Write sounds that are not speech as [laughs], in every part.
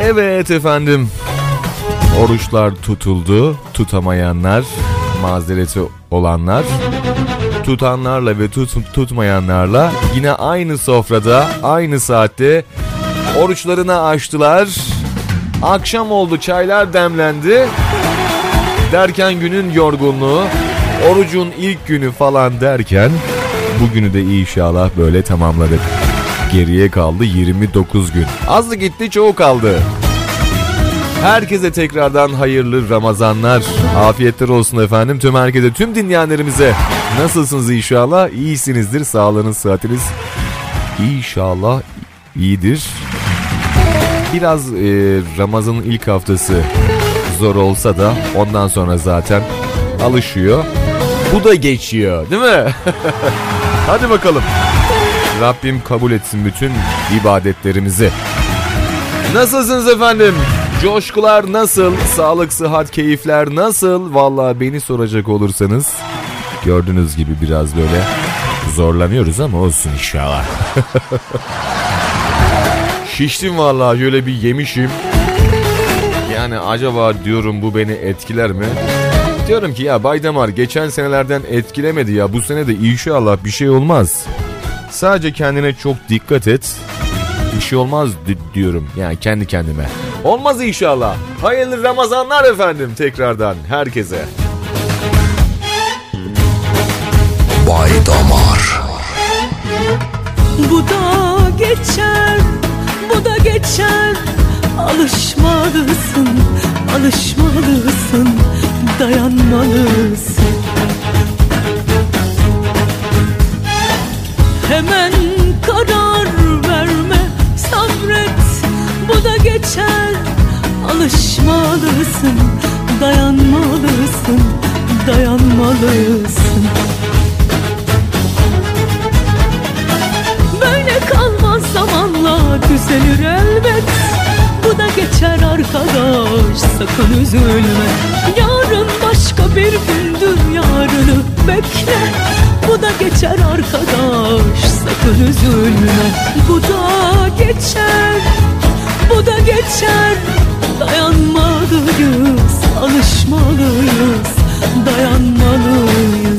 Evet efendim. Oruçlar tutuldu. Tutamayanlar, mazereti olanlar, tutanlarla ve tut, tutmayanlarla yine aynı sofrada, aynı saatte oruçlarını açtılar. Akşam oldu, çaylar demlendi. Derken günün yorgunluğu, orucun ilk günü falan derken bugünü de inşallah böyle tamamladık. Geriye kaldı 29 gün. Azı gitti çoğu kaldı. Herkese tekrardan hayırlı Ramazanlar. Afiyetler olsun efendim. Tüm herkese, tüm dinleyenlerimize. Nasılsınız inşallah? İyisinizdir. Sağlığınız, sıhhatiniz inşallah iyidir. Biraz e, Ramazan'ın ilk haftası zor olsa da ondan sonra zaten alışıyor. Bu da geçiyor değil mi? [laughs] Hadi bakalım. Rabbim kabul etsin bütün ibadetlerimizi. Nasılsınız efendim? Coşkular nasıl? Sağlık, sıhhat, keyifler nasıl? Vallahi beni soracak olursanız gördüğünüz gibi biraz böyle zorlanıyoruz ama olsun inşallah. [laughs] Şiştim vallahi şöyle bir yemişim. Yani acaba diyorum bu beni etkiler mi? Diyorum ki ya Baydamar geçen senelerden etkilemedi ya bu sene de inşallah bir şey olmaz. Sadece kendine çok dikkat et. Bir şey olmaz diyorum yani kendi kendime. Olmaz inşallah. Hayırlı Ramazanlar efendim tekrardan herkese. Bay Damar Bu da geçer, bu da geçer Alışmalısın, alışmalısın, dayanmalısın Hemen karar verme, sabret Bu da geçer, alışmalısın, dayanmalısın, dayanmalısın. Böyle kalmaz zamanla düzelir elbet. Bu da geçer arkadaş sakın üzülme. Yarın başka bir gündür yarını bekle. Bu da geçer arkadaş sakın üzülme. Bu da geçer bu da geçer. Dayanmalıyız alışmalıyız Dayanmalıyız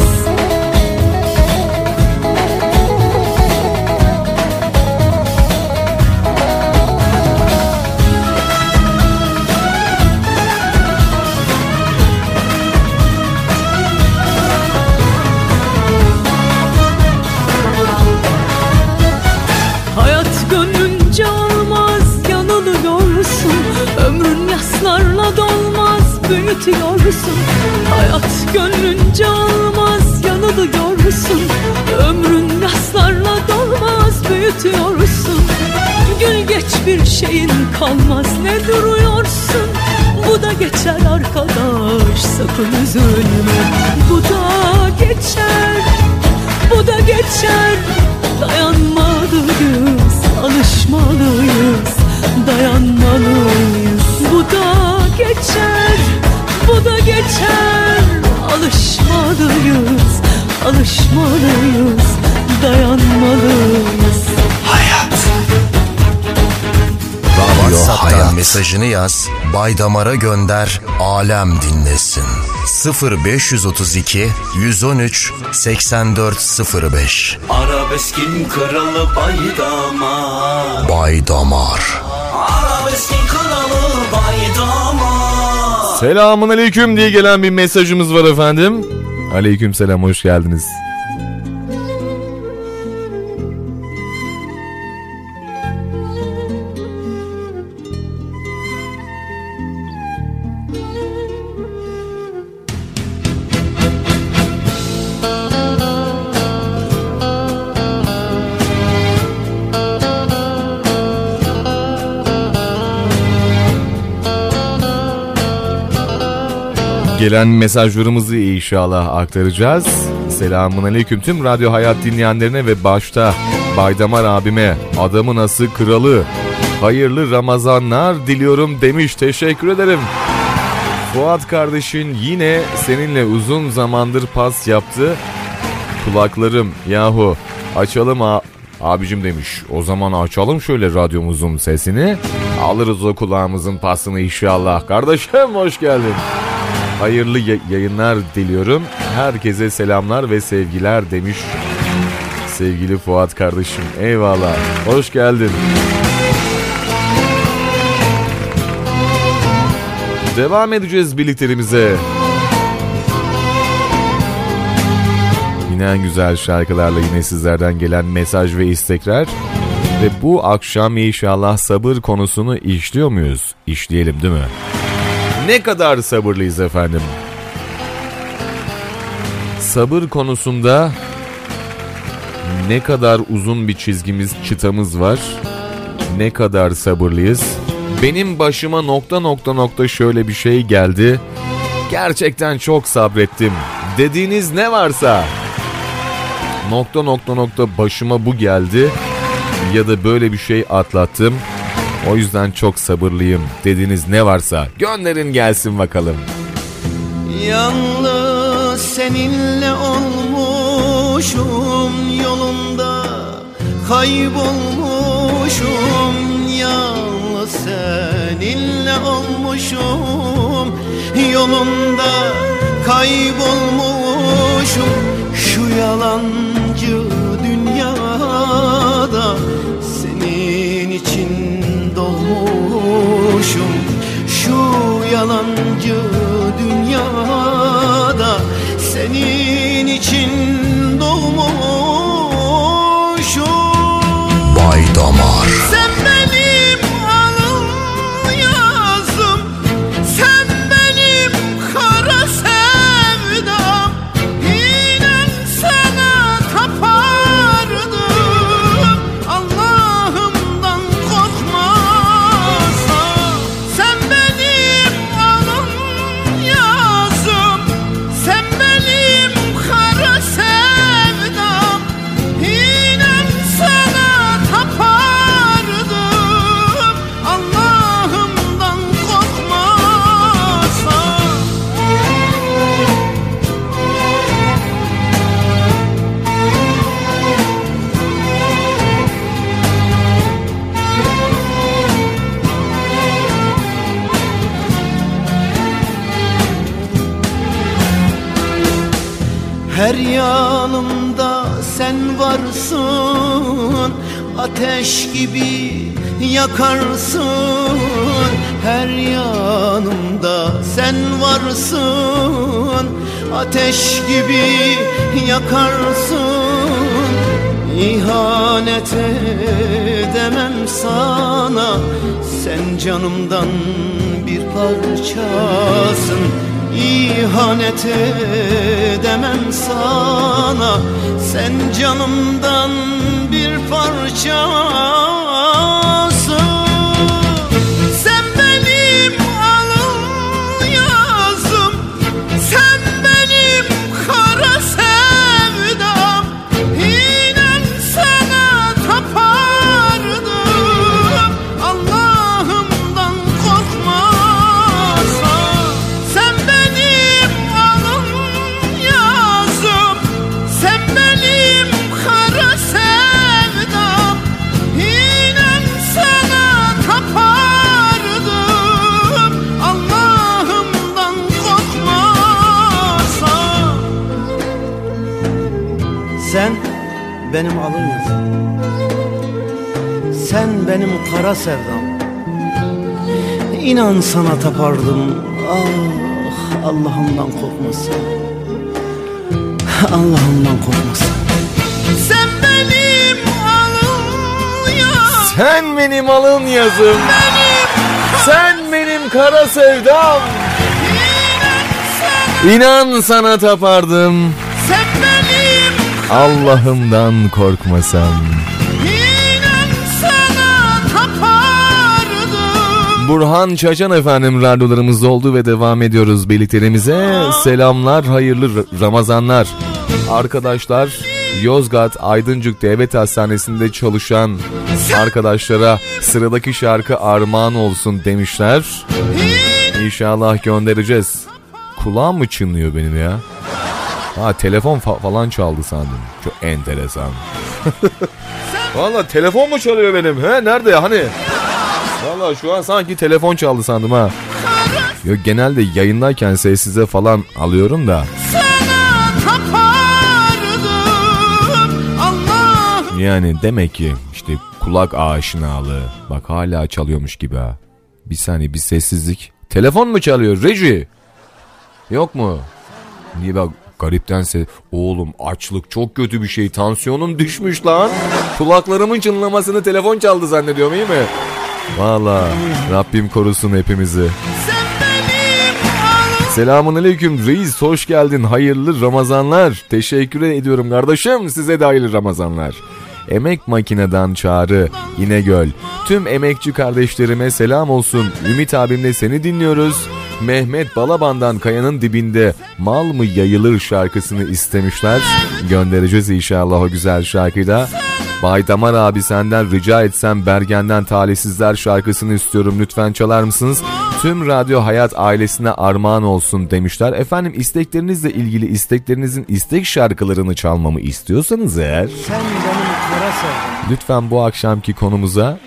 büyütüyorsun Hayat gönlünce olmaz yanılıyorsun Ömrün yaslarla dolmaz büyütüyorsun Gül geç bir şeyin kalmaz ne duruyorsun? Bu da geçer arkadaş sakın üzülme. Bu da geçer bu da geçer. Dayanmalıyız, alışmalıyız Dayanmalıyız Bu da geçer, bu da geçer. Alışmalıyız, alışmalıyız Dayanmalıyız. Radyo WhatsApp'tan Hayat. mesajını yaz, Bay Damar'a gönder, alem dinlesin. 0532 113 8405 Arabeskin kralı baydama Bay Baydama Selamun aleyküm diye gelen bir mesajımız var efendim. Aleyküm selam hoş geldiniz. Gelen mesajlarımızı inşallah aktaracağız. Selamun aleyküm tüm Radyo Hayat dinleyenlerine ve başta Baydamar abime adamın ası kralı hayırlı Ramazanlar diliyorum demiş teşekkür ederim. Fuat kardeşin yine seninle uzun zamandır pas yaptı. Kulaklarım yahu açalım a- Abicim demiş o zaman açalım şöyle radyomuzun sesini. Alırız o kulağımızın pasını inşallah. Kardeşim hoş geldin. Hayırlı ya- yayınlar diliyorum. Herkese selamlar ve sevgiler demiş. Sevgili Fuat kardeşim eyvallah. Hoş geldin. Devam edeceğiz birliklerimize. Yine en güzel şarkılarla yine sizlerden gelen mesaj ve istekler. Ve bu akşam inşallah sabır konusunu işliyor muyuz? İşleyelim değil mi? Ne kadar sabırlıyız efendim? Sabır konusunda ne kadar uzun bir çizgimiz, çıtamız var? Ne kadar sabırlıyız? Benim başıma nokta nokta nokta şöyle bir şey geldi. Gerçekten çok sabrettim. Dediğiniz ne varsa nokta nokta nokta başıma bu geldi ya da böyle bir şey atlattım. O yüzden çok sabırlıyım. Dediğiniz ne varsa gönderin gelsin bakalım. Yalnız seninle olmuşum yolunda. Kaybolmuşum. Yalnız seninle olmuşum Yolunda. Kaybolmuşum Şu yalancı dünyada Yalancı dünyada Senin için doğmuşum. Bay Damar. Sen benim sen varsın Ateş gibi yakarsın. Her yanımda sen varsın Ateş gibi yakarsın. İhanet edemem sana Sen canımdan bir parçasın. İhanet edemem sana. Sen canımdan bir parçasın benim alın yazım Sen benim kara sevdam. İnan sana tapardım. Ah Allah'ımdan korkmasın. Allah'ımdan korkmasın. Sen benim alın yazım. Sen benim alın yazım. Sen benim kara sevdam. İnan sana tapardım. Allah'ımdan korkmasam. Burhan Çaçan efendim radyolarımızda oldu ve devam ediyoruz birliklerimize. Selamlar, hayırlı Ramazanlar. Arkadaşlar Yozgat Aydıncık Devlet Hastanesi'nde çalışan arkadaşlara sıradaki şarkı armağan olsun demişler. İnşallah göndereceğiz. Kulağım mı çınlıyor benim ya? Ha telefon fa- falan çaldı sandım. Çok enteresan. [laughs] Valla telefon mu çalıyor benim? He nerede hani? Valla şu an sanki telefon çaldı sandım ha. Yok genelde yayındayken sessize falan alıyorum da. Yani demek ki işte kulak aşinalığı. Bak hala çalıyormuş gibi ha. Bir saniye bir sessizlik. Telefon mu çalıyor Reji? Yok mu? Niye bak garipten ses... Oğlum açlık çok kötü bir şey. Tansiyonum düşmüş lan. Kulaklarımın çınlamasını telefon çaldı zannediyorum iyi mi? Valla Rabbim korusun hepimizi. Selamun aleyküm reis hoş geldin hayırlı Ramazanlar. Teşekkür ediyorum kardeşim size de hayırlı Ramazanlar. Emek makineden çağrı İnegöl. Tüm emekçi kardeşlerime selam olsun. Ümit abimle seni dinliyoruz. Mehmet Balaban'dan kayanın dibinde mal mı yayılır şarkısını istemişler. Göndereceğiz inşallah o güzel şarkıyı da. Bay Damar abi senden rica etsem Bergen'den Talihsizler şarkısını istiyorum lütfen çalar mısınız? Tüm Radyo Hayat ailesine armağan olsun demişler. Efendim isteklerinizle ilgili isteklerinizin istek şarkılarını çalmamı istiyorsanız eğer Sen sevdam lütfen bu akşamki konumuza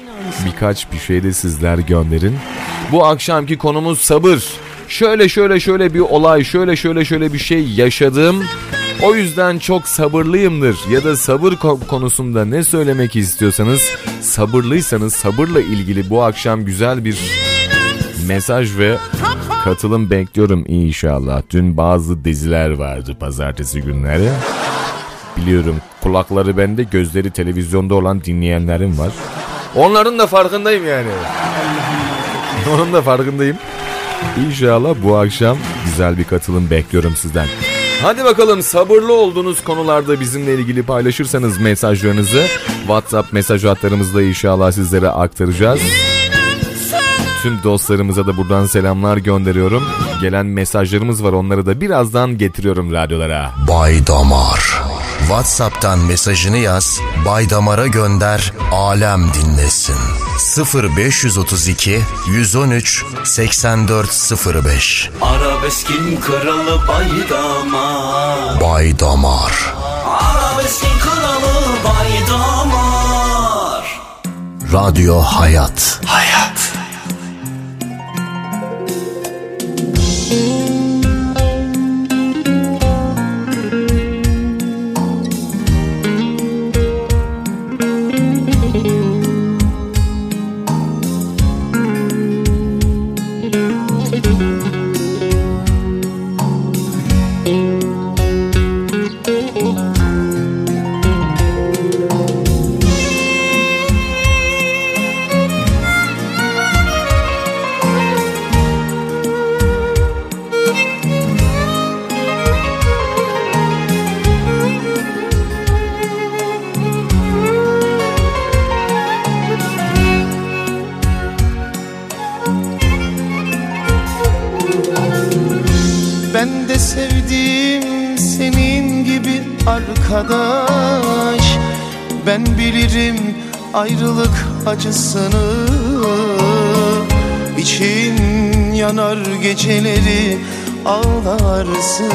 birkaç bir şey de sizler gönderin. Bu akşamki konumuz sabır. Şöyle şöyle şöyle bir olay, şöyle şöyle şöyle bir şey yaşadım. O yüzden çok sabırlıyımdır ya da sabır ko- konusunda ne söylemek istiyorsanız sabırlıysanız sabırla ilgili bu akşam güzel bir mesaj ve katılım bekliyorum inşallah. Dün bazı diziler vardı pazartesi günleri. Biliyorum kulakları bende gözleri televizyonda olan dinleyenlerim var. Onların da farkındayım yani. Onun da farkındayım. İnşallah bu akşam güzel bir katılım bekliyorum sizden. Hadi bakalım sabırlı olduğunuz konularda bizimle ilgili paylaşırsanız mesajlarınızı WhatsApp mesaj hatlarımızda inşallah sizlere aktaracağız. Tüm dostlarımıza da buradan selamlar gönderiyorum. Gelen mesajlarımız var onları da birazdan getiriyorum radyolara. Bay Damar. WhatsApp'tan mesajını yaz, Bay Damar'a gönder, alem dinlesin. 0532 113 8405 Arabeskin kralı baydamar Bay Damar. Arabeskin kralı baydamar Radyo Hayat. Hayat bilirim ayrılık acısını. İçin yanar geceleri ağlarsın.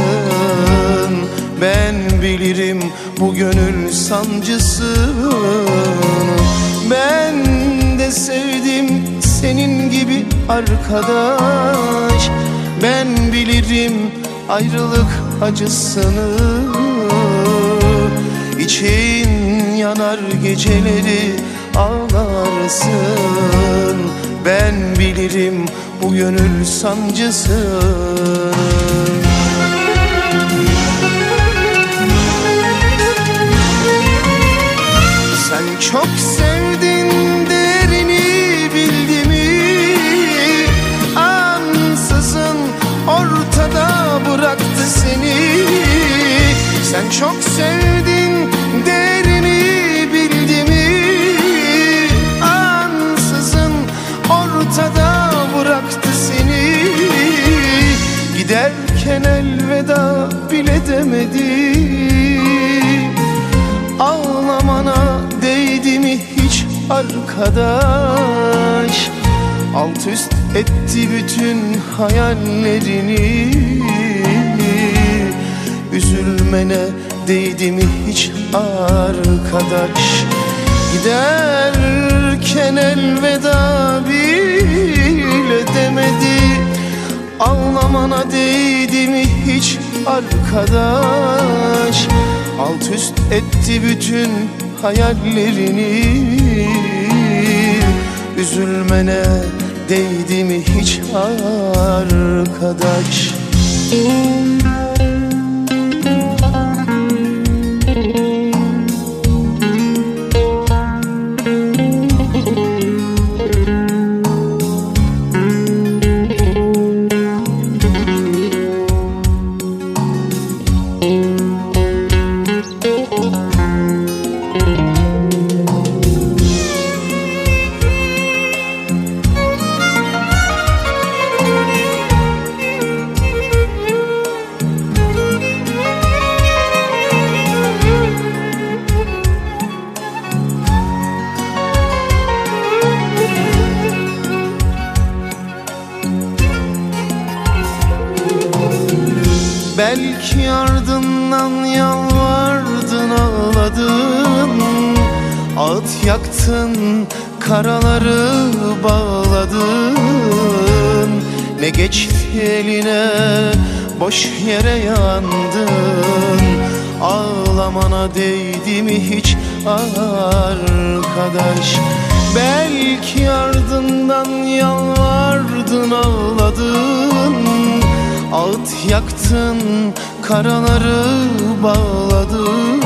Ben bilirim bu gönül sancısını Ben de sevdim senin gibi arkadaş. Ben bilirim ayrılık acısını. İçin yanar geceleri ağlarsın. Ben bilirim bu gönül sancısını Sen çok sevdin derini bildi mi? Ansızın ortada bıraktı seni. Sen çok sevdin elveda bile demedi. Ağlamana değdi mi hiç arkadaş? Alt üst etti bütün hayallerini. Üzülmene değdi mi hiç arkadaş? Giderken elveda bile demedi Ağlamana değdi mi hiç arkadaş? Alt üst etti bütün hayallerini. Üzülmene değdi mi hiç arkadaş? Belki boş yere yandın. Ağlamana değdi mi hiç arkadaş? Belki ardından yalvardın ağladın. Ağıt yaktın, karaları bağladın.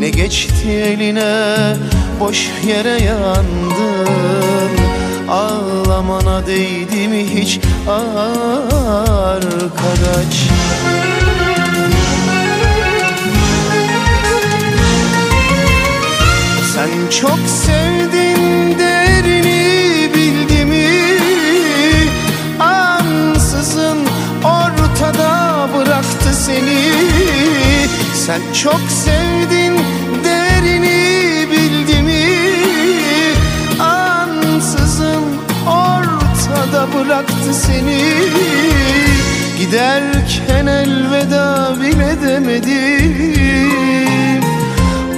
Ne geçti eline, boş yere yandın Ağlamana değdi mi hiç arkadaş? Sen çok sevdin derini bildi mi? Ansızın ortada bıraktı seni. Sen çok sevdin bıraktı seni. Giderken elveda bile demedi.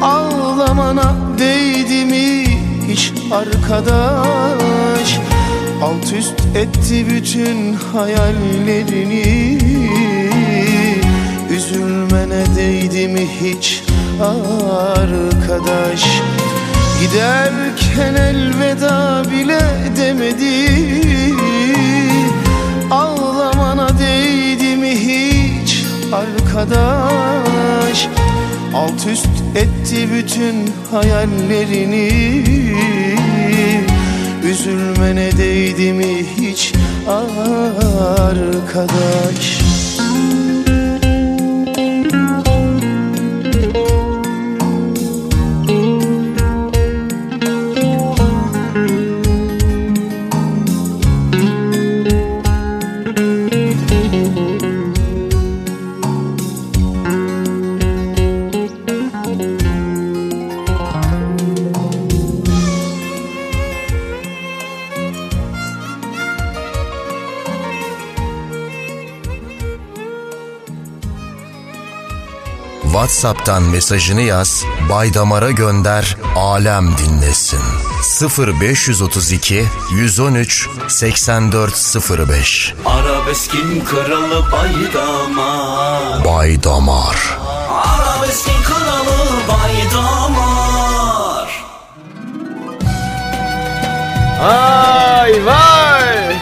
Ağlamana değdi mi hiç arkadaş? Alt üst etti bütün hayallerini. Üzülmene değdi mi hiç arkadaş? Giderken elveda bile demedi arkadaş. Alt üst etti bütün hayallerini. Üzülmene değdi mi hiç arkadaş WhatsApp'tan mesajını yaz, Baydamar'a gönder, alem dinlesin. 0532 113 8405 Arabeskin kralı Baydamar Baydamar. Arabeskin kralı Baydamar Ay vay!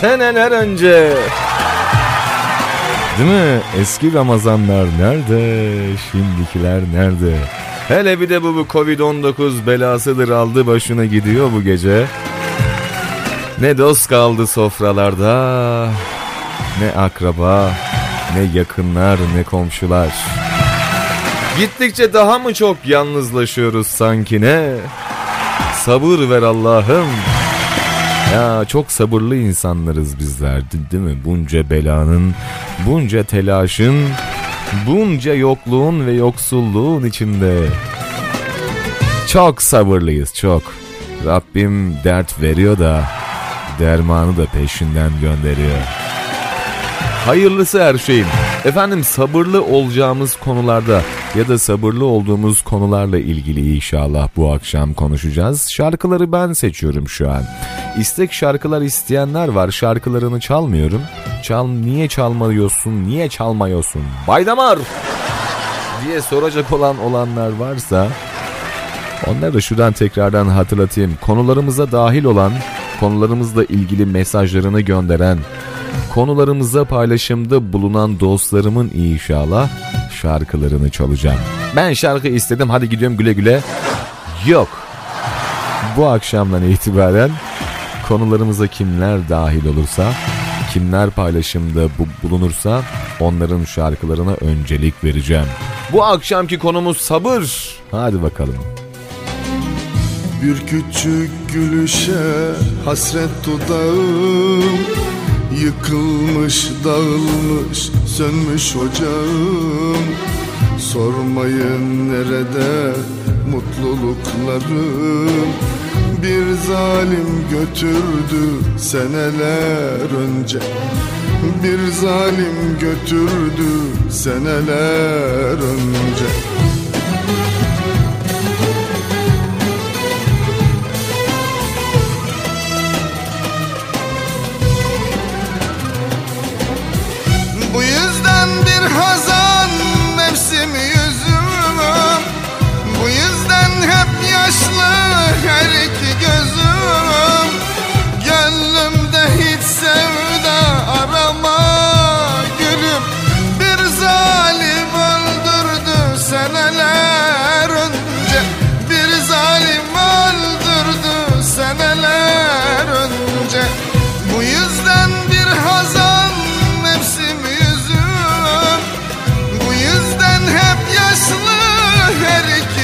Seneler önce. Değil mi? Eski Ramazanlar nerede? Şimdikiler nerede? Hele bir de bu, bu Covid-19 belasıdır aldı başına gidiyor bu gece. Ne dost kaldı sofralarda, ne akraba, ne yakınlar, ne komşular. Gittikçe daha mı çok yalnızlaşıyoruz sanki ne? Sabır ver Allah'ım. Ya çok sabırlı insanlarız bizler de- değil mi? Bunca belanın, bunca telaşın, bunca yokluğun ve yoksulluğun içinde. Çok sabırlıyız çok. Rabbim dert veriyor da dermanı da peşinden gönderiyor. Hayırlısı her şeyin. Efendim sabırlı olacağımız konularda ya da sabırlı olduğumuz konularla ilgili inşallah bu akşam konuşacağız. Şarkıları ben seçiyorum şu an. İstek şarkılar isteyenler var. Şarkılarını çalmıyorum. Çal niye çalmıyorsun? Niye çalmıyorsun? Baydamar diye soracak olan olanlar varsa onları da şuradan tekrardan hatırlatayım. Konularımıza dahil olan, konularımızla ilgili mesajlarını gönderen, konularımıza paylaşımda bulunan dostlarımın inşallah şarkılarını çalacağım. Ben şarkı istedim hadi gidiyorum güle güle. Yok. Bu akşamdan itibaren konularımıza kimler dahil olursa, kimler paylaşımda bu- bulunursa onların şarkılarına öncelik vereceğim. Bu akşamki konumuz sabır. Hadi bakalım. Bir küçük gülüşe hasret dudağım Yıkılmış, dağılmış, sönmüş ocağım Sormayın nerede mutluluklarım Bir zalim götürdü seneler önce. Bir zalim götürdü seneler önce. Bu yüzden bir hazan yaşlı her iki gözüm Gönlümde hiç sevda arama. Gülüm Bir zalim öldürdü seneler önce. Bir zalim öldürdü seneler önce. Bu yüzden bir hazan mevsimi yüzüm. Bu yüzden hep yaşlı her iki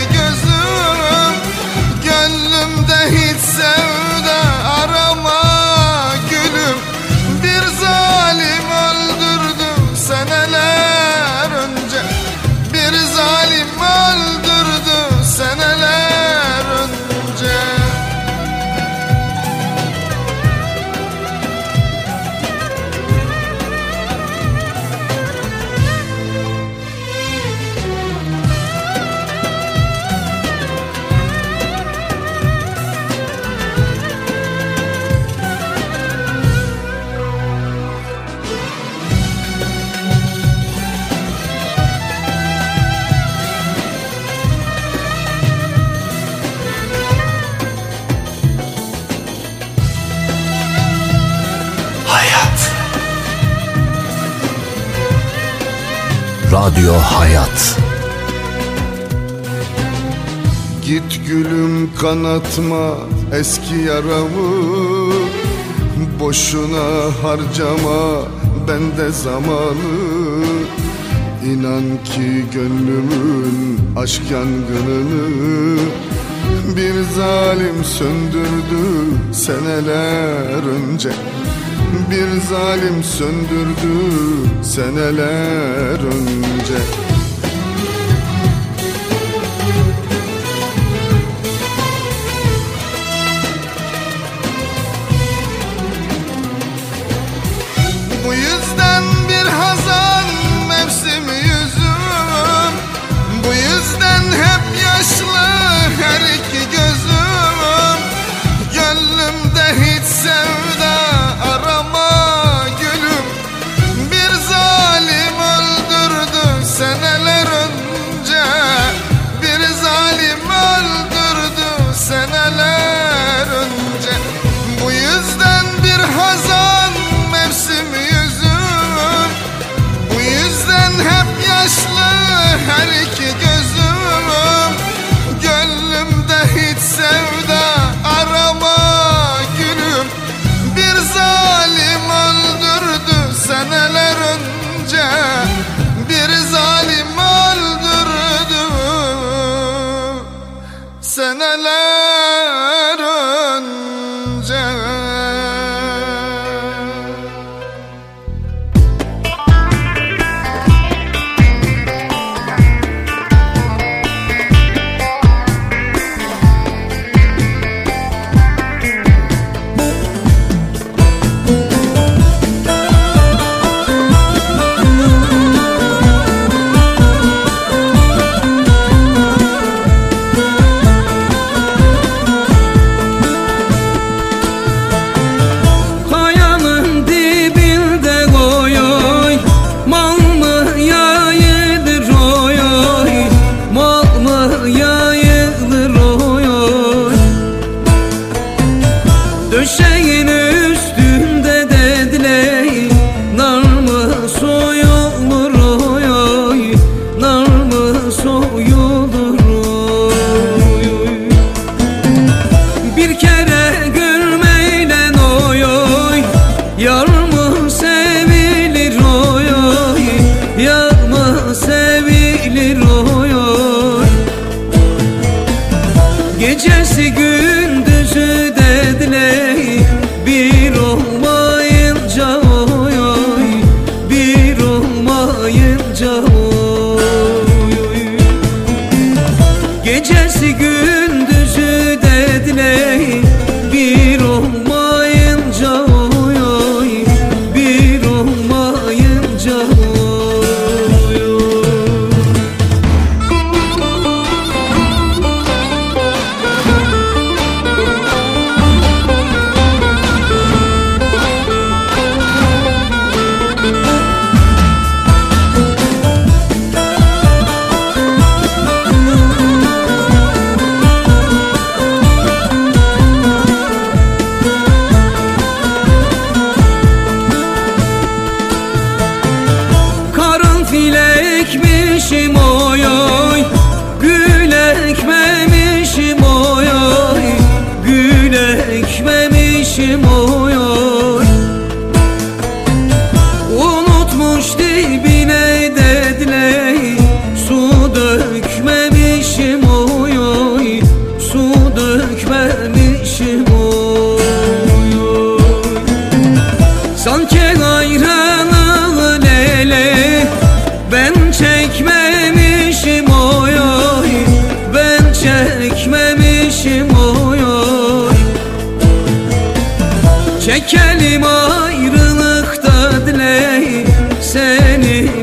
Radyo Hayat. Git gülüm kanatma eski yaramı Boşuna harcama bende zamanı İnan ki gönlümün aşk yangınını Bir zalim söndürdü seneler önce Bir zalim söndürdü seneler önce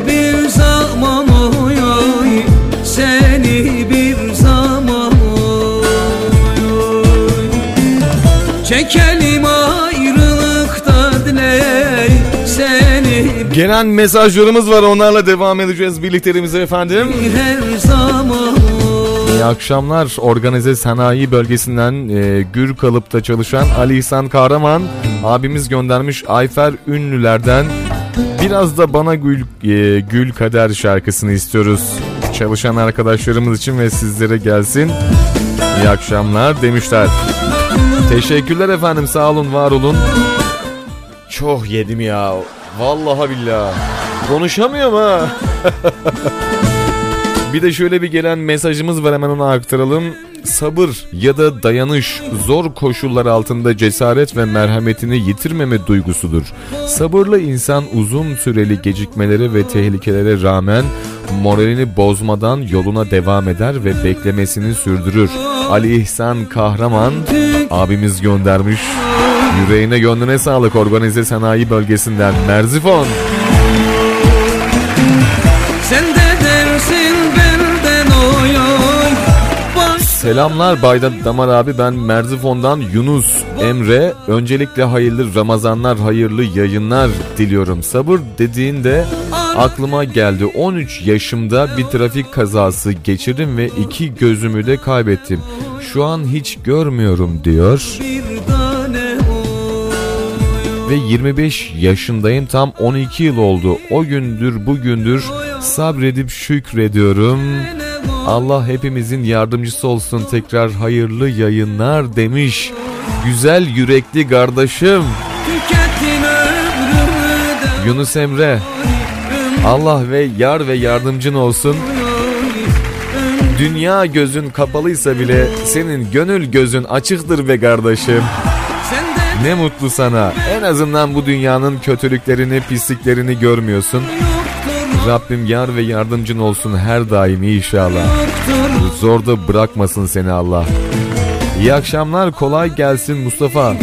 bir zaman oy oy Seni bir zaman oy oy Çekelim ayrılıkta dile Seni Gelen mesajlarımız var onlarla devam edeceğiz birliklerimize efendim. bir her zaman İyi akşamlar. Organize Sanayi Bölgesi'nden e, Gür Kalıp'ta çalışan Ali İhsan Kahraman abimiz göndermiş Ayfer Ünlüler'den biraz da Bana Gül, e, Gül Kader şarkısını istiyoruz. Çalışan arkadaşlarımız için ve sizlere gelsin. İyi akşamlar demişler. Teşekkürler efendim sağ olun var olun. Çok yedim ya. Vallahi billahi. Konuşamıyorum ha. [laughs] Bir de şöyle bir gelen mesajımız var hemen onu aktaralım. Sabır ya da dayanış zor koşullar altında cesaret ve merhametini yitirmeme duygusudur. Sabırlı insan uzun süreli gecikmelere ve tehlikelere rağmen moralini bozmadan yoluna devam eder ve beklemesini sürdürür. Ali İhsan Kahraman abimiz göndermiş. Yüreğine gönlüne sağlık organize sanayi bölgesinden Merzifon. Sen de Selamlar Bayda Damar abi ben Merzifon'dan Yunus Emre. Öncelikle hayırlı Ramazanlar, hayırlı yayınlar diliyorum. Sabır dediğinde aklıma geldi. 13 yaşımda bir trafik kazası geçirdim ve iki gözümü de kaybettim. Şu an hiç görmüyorum diyor. Ve 25 yaşındayım tam 12 yıl oldu. O gündür bugündür sabredip şükrediyorum. Allah hepimizin yardımcısı olsun tekrar hayırlı yayınlar demiş. Güzel yürekli kardeşim Yunus Emre. Allah ve yar ve yardımcın olsun. Dünya gözün kapalıysa bile senin gönül gözün açıktır be kardeşim. Ne mutlu sana. En azından bu dünyanın kötülüklerini, pisliklerini görmüyorsun. Rabbim yar ve yardımcın olsun her daim inşallah. yoktur Zorda bırakmasın seni Allah. İyi akşamlar kolay gelsin Mustafa.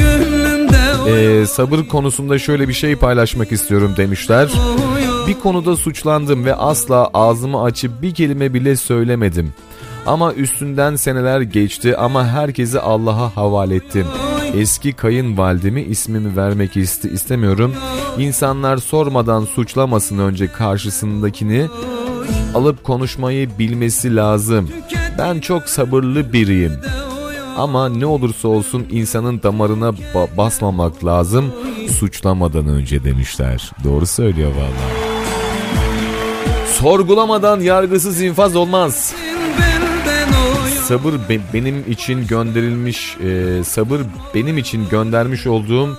Ee, sabır konusunda şöyle bir şey paylaşmak istiyorum demişler. Bir konuda suçlandım ve asla ağzımı açıp bir kelime bile söylemedim. Ama üstünden seneler geçti ama herkesi Allah'a havale ettim. Eski kayınvalidemi ismimi vermek iste istemiyorum. İnsanlar sormadan suçlamasın önce karşısındakini. Alıp konuşmayı bilmesi lazım. Ben çok sabırlı biriyim. Ama ne olursa olsun insanın damarına ba- basmamak lazım suçlamadan önce demişler. Doğru söylüyor vallahi. Sorgulamadan yargısız infaz olmaz. Sabır be- benim için gönderilmiş, e, sabır benim için göndermiş olduğum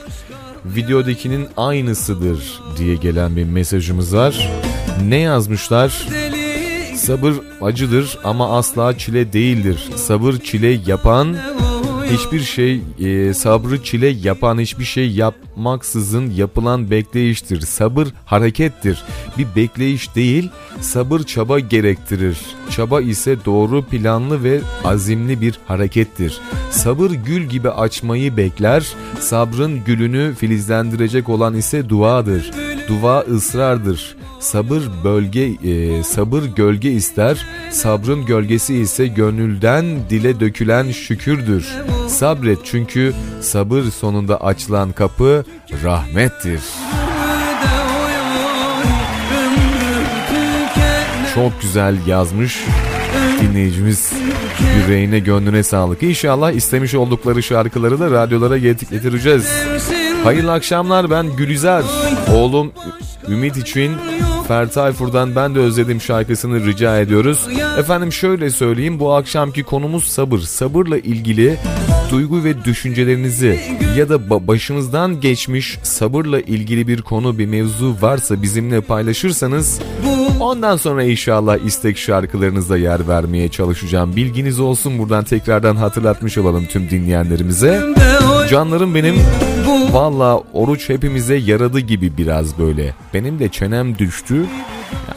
videodakinin aynısıdır diye gelen bir mesajımız var. Ne yazmışlar? Sabır acıdır ama asla çile değildir. Sabır çile yapan hiçbir şey e, sabrı çile yapan hiçbir şey yapmaksızın yapılan bekleyiştir. Sabır harekettir. Bir bekleyiş değil, sabır çaba gerektirir. Çaba ise doğru planlı ve azimli bir harekettir. Sabır gül gibi açmayı bekler, sabrın gülünü filizlendirecek olan ise duadır. Dua ısrardır. Sabır bölge e, sabır gölge ister. Sabrın gölgesi ise gönülden dile dökülen şükürdür. Sabret çünkü sabır sonunda açılan kapı rahmettir. Çok güzel yazmış dinleyicimiz. Yüreğine gönlüne sağlık. İnşallah istemiş oldukları şarkıları da radyolara get- getireceğiz. Hayırlı akşamlar ben Gülizar. Oğlum Ümit için Ferdi Tayfur'dan ben de özledim şarkısını rica ediyoruz. Efendim şöyle söyleyeyim bu akşamki konumuz sabır. Sabırla ilgili duygu ve düşüncelerinizi ya da ba- başınızdan geçmiş sabırla ilgili bir konu bir mevzu varsa bizimle paylaşırsanız ondan sonra inşallah istek şarkılarınızda yer vermeye çalışacağım. Bilginiz olsun buradan tekrardan hatırlatmış olalım tüm dinleyenlerimize. Canlarım benim Valla oruç hepimize yaradı gibi biraz böyle. Benim de çenem düştü.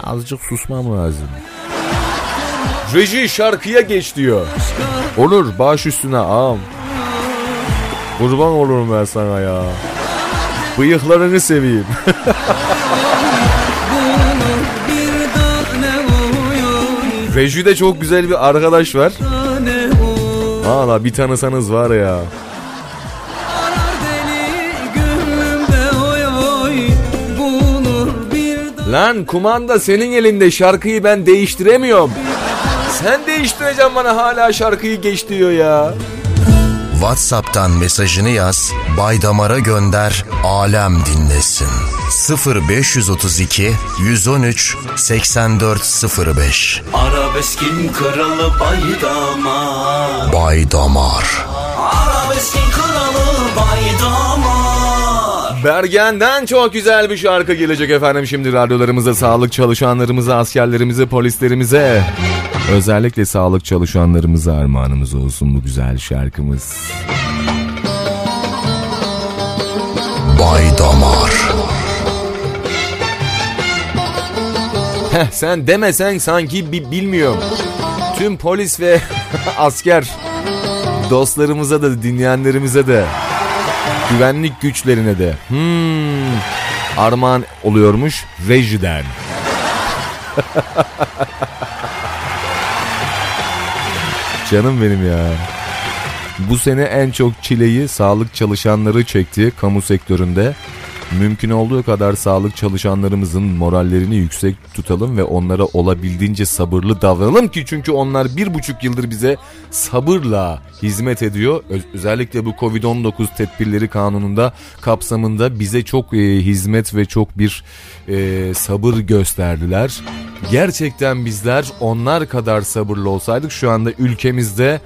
Azıcık susmam lazım. Reji şarkıya geç diyor. Olur baş üstüne ağam. Kurban olurum ben sana ya. Bıyıklarını seveyim. [laughs] Reji'de çok güzel bir arkadaş var. Valla bir tanısanız var ya. Lan kumanda senin elinde şarkıyı ben değiştiremiyorum. Sen değiştireceksin bana hala şarkıyı geç diyor ya. WhatsApp'tan mesajını yaz, Baydamar'a gönder, alem dinlesin. 0532 113 8405 Arabeskin kralı baydamar Baydamar. Arabeskin kralı baydamar Bergen'den çok güzel bir şarkı gelecek efendim şimdi radyolarımıza, sağlık çalışanlarımıza, askerlerimize, polislerimize. Özellikle sağlık çalışanlarımıza armağanımız olsun bu güzel şarkımız. Baydamar. Heh, sen demesen sanki bi- bilmiyorum. Tüm polis ve [laughs] asker dostlarımıza da dinleyenlerimize de güvenlik güçlerine de hmm, armağan oluyormuş rejiden. [laughs] Canım benim ya. Bu sene en çok çileyi sağlık çalışanları çekti kamu sektöründe. Mümkün olduğu kadar sağlık çalışanlarımızın morallerini yüksek tutalım ve onlara olabildiğince sabırlı davranalım ki çünkü onlar bir buçuk yıldır bize sabırla hizmet ediyor. Öz- özellikle bu Covid-19 tedbirleri kanununda kapsamında bize çok e, hizmet ve çok bir e, sabır gösterdiler. Gerçekten bizler onlar kadar sabırlı olsaydık şu anda ülkemizde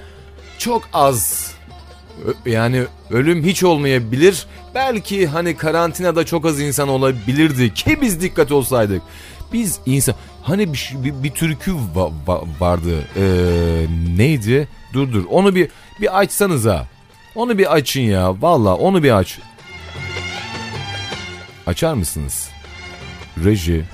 çok az Yani ölüm hiç olmayabilir. Belki hani karantinada çok az insan olabilirdi ki biz dikkat olsaydık. Biz insan hani bir, bir, bir türkü va- va- vardı. Ee, neydi? Dur dur. Onu bir bir açsanız ha. Onu bir açın ya. Valla onu bir aç. Açar mısınız? Reji.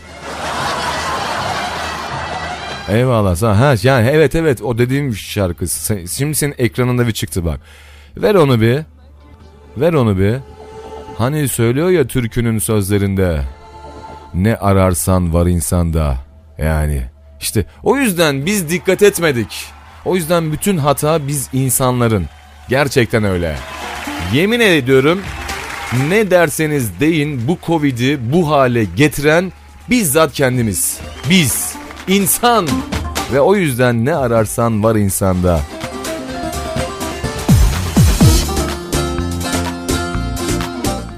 Eyvallah. Ha yani evet evet o dediğim şarkı. Şimdi senin ekranında bir çıktı bak. Ver onu bir. Ver onu bir. Hani söylüyor ya türkünün sözlerinde. Ne ararsan var insanda. Yani işte o yüzden biz dikkat etmedik. O yüzden bütün hata biz insanların. Gerçekten öyle. Yemin ediyorum ne derseniz deyin bu Covid'i bu hale getiren bizzat kendimiz. Biz. insan. Ve o yüzden ne ararsan var insanda.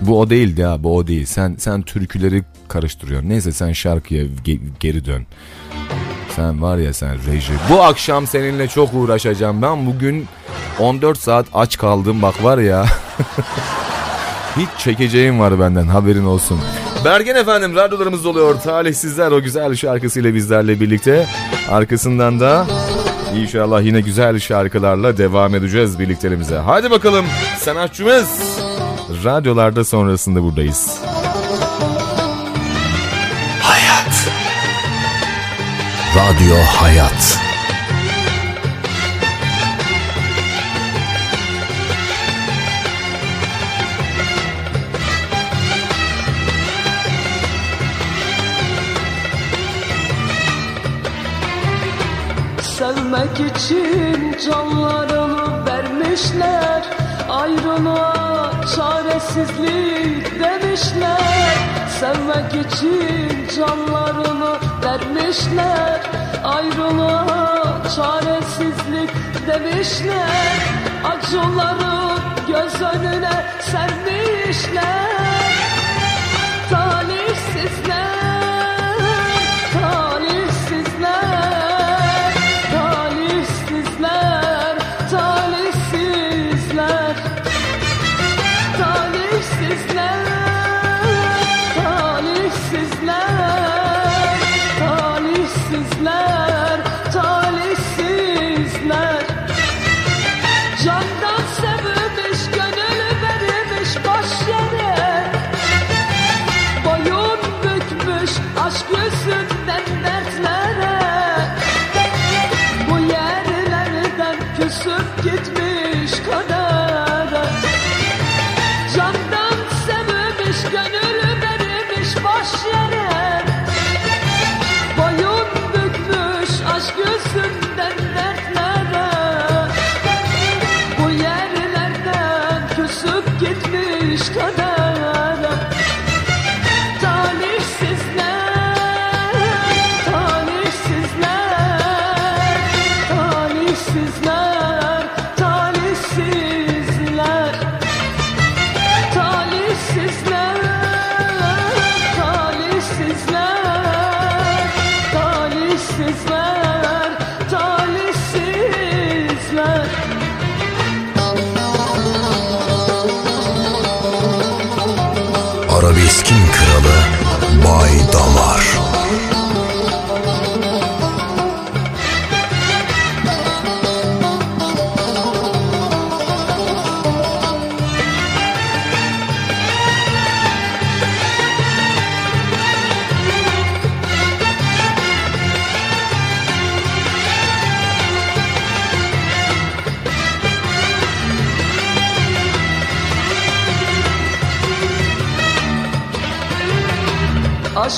Bu o değildi ya bu o değil. Sen sen türküleri karıştırıyorsun. Neyse sen şarkıya ge- geri dön. Sen var ya sen reji. Bu akşam seninle çok uğraşacağım. Ben bugün 14 saat aç kaldım bak var ya. [laughs] Hiç çekeceğim var benden haberin olsun. Bergen efendim radyolarımız oluyor. Talihsizler o güzel şarkısıyla bizlerle birlikte. Arkasından da inşallah yine güzel şarkılarla devam edeceğiz birliklerimize. Hadi bakalım sanatçımız. Radyolarda sonrasında buradayız. Hayat. Radyo Hayat. Sevmek için canlarını vermişler Ayrılığa çaresizlik demişler Sevmek için canlarını vermişler. Ayrılığa çaresizlik demişler Acıları göz önüne sermişler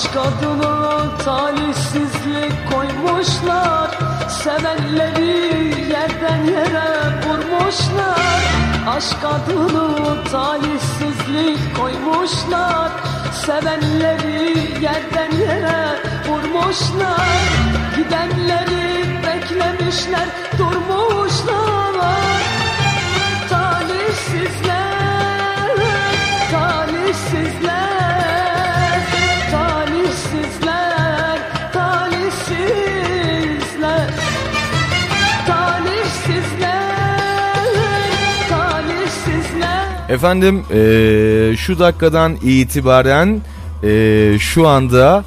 Aşk adına talihsizlik koymuşlar. Sevenleri yerden yere vurmuşlar. Aşk adına talihsizlik koymuşlar. Sevenleri yerden yere vurmuşlar. Gidenleri beklemişler durmuşlar. Talihsizler, talihsizler, Efendim eee, şu dakikadan itibaren eee, şu anda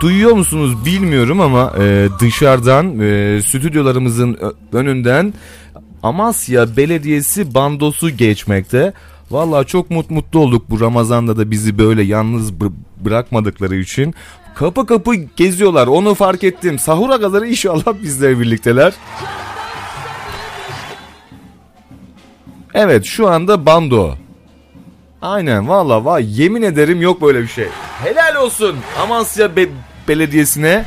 duyuyor musunuz bilmiyorum ama eee, dışarıdan eee, stüdyolarımızın önünden Amasya Belediyesi bandosu geçmekte. Vallahi çok mut mutlu olduk bu Ramazan'da da bizi böyle yalnız bı- bırakmadıkları için. Kapı kapı geziyorlar onu fark ettim. Sahura kadar inşallah bizle birlikteler. Evet şu anda bando. Aynen valla vay yemin ederim yok böyle bir şey. Helal olsun Amasya Be- Belediyesi'ne,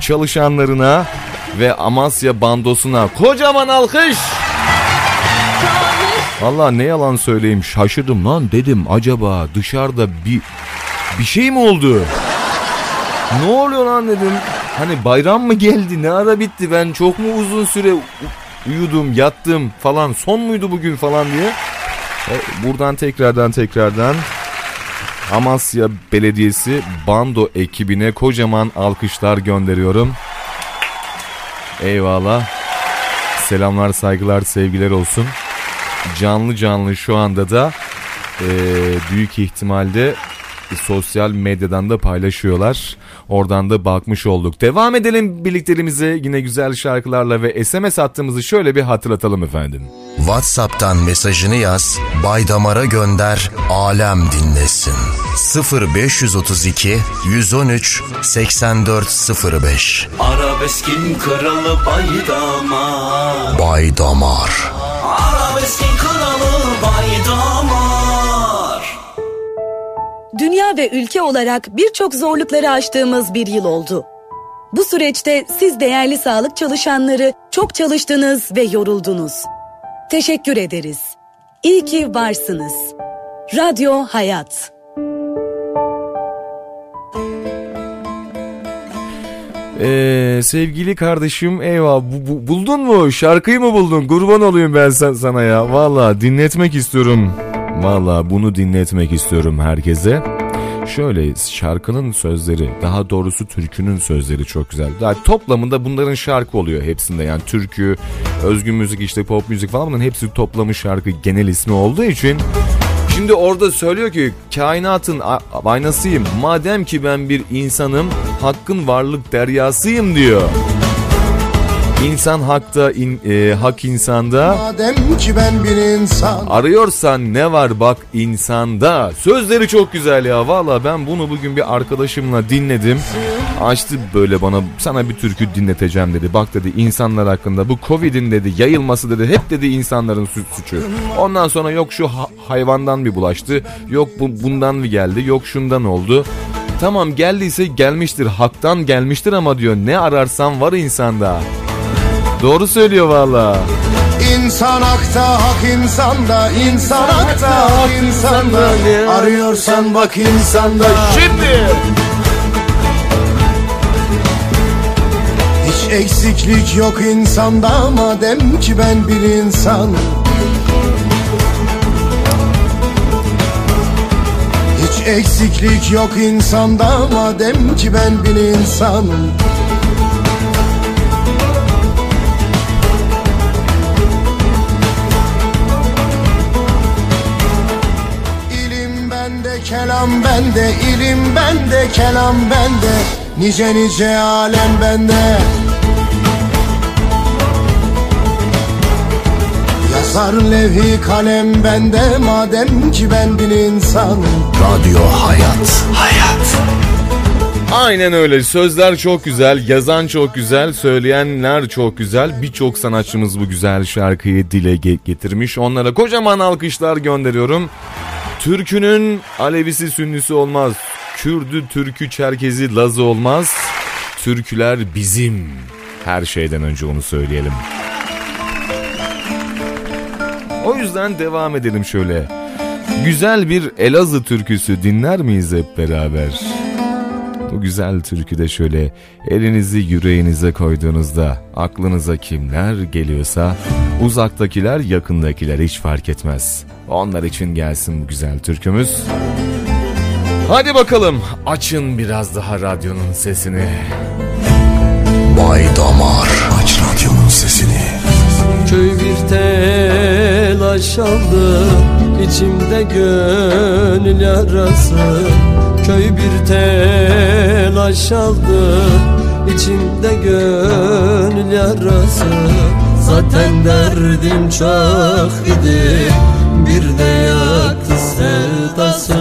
çalışanlarına ve Amasya bandosuna kocaman alkış. Valla ne yalan söyleyeyim şaşırdım lan dedim acaba dışarıda bir bir şey mi oldu? Ne oluyor lan dedim. Hani bayram mı geldi ne ara bitti ben çok mu uzun süre uyudum yattım falan son muydu bugün falan diye. E, buradan tekrardan tekrardan Amasya Belediyesi bando ekibine kocaman alkışlar gönderiyorum. Eyvallah. Selamlar, saygılar, sevgiler olsun. Canlı canlı şu anda da e, büyük ihtimalle sosyal medyadan da paylaşıyorlar. Oradan da bakmış olduk. Devam edelim birliklerimize yine güzel şarkılarla ve SMS attığımızı şöyle bir hatırlatalım efendim. WhatsApp'tan mesajını yaz, Baydamar'a gönder, alem dinlesin. 0532 113 8405 Arabeskin kralı Baydamar Baydamar. Arabeskin kralı Baydamar Dünya ve ülke olarak birçok zorlukları aştığımız bir yıl oldu. Bu süreçte siz değerli sağlık çalışanları çok çalıştınız ve yoruldunuz. Teşekkür ederiz. İyi ki varsınız. Radyo Hayat. Ee, sevgili kardeşim eyvah bu, bu- buldun mu şarkıyı mı buldun kurban olayım ben sana ya valla dinletmek istiyorum valla bunu dinletmek istiyorum herkese şöyle şarkının sözleri daha doğrusu türkünün sözleri çok güzel daha toplamında bunların şarkı oluyor hepsinde yani türkü özgün müzik işte pop müzik falan bunların hepsi toplamış şarkı genel ismi olduğu için Şimdi orada söylüyor ki kainatın aynasıyım. Madem ki ben bir insanım, hakkın varlık deryasıyım diyor. İnsan hakta, in- e, hak insanda. Madem ki ben bir insan Arıyorsan ne var bak insanda. Sözleri çok güzel ya. Valla ben bunu bugün bir arkadaşımla dinledim. Açtı böyle bana sana bir türkü dinleteceğim dedi. Bak dedi insanlar hakkında bu Covid'in dedi yayılması dedi. Hep dedi insanların su- suçu. Ondan sonra yok şu ha- hayvandan bir bulaştı. Yok bu, bundan bir geldi. Yok şundan oldu. Tamam geldiyse gelmiştir. Haktan gelmiştir ama diyor ne ararsan var insanda. Doğru söylüyor valla. İnsan hakta hak insanda insan hakta hak insanda Arıyorsan bak insanda Şimdi. Hiç eksiklik yok insanda madem ki ben bir insan. Hiç eksiklik yok insanda madem ki ben bir insanım kelam bende, ilim bende, kelam bende Nice nice alem bende Yazar levhi kalem bende madem ki ben bir insanım Radyo Hayat. Hayat. Aynen öyle. Sözler çok güzel, yazan çok güzel, söyleyenler çok güzel. Birçok sanatçımız bu güzel şarkıyı dile ge- getirmiş. Onlara kocaman alkışlar gönderiyorum. Türkünün Alevisi Sünnisi olmaz. Kürdü, Türkü, Çerkezi, Lazı olmaz. Türküler bizim. Her şeyden önce onu söyleyelim. O yüzden devam edelim şöyle. Güzel bir Elazığ türküsü dinler miyiz hep beraber? Bu güzel türküde şöyle elinizi yüreğinize koyduğunuzda aklınıza kimler geliyorsa uzaktakiler yakındakiler hiç fark etmez. Onlar için gelsin bu güzel türkümüz. Hadi bakalım açın biraz daha radyonun sesini. Baydamar. Aç radyonun sesini. Köy bir telaş aldı içimde gönül yarası. Köy bir telaş aldı. İçimde gönül yarası. Zaten derdim çok idi. Bir de yaktı sevdası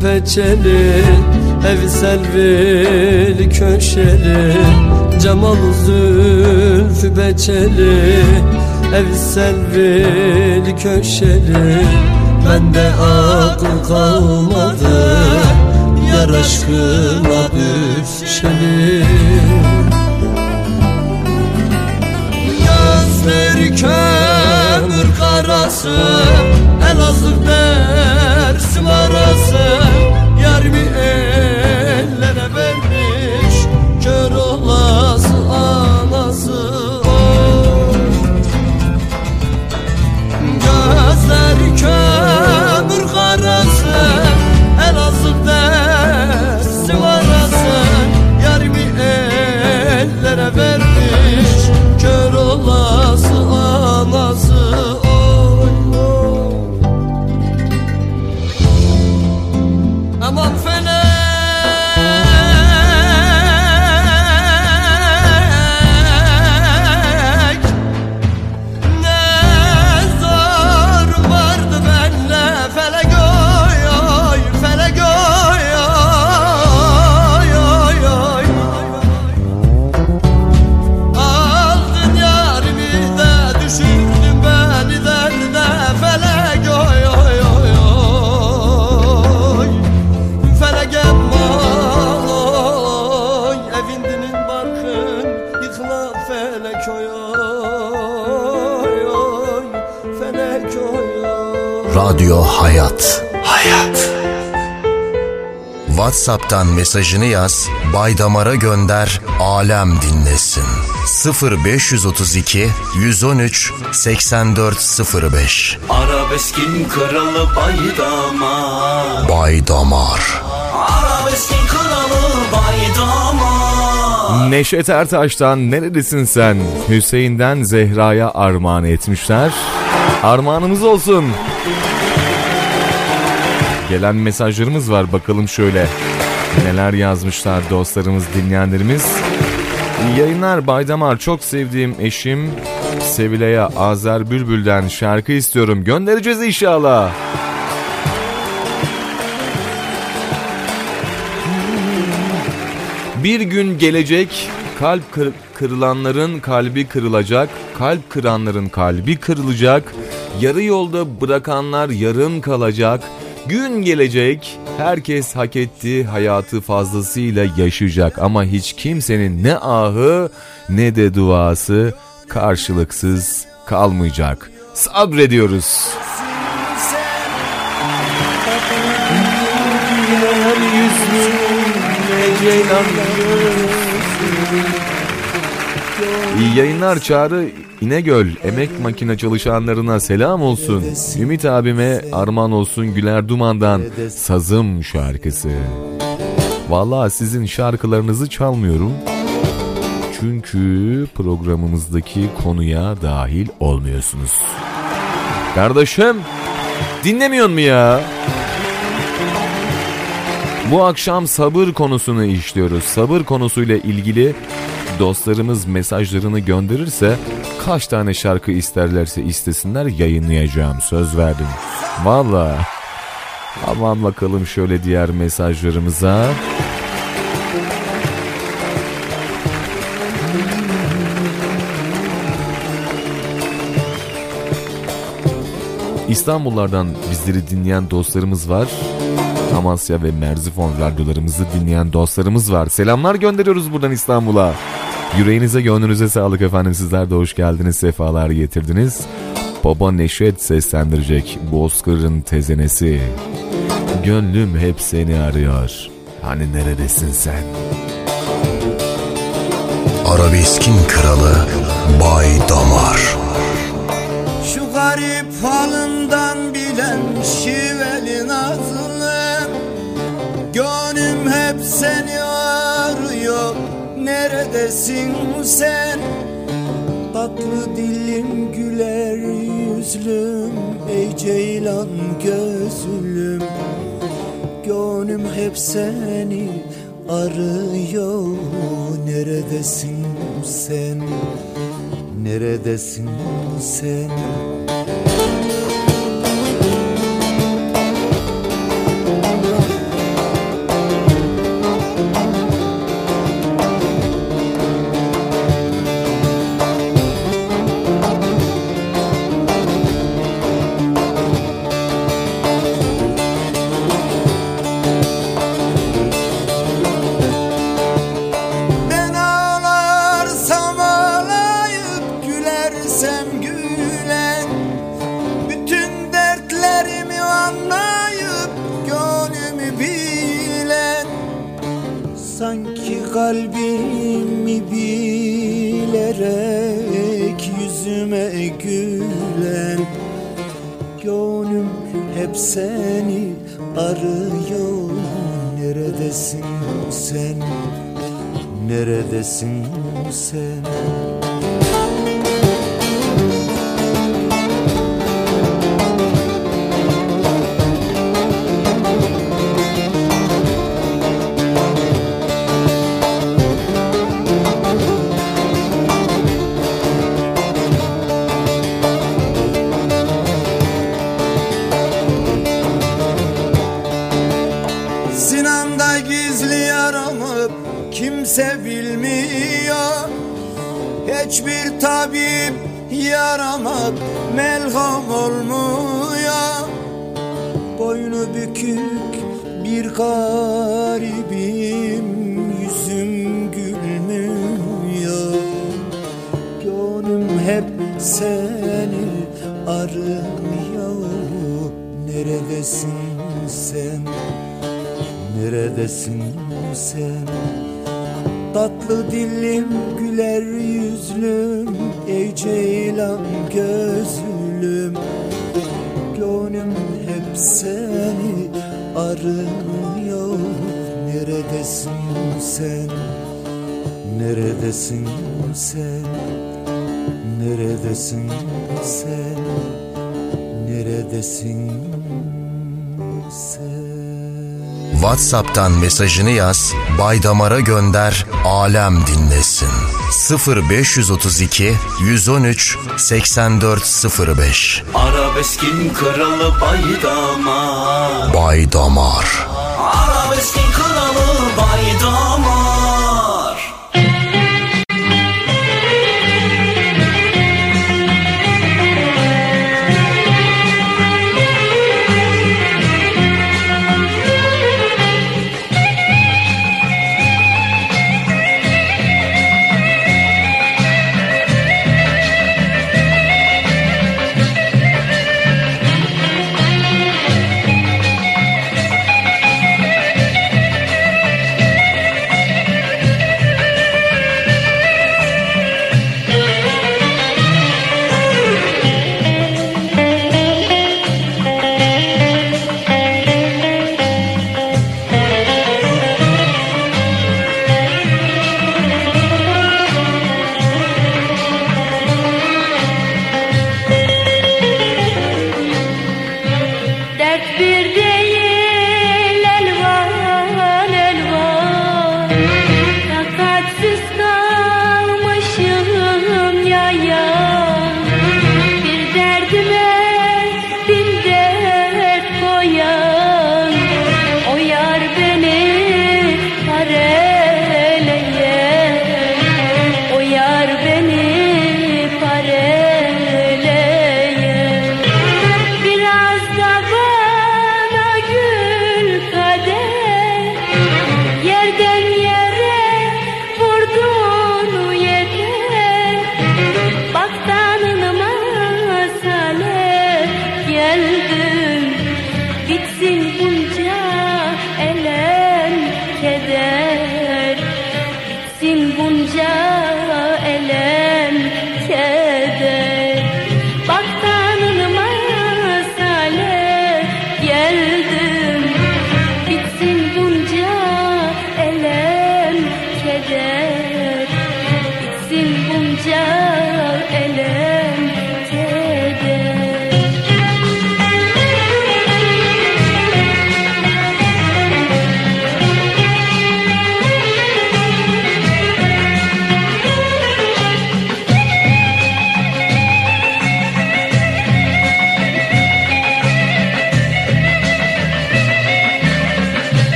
peçeli Evi selvili köşeli Cemalı zülfü peçeli Evi selvili köşeli. Bende akıl kalmadı Yar aşkına düşeli. Gözleri kömür karası Elazığ Dersim arası Yar mi ellere Radyo Hayat. Hayat. WhatsApp'tan mesajını yaz, Baydamar'a gönder, alem dinlesin. 0532 113 8405 Arabeskin kralı baydamar Baydamar. Arabeskin kralı baydamar Neşet Ertaş'tan neredesin sen? Hüseyin'den Zehra'ya armağan etmişler. Armağanımız olsun. Gelen mesajlarımız var bakalım şöyle. Neler yazmışlar dostlarımız, dinleyenlerimiz. Yayınlar Baydamar. Çok sevdiğim eşim Sevilay'a Azer Bülbül'den şarkı istiyorum. Göndereceğiz inşallah. Bir gün gelecek kalp kır- kırılanların kalbi kırılacak, kalp kıranların kalbi kırılacak, yarı yolda bırakanlar yarım kalacak. Gün gelecek herkes hak ettiği hayatı fazlasıyla yaşayacak ama hiç kimsenin ne ahı ne de duası karşılıksız kalmayacak. Sabrediyoruz. İyi yayınlar Çağrı İnegöl emek makine çalışanlarına selam olsun. Ümit abime armağan olsun Güler Duman'dan Sazım şarkısı. Vallahi sizin şarkılarınızı çalmıyorum. Çünkü programımızdaki konuya dahil olmuyorsunuz. Kardeşim dinlemiyor mu ya? Bu akşam sabır konusunu işliyoruz. Sabır konusuyla ilgili dostlarımız mesajlarını gönderirse kaç tane şarkı isterlerse istesinler yayınlayacağım. Söz verdim. Valla. Aman bakalım şöyle diğer mesajlarımıza. İstanbullardan bizleri dinleyen dostlarımız var. Amasya ve Merzifon radyolarımızı dinleyen dostlarımız var. Selamlar gönderiyoruz buradan İstanbul'a. Yüreğinize gönlünüze sağlık efendim. Sizler de hoş geldiniz, sefalar getirdiniz. Baba Neşet seslendirecek Bozkır'ın tezenesi. Gönlüm hep seni arıyor. Hani neredesin sen? Arabeskin kralı Bay Damar. Şu garip halından bilen şiveli nazlım Gönlüm hep seni arıyor Neredesin sen? Tatlı dilim güler yüzlüm Ey ceylan gözlüm. Gönlüm hep seni arıyor. Neredesin sen? Neredesin sen seni arıyor Neredesin sen? Neredesin sen? Hiçbir tabip yarama melham olmuyor Boynu bükük bir garibim Yüzüm gülmüyor Gönlüm hep seni arıyor Neredesin sen? Neredesin sen? Tatlı dilim güler yüzlüm Ey ceylan gözlüm Gönlüm hep seni arıyor Neredesin sen? Neredesin sen? Neredesin sen? Neredesin? WhatsApp'tan mesajını yaz, Baydamar'a gönder, alem dinlesin. 0532 113 8405 Arabeskin kralı Baydamar. Baydamar. Arabeskin kralı Baydamar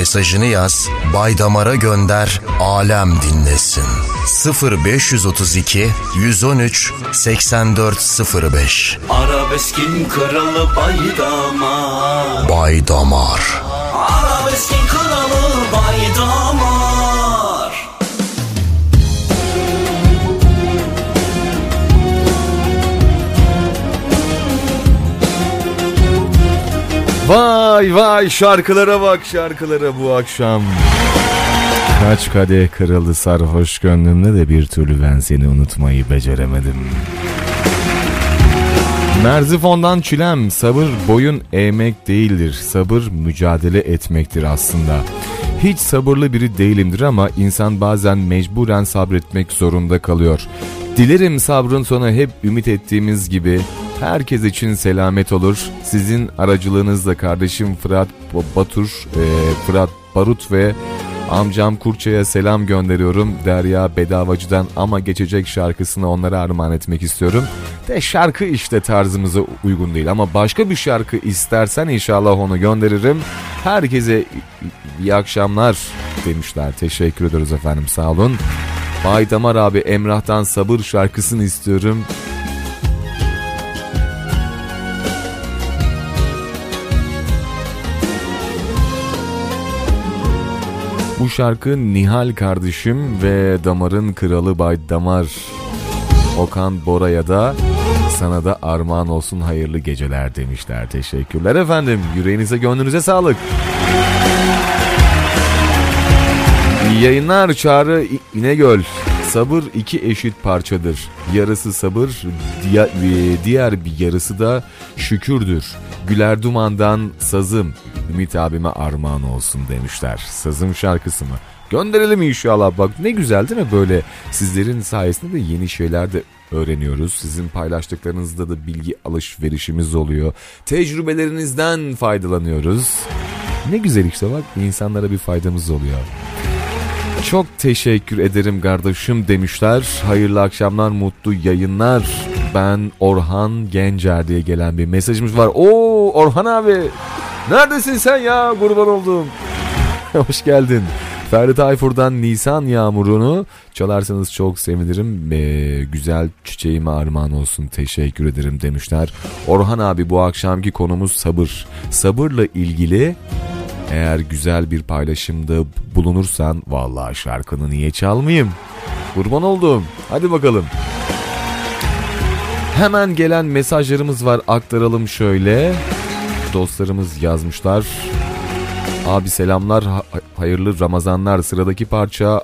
mesajını yaz, Bay Damar'a gönder, alem dinlesin. 0532 113 8405 Arabeskin kralı baydamar. Bay Damar Arabeskin kralı baydamar Vay vay şarkılara bak şarkılara bu akşam. Kaç kadeh kırıldı sarhoş gönlümde de bir türlü ben seni unutmayı beceremedim. Merzifon'dan çilem sabır boyun eğmek değildir. Sabır mücadele etmektir aslında. Hiç sabırlı biri değilimdir ama insan bazen mecburen sabretmek zorunda kalıyor. Dilerim sabrın sonu hep ümit ettiğimiz gibi herkes için selamet olur. Sizin aracılığınızla kardeşim Fırat Batur, e, Fırat Barut ve Amcam Kurça'ya selam gönderiyorum. Derya Bedavacı'dan ama geçecek şarkısını onlara armağan etmek istiyorum. De şarkı işte tarzımıza uygun değil ama başka bir şarkı istersen inşallah onu gönderirim. Herkese iyi akşamlar demişler. Teşekkür ederiz efendim sağ olun. Bay Damar abi Emrah'tan sabır şarkısını istiyorum. Bu şarkı Nihal kardeşim ve Damar'ın kralı Bay Damar Okan Bora'ya da sana da armağan olsun hayırlı geceler demişler. Teşekkürler efendim. Yüreğinize gönlünüze sağlık. Yayınlar Çağrı İnegöl. Sabır iki eşit parçadır. Yarısı sabır, diğer bir yarısı da şükürdür. Güler Duman'dan sazım Ümit abime armağan olsun demişler. Sazım şarkısı mı? Gönderelim inşallah. Bak ne güzel değil mi böyle sizlerin sayesinde de yeni şeyler de öğreniyoruz. Sizin paylaştıklarınızda da bilgi alışverişimiz oluyor. Tecrübelerinizden faydalanıyoruz. Ne güzel işte bak insanlara bir faydamız oluyor. Çok teşekkür ederim kardeşim demişler. Hayırlı akşamlar, mutlu yayınlar. Ben Orhan Gencer diye gelen bir mesajımız var. Oo Orhan abi neredesin sen ya kurban oldum. [laughs] Hoş geldin. Ferdi Tayfur'dan Nisan Yağmuru'nu çalarsanız çok sevinirim. Ee, güzel çiçeğime armağan olsun teşekkür ederim demişler. Orhan abi bu akşamki konumuz sabır. Sabırla ilgili eğer güzel bir paylaşımda bulunursan vallahi şarkını niye çalmayayım? Kurban oldum. Hadi bakalım. Hemen gelen mesajlarımız var aktaralım şöyle. Dostlarımız yazmışlar. Abi selamlar hayırlı Ramazanlar sıradaki parça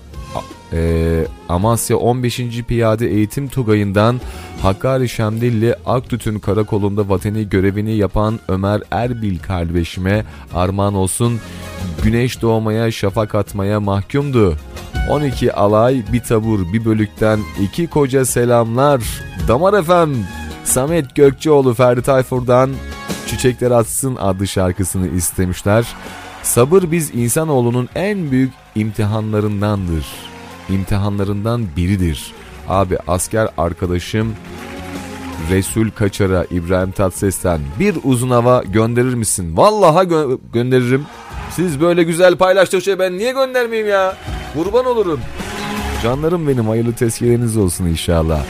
e, Amasya 15. Piyade Eğitim Tugayı'ndan Hakkari Şemdilli Aktüt'ün karakolunda vatani görevini yapan Ömer Erbil kardeşime armağan olsun. Güneş doğmaya şafak atmaya mahkumdu. 12 alay bir tabur bir bölükten iki koca selamlar. Damar efem Samet Gökçeoğlu Ferdi Tayfur'dan Çiçekler Atsın adlı şarkısını istemişler. Sabır biz insanoğlunun en büyük imtihanlarındandır. İmtihanlarından biridir. Abi asker arkadaşım Resul Kaçar'a İbrahim Tatlıses'ten bir uzun hava gönderir misin? Vallaha gö- gönderirim. Siz böyle güzel paylaştıkça ben niye göndermeyeyim ya? Kurban olurum. Canlarım benim hayırlı tezkereniz olsun inşallah.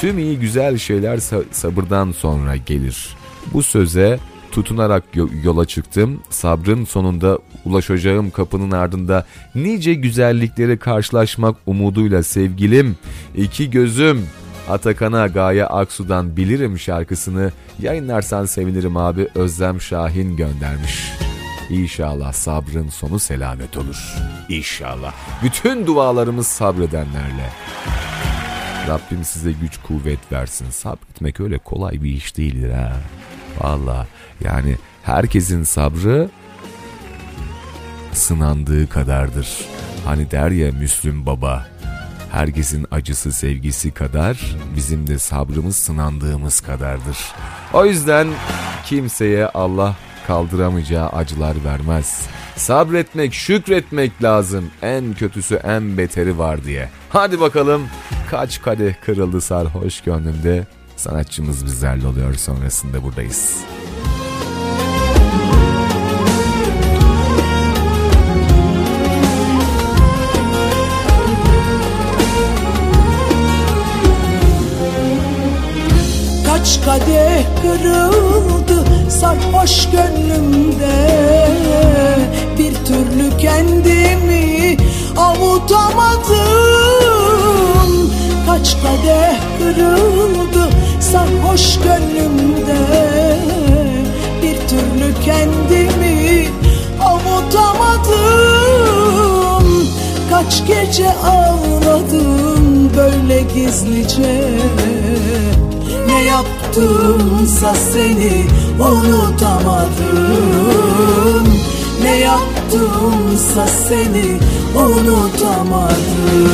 Tüm iyi güzel şeyler sabırdan sonra gelir. Bu söze tutunarak yola çıktım. Sabrın sonunda ulaşacağım kapının ardında nice güzellikleri karşılaşmak umuduyla sevgilim, iki gözüm, Atakan'a Gaye Aksu'dan Bilirim şarkısını yayınlarsan sevinirim abi Özlem Şahin göndermiş. İnşallah sabrın sonu selamet olur. İnşallah. Bütün dualarımız sabredenlerle. Rabbim size güç kuvvet versin. Sabretmek öyle kolay bir iş değildir ha. Valla yani herkesin sabrı sınandığı kadardır. Hani der ya Müslüm Baba, herkesin acısı sevgisi kadar bizim de sabrımız sınandığımız kadardır. O yüzden kimseye Allah kaldıramayacağı acılar vermez. Sabretmek, şükretmek lazım. En kötüsü en beteri var diye. Hadi bakalım kaç kadeh kırıldı sarhoş gönlünde. Sanatçımız bizlerle oluyor sonrasında buradayız. Kaç kadeh kırıldı sarhoş gönlümde Bir türlü kendimi avutamadım. Kaç kadeh kırıldı sarhoş gönlümde Bir türlü kendimi avutamadım. Kaç gece ağladım böyle gizlice Ne yaptımsa seni unutamadım. Ne yaptımsa seni unutamadım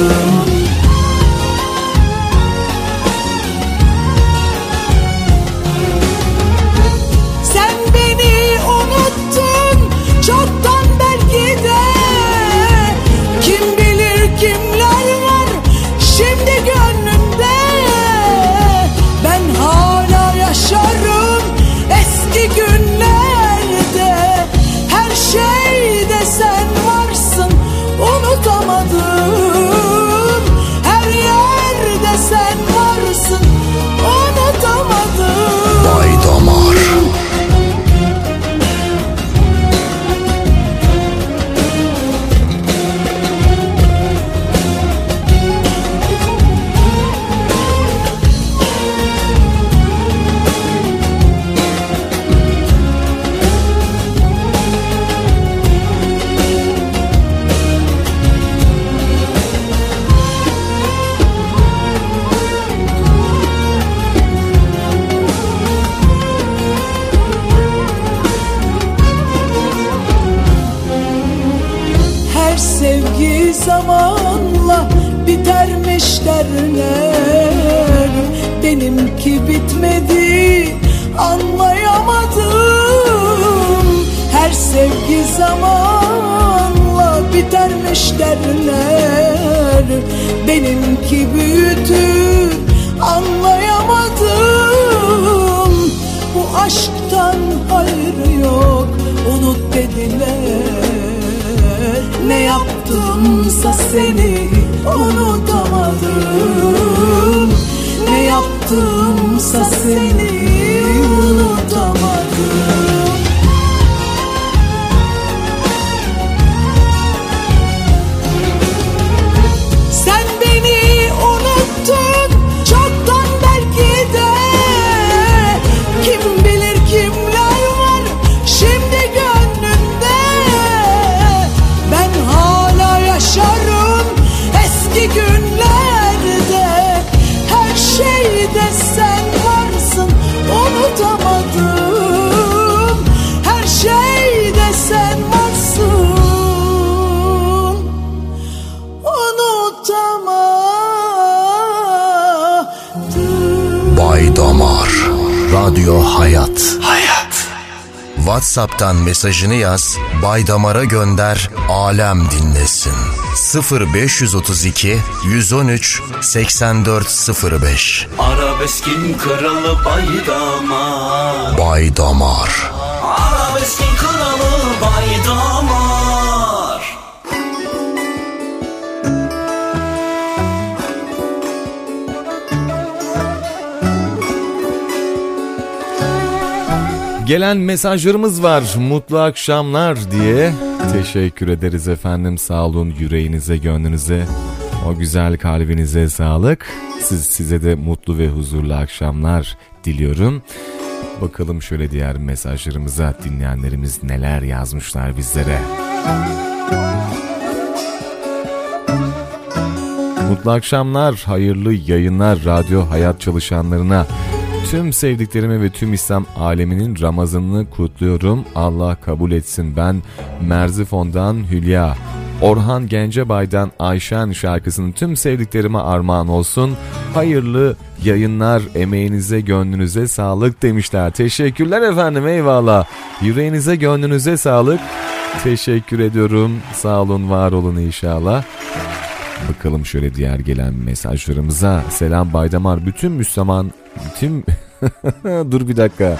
bitermiş derler Benimki bitmedi anlayamadım. Her sevgi zamanla bitermiş derler Benimki büyüdü anlayamadım. Bu aşktan hayır yok unut dediler. Ne yaptımsa seni unutamadım. Ne yaptımsa seni unutamadım WhatsApp'tan mesajını yaz Bay Damar'a gönder Alem dinlesin. 0532 113 8405 Arabeskin kralı baydamar. Bay Damar Arabeskin kralı baydamar Gelen mesajlarımız var. Mutlu akşamlar diye. Teşekkür ederiz efendim. Sağ olun yüreğinize, gönlünüze, o güzel kalbinize sağlık. Siz size de mutlu ve huzurlu akşamlar diliyorum. Bakalım şöyle diğer mesajlarımıza dinleyenlerimiz neler yazmışlar bizlere. Mutlu akşamlar, hayırlı yayınlar radyo hayat çalışanlarına. Tüm sevdiklerime ve tüm İslam aleminin Ramazanını kutluyorum. Allah kabul etsin. Ben Merzifon'dan Hülya. Orhan Gencebay'dan Ayşen şarkısının tüm sevdiklerime armağan olsun. Hayırlı yayınlar, emeğinize, gönlünüze sağlık demişler. Teşekkürler efendim, eyvallah. Yüreğinize, gönlünüze sağlık. Teşekkür ediyorum. Sağ olun, var olun inşallah. Bakalım şöyle diğer gelen mesajlarımıza. Selam Baydamar. Bütün Müslüman... Tüm... [laughs] Dur bir dakika.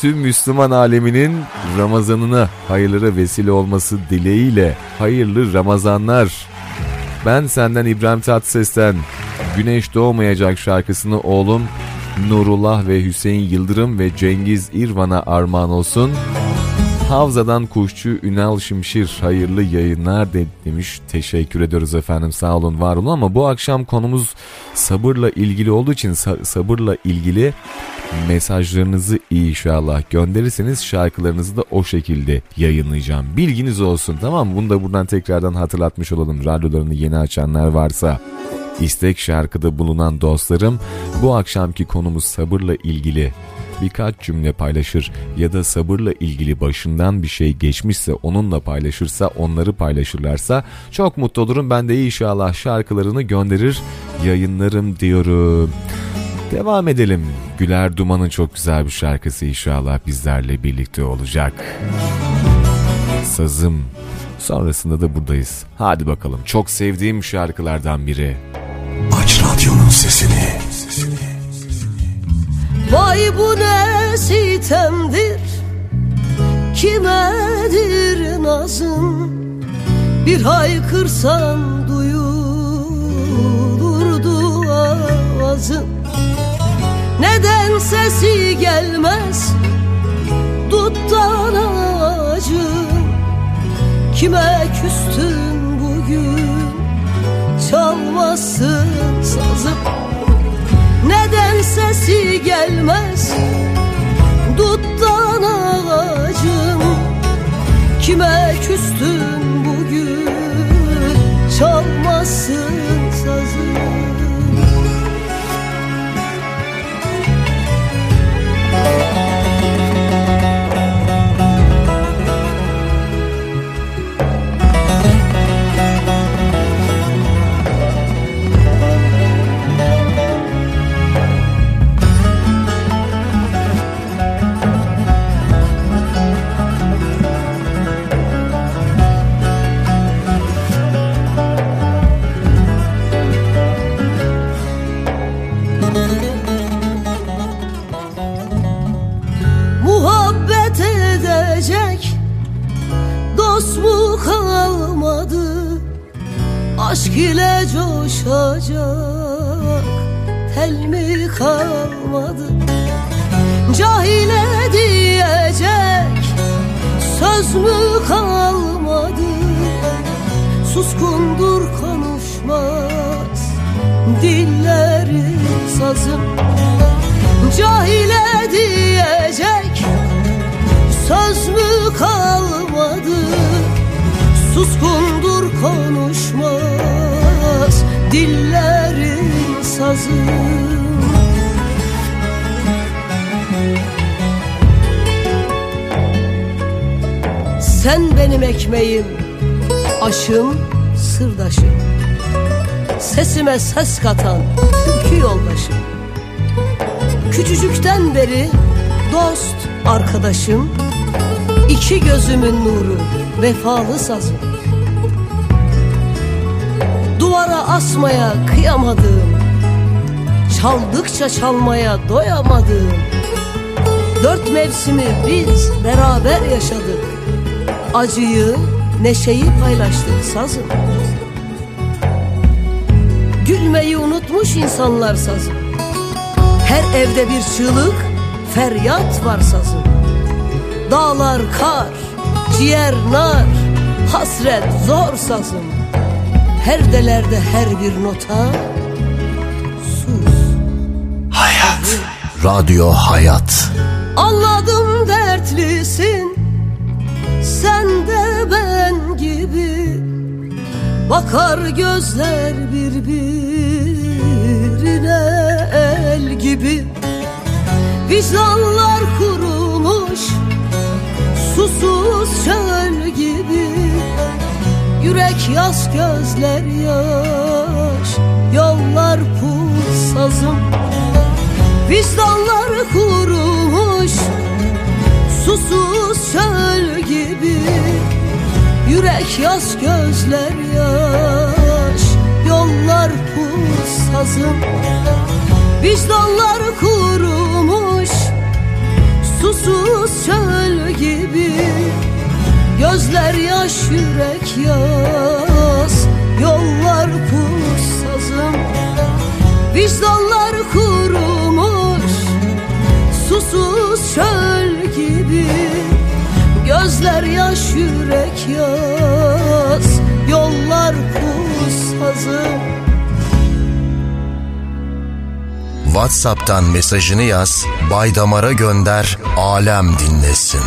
Tüm Müslüman aleminin Ramazanına hayırlara vesile olması dileğiyle hayırlı Ramazanlar. Ben senden İbrahim Tatlıses'ten Güneş Doğmayacak şarkısını oğlum Nurullah ve Hüseyin Yıldırım ve Cengiz İrvan'a armağan olsun. Havza'dan kuşçu Ünal Şimşir hayırlı yayınlar de, demiş. Teşekkür ediyoruz efendim sağ olun var olun ama bu akşam konumuz sabırla ilgili olduğu için sa- sabırla ilgili mesajlarınızı inşallah gönderirseniz şarkılarınızı da o şekilde yayınlayacağım. Bilginiz olsun tamam mı? Bunu da buradan tekrardan hatırlatmış olalım radyolarını yeni açanlar varsa. İstek şarkıda bulunan dostlarım bu akşamki konumuz sabırla ilgili birkaç cümle paylaşır ya da sabırla ilgili başından bir şey geçmişse onunla paylaşırsa onları paylaşırlarsa çok mutlu olurum. Ben de inşallah şarkılarını gönderir yayınlarım diyorum. Devam edelim. Güler Duman'ın çok güzel bir şarkısı inşallah bizlerle birlikte olacak. Sazım. Sonrasında da buradayız. Hadi bakalım. Çok sevdiğim şarkılardan biri. Aç radyonun sesini. Vay bu ne sitemdir? Kimedir nazın Bir haykırsan duyulurdu avazın Neden sesi gelmez? Duttan ağacın Kime küstün bugün? Çalmasın sazım neden sesi gelmez? Duttan ağacım Kime küstün bugün? Çalmasın Aşk ile coşacak Tel mi kalmadı? Cahile diyecek Söz mü kalmadı? Suskundur konuşmaz Dilleri sazım Cahile diyecek Söz mü kalmadı Suskundur konuşmaz Dillerin sazı. Sen benim ekmeğim Aşım, sırdaşım. Sesime ses katan Türkü yoldaşım. Küçücükten beri dost arkadaşım iki gözümün nuru vefalı sazım Duvara asmaya kıyamadığım Çaldıkça çalmaya doyamadığım Dört mevsimi biz beraber yaşadık. Acıyı, neşeyi paylaştık sazım. Gülmeyi unutmuş insanlar sazım. Her evde bir çığlık, feryat var sazım. Dağlar kar, ciğer nar, hasret zor sazım. Her delerde her bir nota, sus. Hayat. Radyo Hayat. Anladım dertlisin, sen de ben gibi. Bakar gözler birbirine el gibi Vicdanlar kurumuş Susuz çöl gibi. Yürek yaz gözler yaş Yollar pul sazım Vicdanlar kurumuş Susuz çöl gibi. Yürek yaz gözler yaş Yollar pul sazım Vicdanlar kurumuş Susuz çöl gibi. Gözler yaş yürek yaz. Yollar pus sazım Vicdanlar kurumuş. Susuz çöl gibi. Gözler yaş yürek yaz. Yollar pus sazım WhatsApp'tan mesajını yaz, Baydamar'a gönder, alem dinlesin.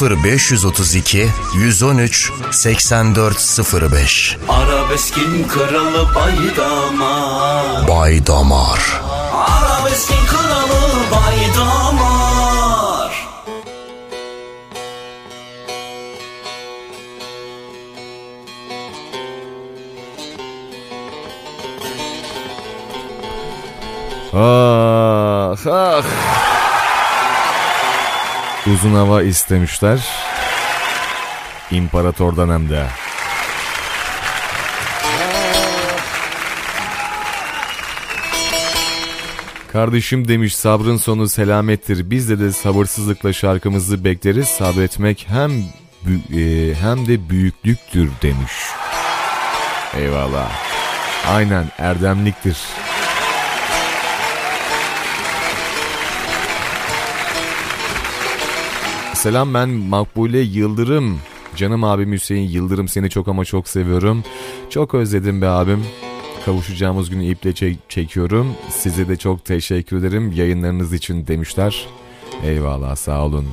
0532 113 8405 Arabeskin kralı Baydamar. Baydamar. Arabeskin kralı Baydamar Ah ah. Uzun hava istemişler. İmparatordan hem de. Kardeşim demiş sabrın sonu selamettir. Biz de de sabırsızlıkla şarkımızı bekleriz. Sabretmek hem e, hem de büyüklüktür demiş. Eyvallah. Aynen erdemliktir. Selam ben Makbule Yıldırım. Canım abim Hüseyin Yıldırım seni çok ama çok seviyorum. Çok özledim be abim. Kavuşacağımız günü iple çek- çekiyorum. Size de çok teşekkür ederim yayınlarınız için demişler. Eyvallah sağ olun.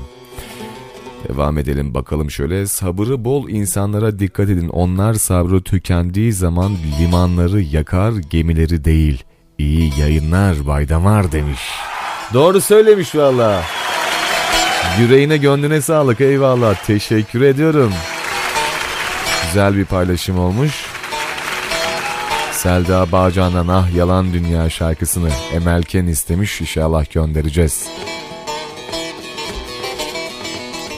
Devam edelim bakalım şöyle. Sabırı bol insanlara dikkat edin. Onlar sabrı tükendiği zaman limanları yakar gemileri değil. İyi yayınlar Baydamar demiş. Doğru söylemiş valla. Yüreğine gönlüne sağlık eyvallah teşekkür ediyorum. Güzel bir paylaşım olmuş. Selda Bağcan'dan Ah Yalan Dünya şarkısını Emelken istemiş inşallah göndereceğiz.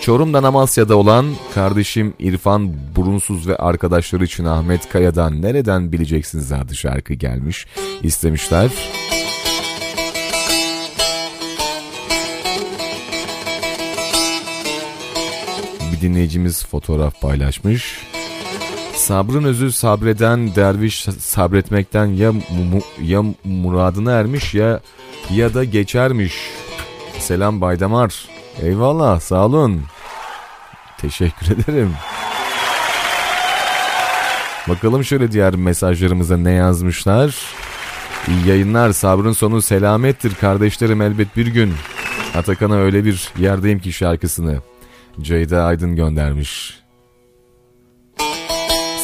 Çorum'dan Amasya'da olan kardeşim İrfan Burunsuz ve arkadaşları için Ahmet Kaya'dan nereden bileceksiniz adı şarkı gelmiş istemişler. Dinleyicimiz fotoğraf paylaşmış. Sabrın özü sabreden derviş sabretmekten ya mu- ya muradına ermiş ya ya da geçermiş. Selam Baydamar. Eyvallah sağ olun. Teşekkür ederim. Bakalım şöyle diğer mesajlarımıza ne yazmışlar. İyi yayınlar sabrın sonu selamettir kardeşlerim elbet bir gün. Atakan'a öyle bir yerdeyim ki şarkısını. Ceyda Aydın göndermiş.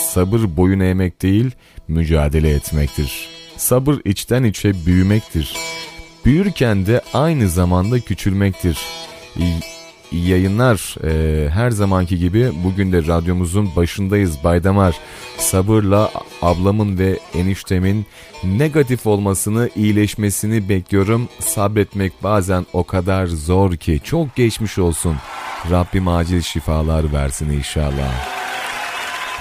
Sabır boyun eğmek değil, mücadele etmektir. Sabır içten içe büyümektir. Büyürken de aynı zamanda küçülmektir. İyi, yayınlar. Ee, her zamanki gibi bugün de radyomuzun başındayız Baydamar. Sabırla ablamın ve eniştemin negatif olmasını, iyileşmesini bekliyorum. Sabretmek bazen o kadar zor ki. Çok geçmiş olsun. Rabbim acil şifalar versin inşallah.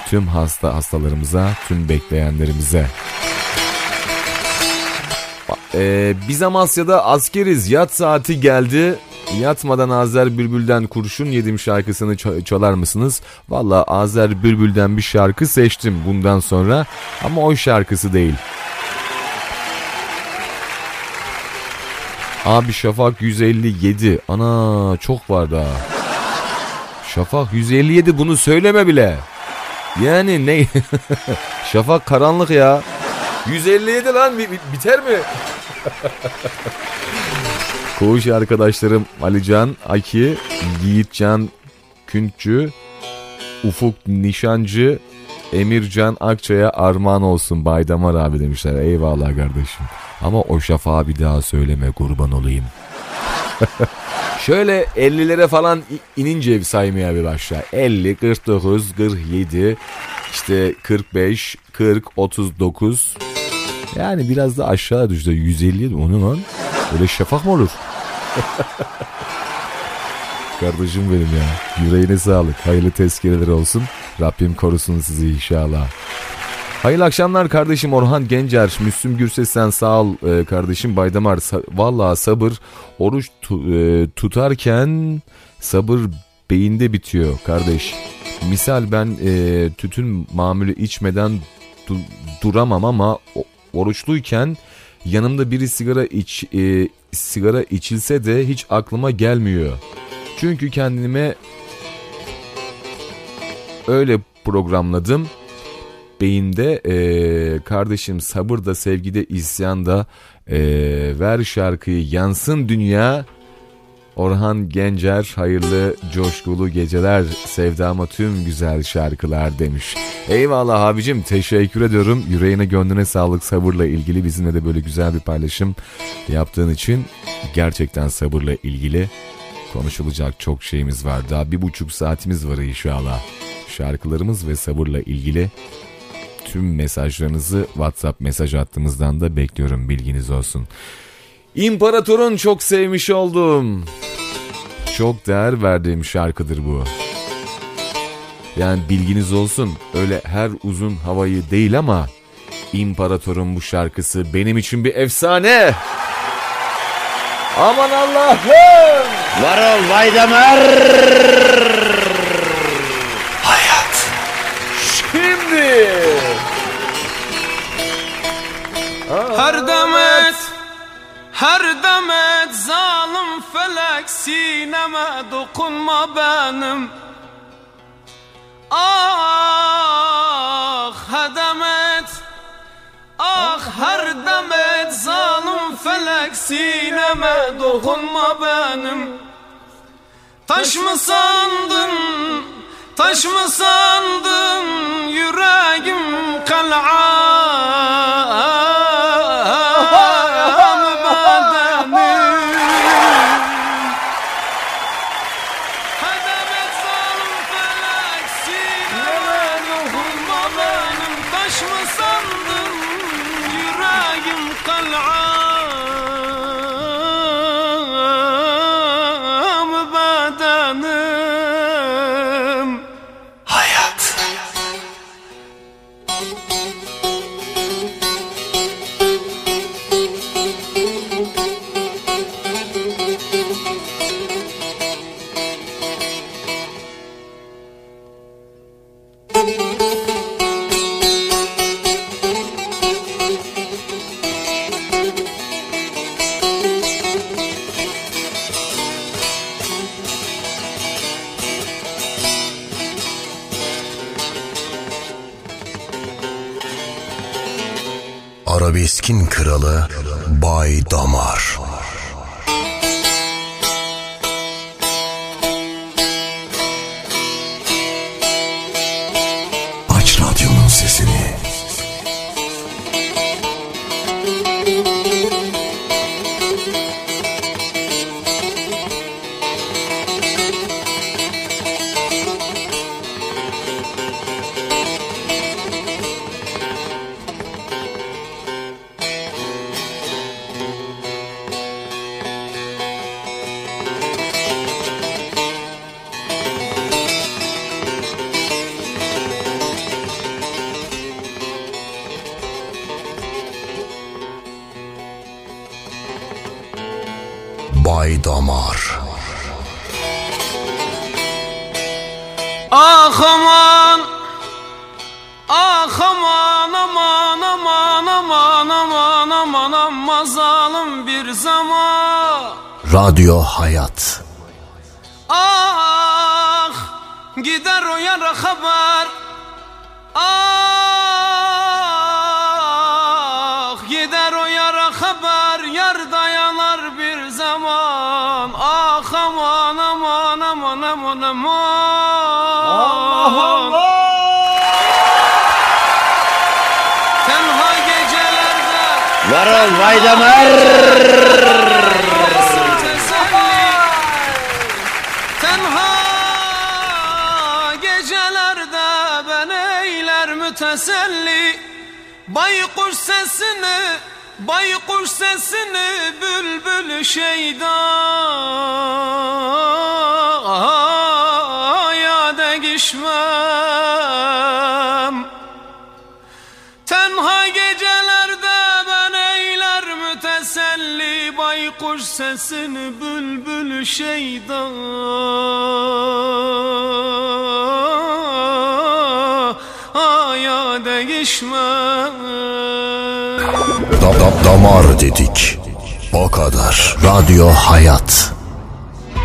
Tüm hasta hastalarımıza, tüm bekleyenlerimize. Ee, biz Amasya'da askeriz. Yat saati geldi. Yatmadan Azer Bülbül'den kurşun yedim şarkısını çalar mısınız? Valla Azer Bülbül'den bir şarkı seçtim bundan sonra ama o şarkısı değil. Abi Şafak 157. Ana çok var daha. Şafak 157 bunu söyleme bile. Yani ne? [laughs] Şafak karanlık ya. 157 lan bi- biter mi? [laughs] Koğuş arkadaşlarım Alican, Aki, Yiğitcan Küntçü, Ufuk Nişancı, Emircan Akçay'a armağan olsun Baydamar abi demişler. Eyvallah kardeşim. Ama o şafağı bir daha söyleme kurban olayım. [laughs] Şöyle 50'lere falan inince saymaya bir başla. 50, 49, 47, işte 45, 40, 39. Yani biraz da aşağı düştü. 150 onu lan. Öyle şafak mı olur? [laughs] Kardeşim benim ya. Yüreğine sağlık. Hayırlı tezkereler olsun. Rabbim korusun sizi inşallah. Hayırlı akşamlar kardeşim Orhan Gencer. Müslüm Gürses'ten sağ ol e, kardeşim Baydamar. Sa- Vallahi sabır oruç e, tutarken sabır beyinde bitiyor kardeş. Misal ben e, tütün mamülü içmeden du- duramam ama oruçluyken yanımda biri sigara iç sigara içilse de hiç aklıma gelmiyor. Çünkü kendime öyle programladım. Beyinde eee, kardeşim sabır da sevgi isyan da eee, ver şarkıyı yansın dünya. Orhan Gencer hayırlı coşkulu geceler sevdama tüm güzel şarkılar demiş. Eyvallah abicim teşekkür ediyorum. Yüreğine gönlüne sağlık sabırla ilgili bizimle de böyle güzel bir paylaşım yaptığın için gerçekten sabırla ilgili konuşulacak çok şeyimiz var. Daha bir buçuk saatimiz var inşallah. Şarkılarımız ve sabırla ilgili tüm mesajlarınızı WhatsApp mesaj hattımızdan da bekliyorum bilginiz olsun. İmparator'un çok sevmiş oldum. Çok değer verdiğim şarkıdır bu. Yani bilginiz olsun öyle her uzun havayı değil ama İmparator'un bu şarkısı benim için bir efsane. Aman Allah'ım. Varol Vaydamer. Şimdi. Her demet Her demet zalim felek sineme dokunma benim. Ah her demet Ah her demet zalim felek sineme dokunma benim. Taş mı sandın Taş mı sandın yüreğim kal'a Arabeskin kralı Bay Damar. Zalim bir zaman. Radyo Hayat. Ah gider o yara haber Ah gider o yara haber Yar dayanar bir zaman. Ah aman aman aman aman aman. Allah Allah Varol Vaydamer. Tenha gecelerde ben eyler müteselli. Baykuş sesini, baykuş sesini bülbül şeyda. Ya degişmem Baykuş sesini bülbül şeyda Aya değişmez Da, da- damar dedik. O kadar. Radyo Hayat.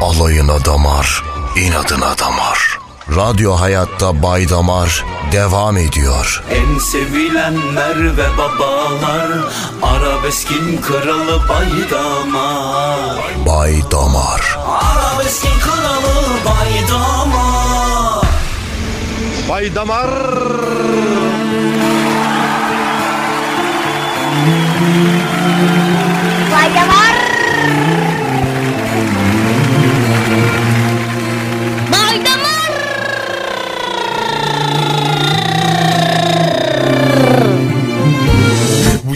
Alayına damar, inadına damar. Radyo Hayat'ta Bay Damar devam ediyor. En sevilen ve babalar Arabeskin kralı Bay Damar Bay Damar. Arabeskin kralı Bay Damar Bay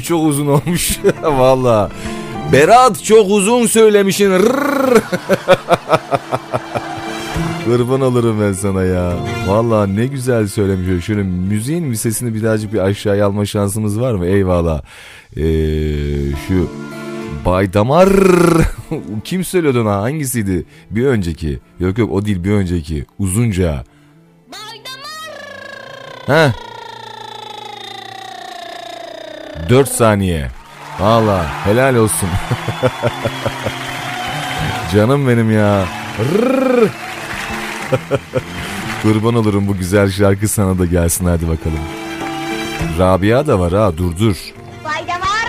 çok uzun olmuş. [laughs] Valla. Berat çok uzun söylemişsin. Rrrr. [laughs] Kurban olurum ben sana ya. Valla ne güzel söylemiş. Şöyle müziğin bir sesini birazcık bir aşağıya alma şansımız var mı? Eyvallah. Ee, şu Bay Damar [laughs] kim söylüyordu ona hangisiydi? Bir önceki. Yok yok o değil bir önceki. Uzunca. Heh. 4 saniye. Valla helal olsun. [laughs] Canım benim ya. [laughs] Kurban olurum bu güzel şarkı sana da gelsin hadi bakalım. Rabia da var ha dur dur. Fayda var.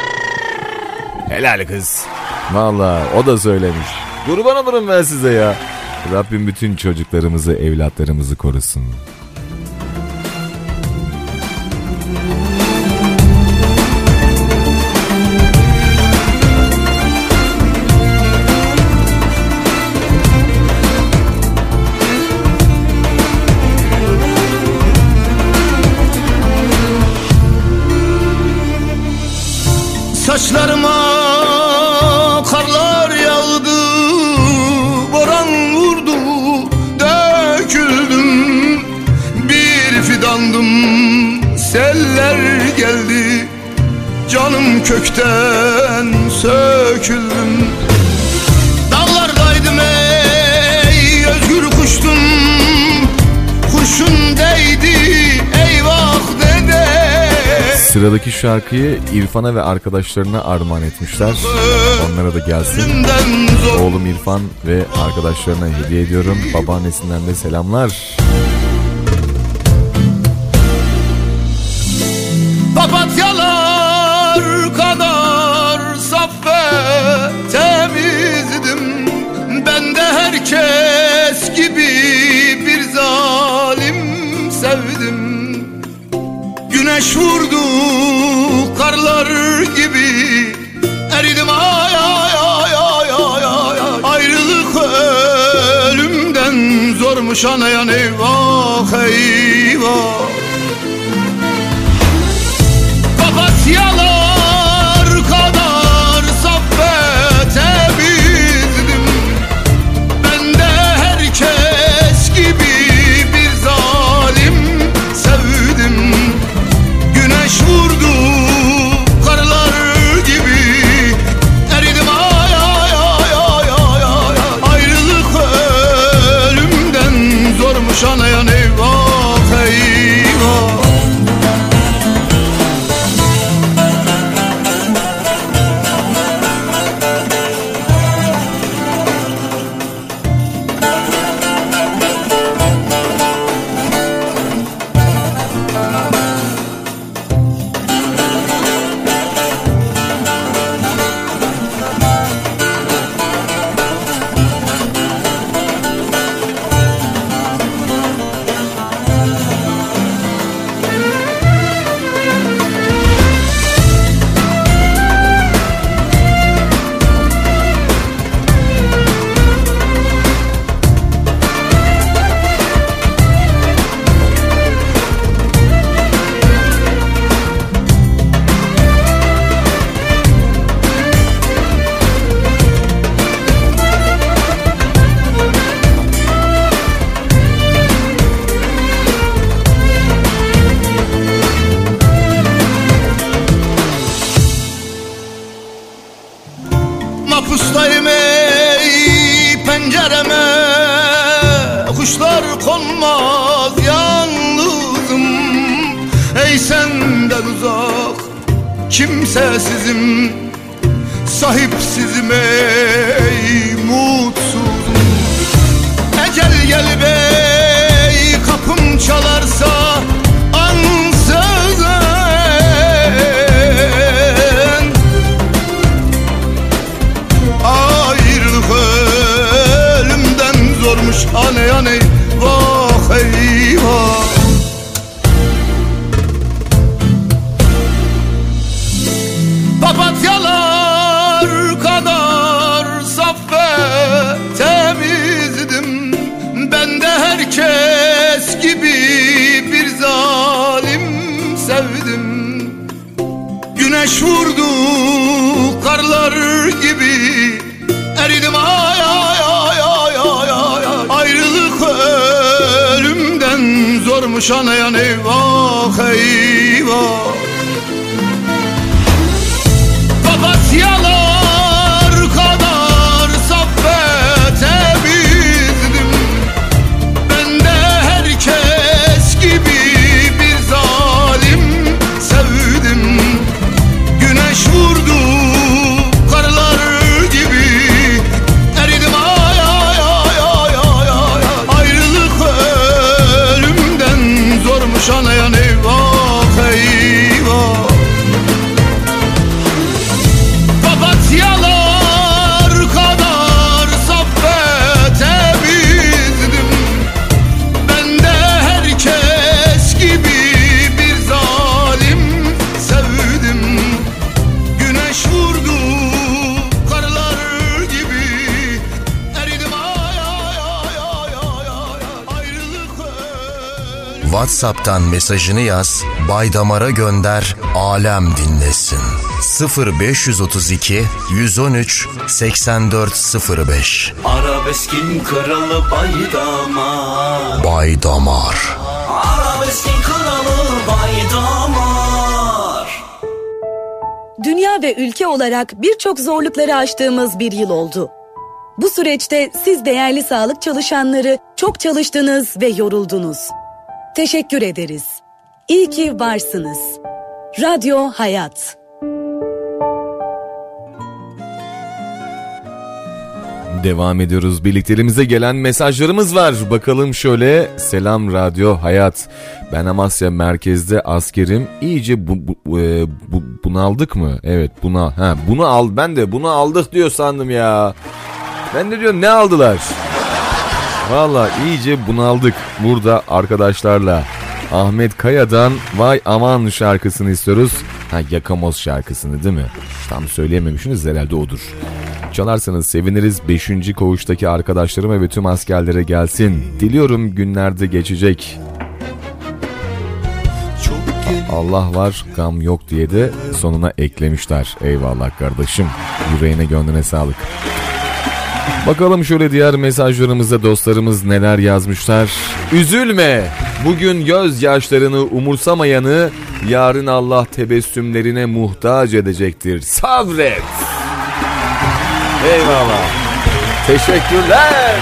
Helal kız. Valla o da söylemiş. Kurban olurum ben size ya. Rabbim bütün çocuklarımızı, evlatlarımızı korusun. Kökten söküldüm Dağlardaydım ey özgür kuştum Kuşun değdi eyvah dede Sıradaki şarkıyı İrfan'a ve arkadaşlarına armağan etmişler. Onlara da gelsin. Oğlum İrfan ve arkadaşlarına hediye ediyorum. Babaannesinden de selamlar. Zormuş anayan eyvah eyvah Mapustayım ey pencereme. Kuşlar konmaz yalnızım. Ey senden uzak kimsesizim. Sahipsizim ey mutsuzum. Ecel gel bey çalarsa aney aney شانه یا نیوا خیوا WhatsApp'tan mesajını yaz, Baydamar'a gönder, alem dinlesin. 0532 113 8405 Arabeskin kralı Baydamar Baydamar Arabeskin kralı Baydamar Dünya ve ülke olarak birçok zorlukları aştığımız bir yıl oldu. Bu süreçte siz değerli sağlık çalışanları çok çalıştınız ve yoruldunuz. Teşekkür ederiz. İyi ki varsınız. Radyo Hayat. Devam ediyoruz. Birliklerimize gelen mesajlarımız var. Bakalım şöyle. Selam Radyo Hayat. Ben Amasya merkezde askerim. İyice bu, bu, e, bu- bunaldık mı? Evet buna. Ha, bunu al. Ben de bunu aldık diyor sandım ya. Ben de diyorum ne aldılar? Valla iyice bunaldık burada arkadaşlarla. Ahmet Kaya'dan Vay Aman şarkısını istiyoruz. Ha Yakamoz şarkısını değil mi? Tam söyleyememişsiniz herhalde odur. Çalarsanız seviniriz 5. koğuştaki arkadaşlarıma ve tüm askerlere gelsin. Diliyorum günlerde geçecek. Allah var gam yok diye de sonuna eklemişler. Eyvallah kardeşim. Yüreğine gönlüne sağlık. Bakalım şöyle diğer mesajlarımızda dostlarımız neler yazmışlar. Üzülme. Bugün gözyaşlarını umursamayanı yarın Allah tebessümlerine muhtaç edecektir. Sabret. Eyvallah. Teşekkürler.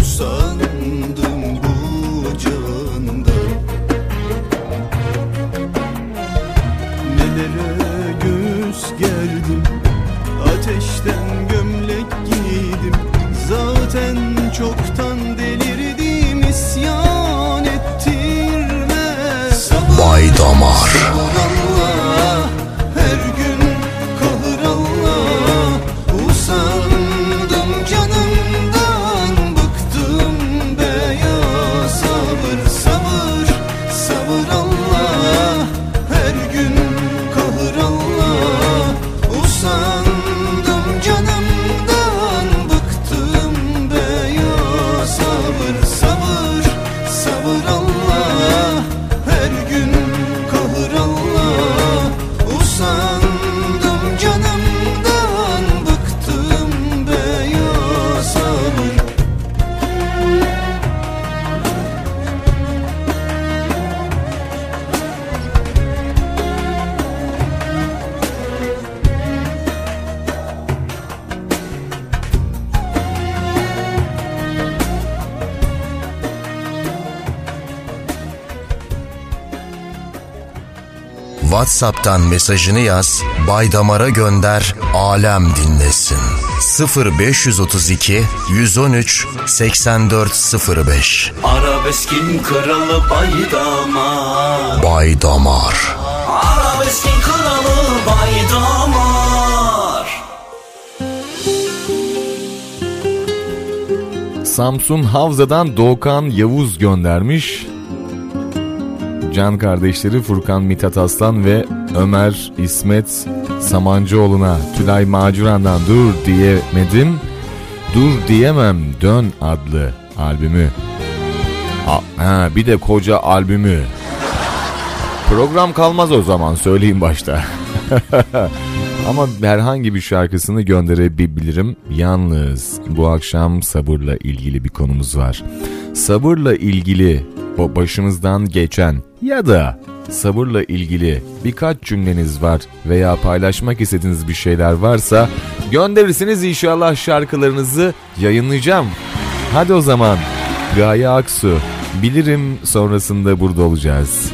Usandım bu canda. Nelere göğüs gerdim Ateşten gömlek giydim. Zaten çoktan delirdim isyan ettirme Bay Damar WhatsApp'tan mesajını yaz, Bay Damar'a gönder, alem dinlesin. 0532 113 8405 Arabeskin kralı Bay Damar Bay Damar Arabeskin kralı Bay Damar Samsun Havza'dan Doğukan Yavuz göndermiş. Can kardeşleri Furkan Mithat Aslan ve Ömer İsmet Samancıoğlu'na Tülay Macuran'dan Dur diyemedim, Dur diyemem Dön adlı albümü. Ha, ha, bir de koca albümü. Program kalmaz o zaman söyleyeyim başta. [laughs] Ama herhangi bir şarkısını gönderebilirim. Yalnız bu akşam sabırla ilgili bir konumuz var. Sabırla ilgili o başımızdan geçen ya da sabırla ilgili birkaç cümleniz var veya paylaşmak istediğiniz bir şeyler varsa gönderirsiniz inşallah şarkılarınızı yayınlayacağım. Hadi o zaman Gaye Aksu bilirim sonrasında burada olacağız.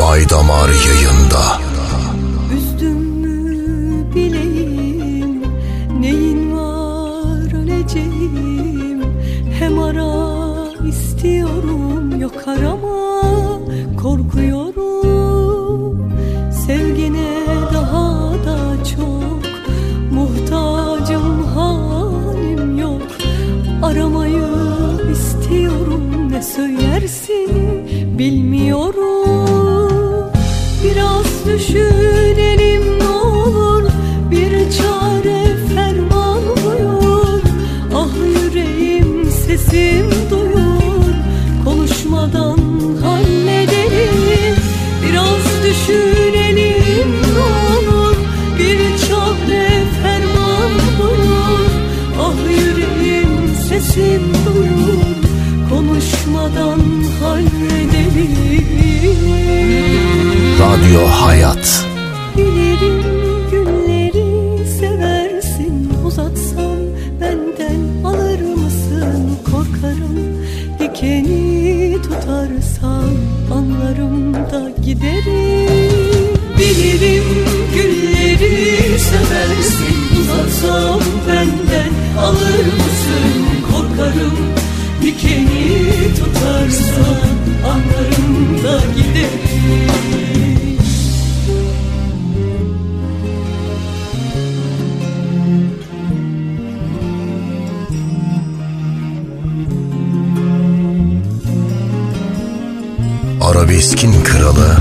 Bay Damar yayında. Radyo Hayat. Arabeskin kralı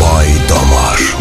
Bay Damar.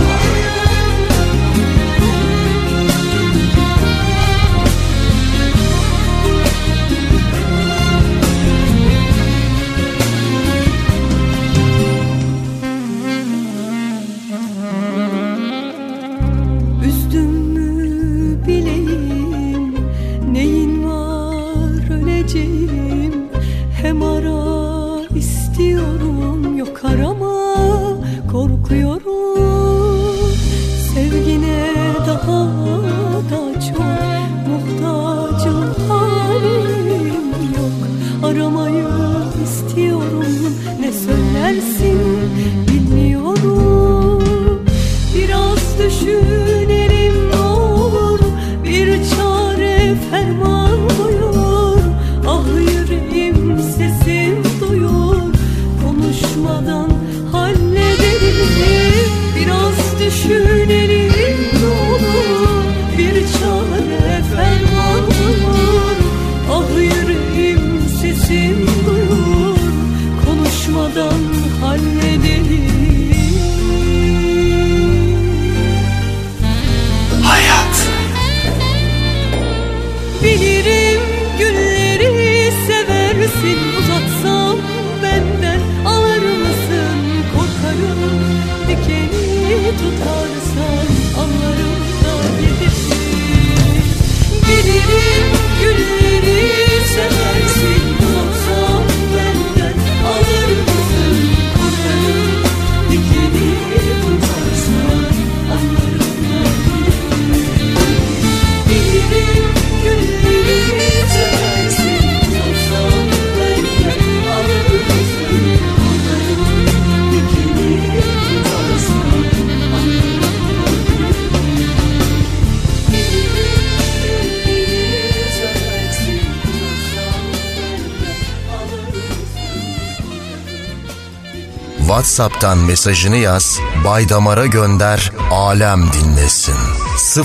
WhatsApp'tan mesajını yaz, Baydamar'a gönder, alem dinlesin.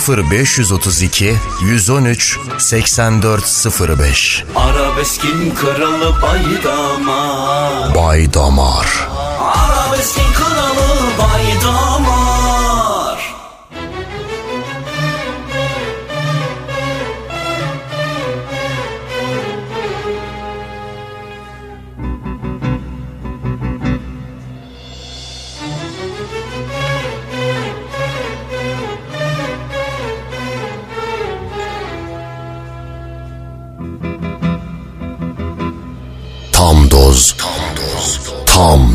0532 113 8405 Arabeskin kralı Baydamar. Baydamar. Arabeskin kralı Baydamar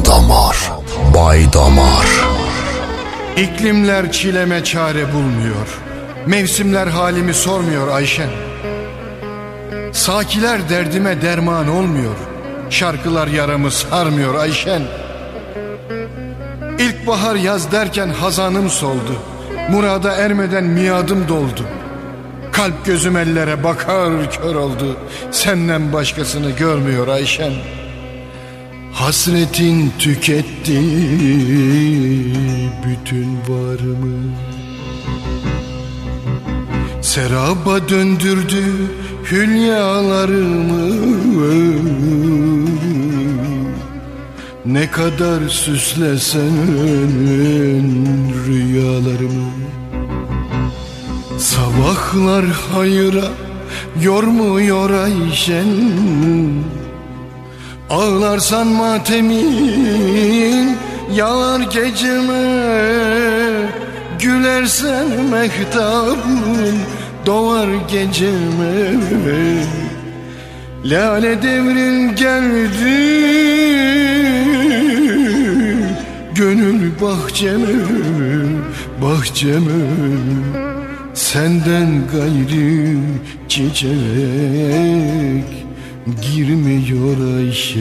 damar, Baydamar. İklimler çileme çare bulmuyor. Mevsimler halimi sormuyor Ayşen. Sakiler derdime derman olmuyor. Şarkılar yaramı sarmıyor Ayşen. İlkbahar yaz derken hazanım soldu. Murada ermeden miadım doldu. Kalp gözüm ellere bakar kör oldu. Senden başkasını görmüyor Ayşen. Hasretin tüketti bütün varımı. Seraba döndürdü hülyalarımı. Ne kadar süslesen rüyalarımı. Sabahlar hayıra yormuyor Ayşen Ağlarsan matemin yağar geceme Gülersen mehtabın doğar geceme. Lale devrin geldi Gönül bahçeme, bahçeme. Senden gayrı çiçek girmiyor Ayşe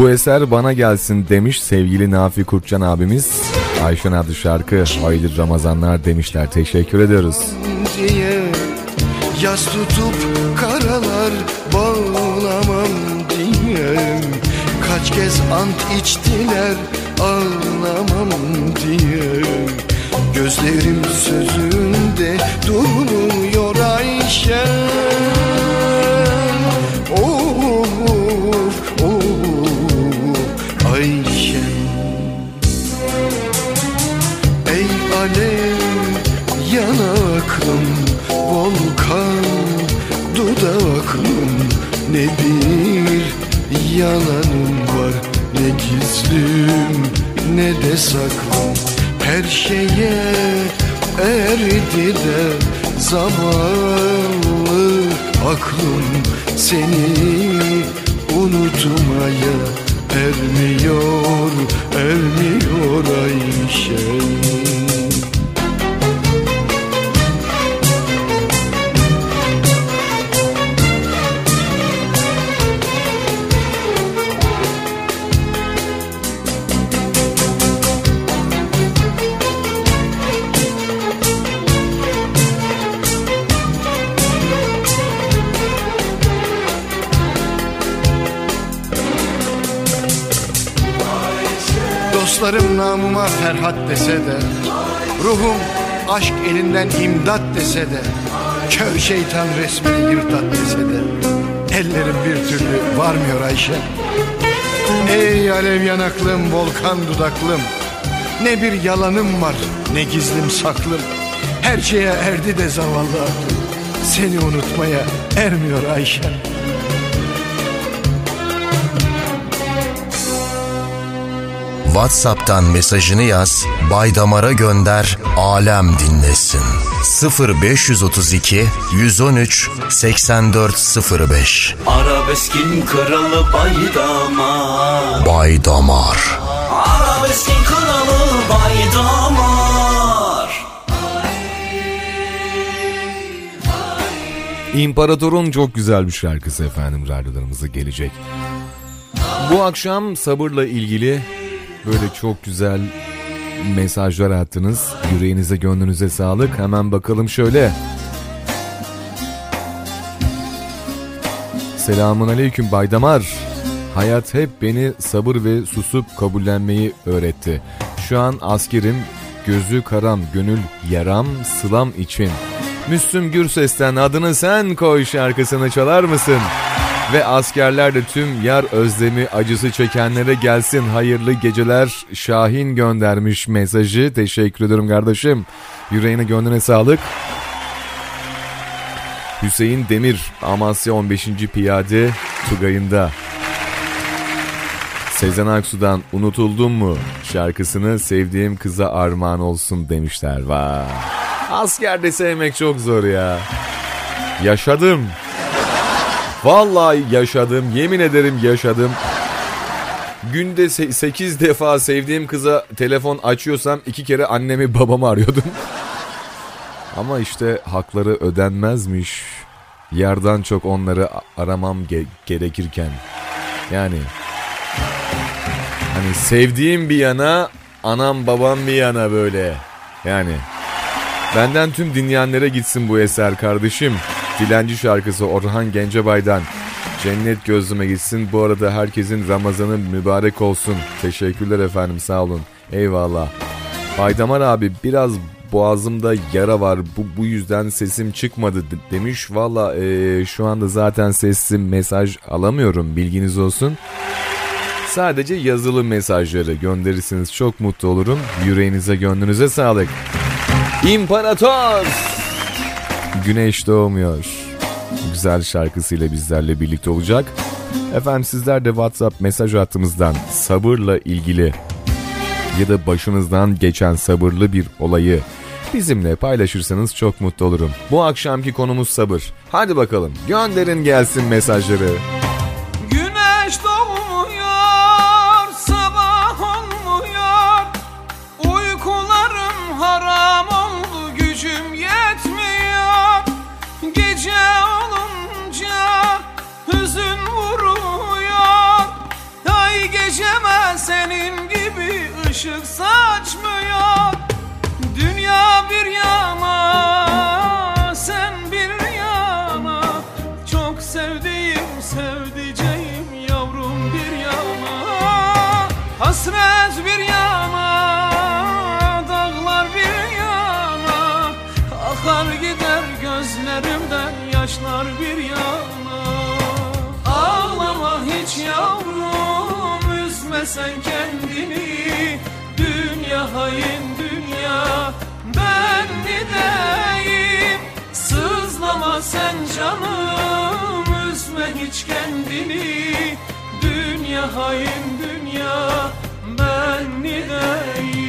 Bu eser bana gelsin demiş sevgili Nafi Kurtcan abimiz. Ayşen adlı şarkı hayırlı Ramazanlar demişler. Teşekkür ediyoruz. Yaz tutup karalar bağlamam diye Kaç kez ant içtiler ağlamam diye Gözlerim sözünde yalanım var. Ne gizlim ne de saklım Her şeye erdi de zavallı aklım Seni unutmaya ermiyor, ermiyor Ayşe namıma Ferhat dese de Ruhum aşk elinden imdat dese de Kör şeytan resmini yırtat dese de Ellerim bir türlü varmıyor Ayşe. Ey alev yanaklım volkan dudaklım Ne bir yalanım var ne gizlim saklım. Her şeye erdi de zavallı aklım Seni unutmaya ermiyor Ayşe WhatsApp'tan mesajını yaz, Baydamar'a gönder, alem dinlesin. 0532 113 8405 Arabeskin kralı Baydamar Baydamar Arabeskin kralı Baydamar İmparator'un çok güzel bir şarkısı efendim radyolarımıza gelecek. Bu akşam sabırla ilgili böyle çok güzel mesajlar attınız. Yüreğinize gönlünüze sağlık. Hemen bakalım şöyle. Selamun aleyküm Baydamar. Hayat hep beni sabır ve susup kabullenmeyi öğretti. Şu an askerim, gözü karam, gönül yaram, sılam için. Müslüm Gürses'ten adını sen koy şarkısını çalar mısın? Ve askerler de tüm yar özlemi acısı çekenlere gelsin hayırlı geceler. Şahin göndermiş mesajı. Teşekkür ederim kardeşim. Yüreğine gönlüne sağlık. Hüseyin Demir Amasya 15. Piyade Tugay'ında Sezen Aksu'dan Unutuldun mu şarkısını sevdiğim kıza armağan olsun demişler. Vay. Askerde sevmek çok zor ya. Yaşadım. Vallahi yaşadım. Yemin ederim yaşadım. Günde 8 defa sevdiğim kıza telefon açıyorsam iki kere annemi babamı arıyordum. [laughs] Ama işte hakları ödenmezmiş. Yardan çok onları aramam ge- gerekirken. Yani hani sevdiğim bir yana, anam babam bir yana böyle. Yani benden tüm dinleyenlere gitsin bu eser kardeşim. Dilenci şarkısı Orhan Gencebay'dan. Cennet gözüme gitsin. Bu arada herkesin Ramazanı mübarek olsun. Teşekkürler efendim sağ olun. Eyvallah. Baydamar abi biraz boğazımda yara var. Bu, bu yüzden sesim çıkmadı de- demiş. Valla eee, şu anda zaten sesim mesaj alamıyorum bilginiz olsun. Sadece yazılı mesajları gönderirsiniz çok mutlu olurum. Yüreğinize gönlünüze sağlık. İmparator! Güneş doğmuyor. Güzel şarkısıyla bizlerle birlikte olacak. Efendim sizler de WhatsApp mesaj hattımızdan sabırla ilgili ya da başınızdan geçen sabırlı bir olayı bizimle paylaşırsanız çok mutlu olurum. Bu akşamki konumuz sabır. Hadi bakalım gönderin gelsin mesajları. Işık saçmıyor Dünya bir yana sen bir yana. Çok sevdiğim sevdiceğim yavrum bir yana. Hasret bir yana dağlar bir yana. Akar gider gözlerimden yaşlar bir yana. Ağlama hiç yavrum sen kendini Dünya hain dünya. Ben gideyim Sızlama sen canım üzme hiç kendini Dünya hain dünya. Ben gideyim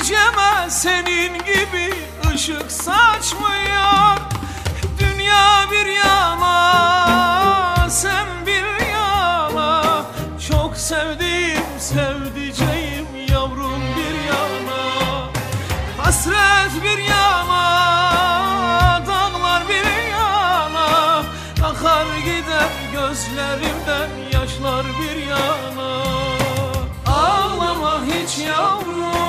geceme senin gibi ışık saçmıyor. Dünya bir yana, sen bir yana Çok sevdiğim sevdiceğim yavrum bir yana Hasret bir yana, dağlar bir yana Akar gider gözlerimden yaşlar bir yana. Ağlama hiç yavrum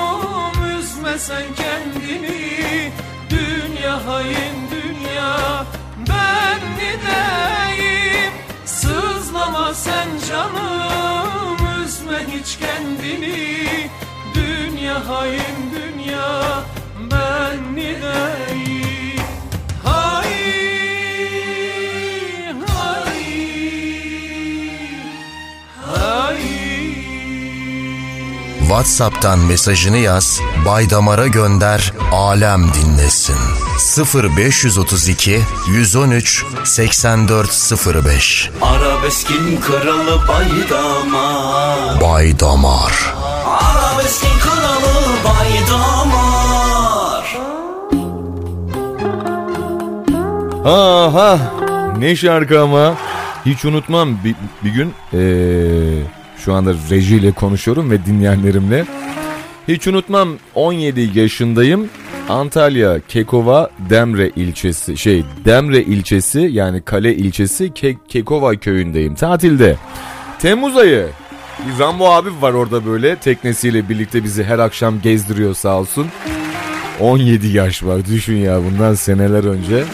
üzme sen kendini Dünya hain dünya. Ben gideyim Sızlama sen canım. Üzme hiç kendini Dünya hain dünya. Ben gideyim WhatsApp'tan mesajını yaz, Baydamar'a gönder, alem dinlesin. 0532 113 8405 Arabeskin kralı baydamar. Baydamar. Arabeskin kralı baydamar. Aha ne şarkı ama? Hiç unutmam. Bir, bir gün eee, şu anda rejiyle konuşuyorum ve dinleyenlerimle. Hiç unutmam 17 yaşındayım. Antalya Kekova Demre ilçesi şey Demre ilçesi yani Kale ilçesi Ke- Kekova köyündeyim. Tatilde. Temmuz ayı. Rambo abi var orada böyle teknesiyle birlikte bizi her akşam gezdiriyor sağ olsun. 17 yaş var düşün ya bundan seneler önce.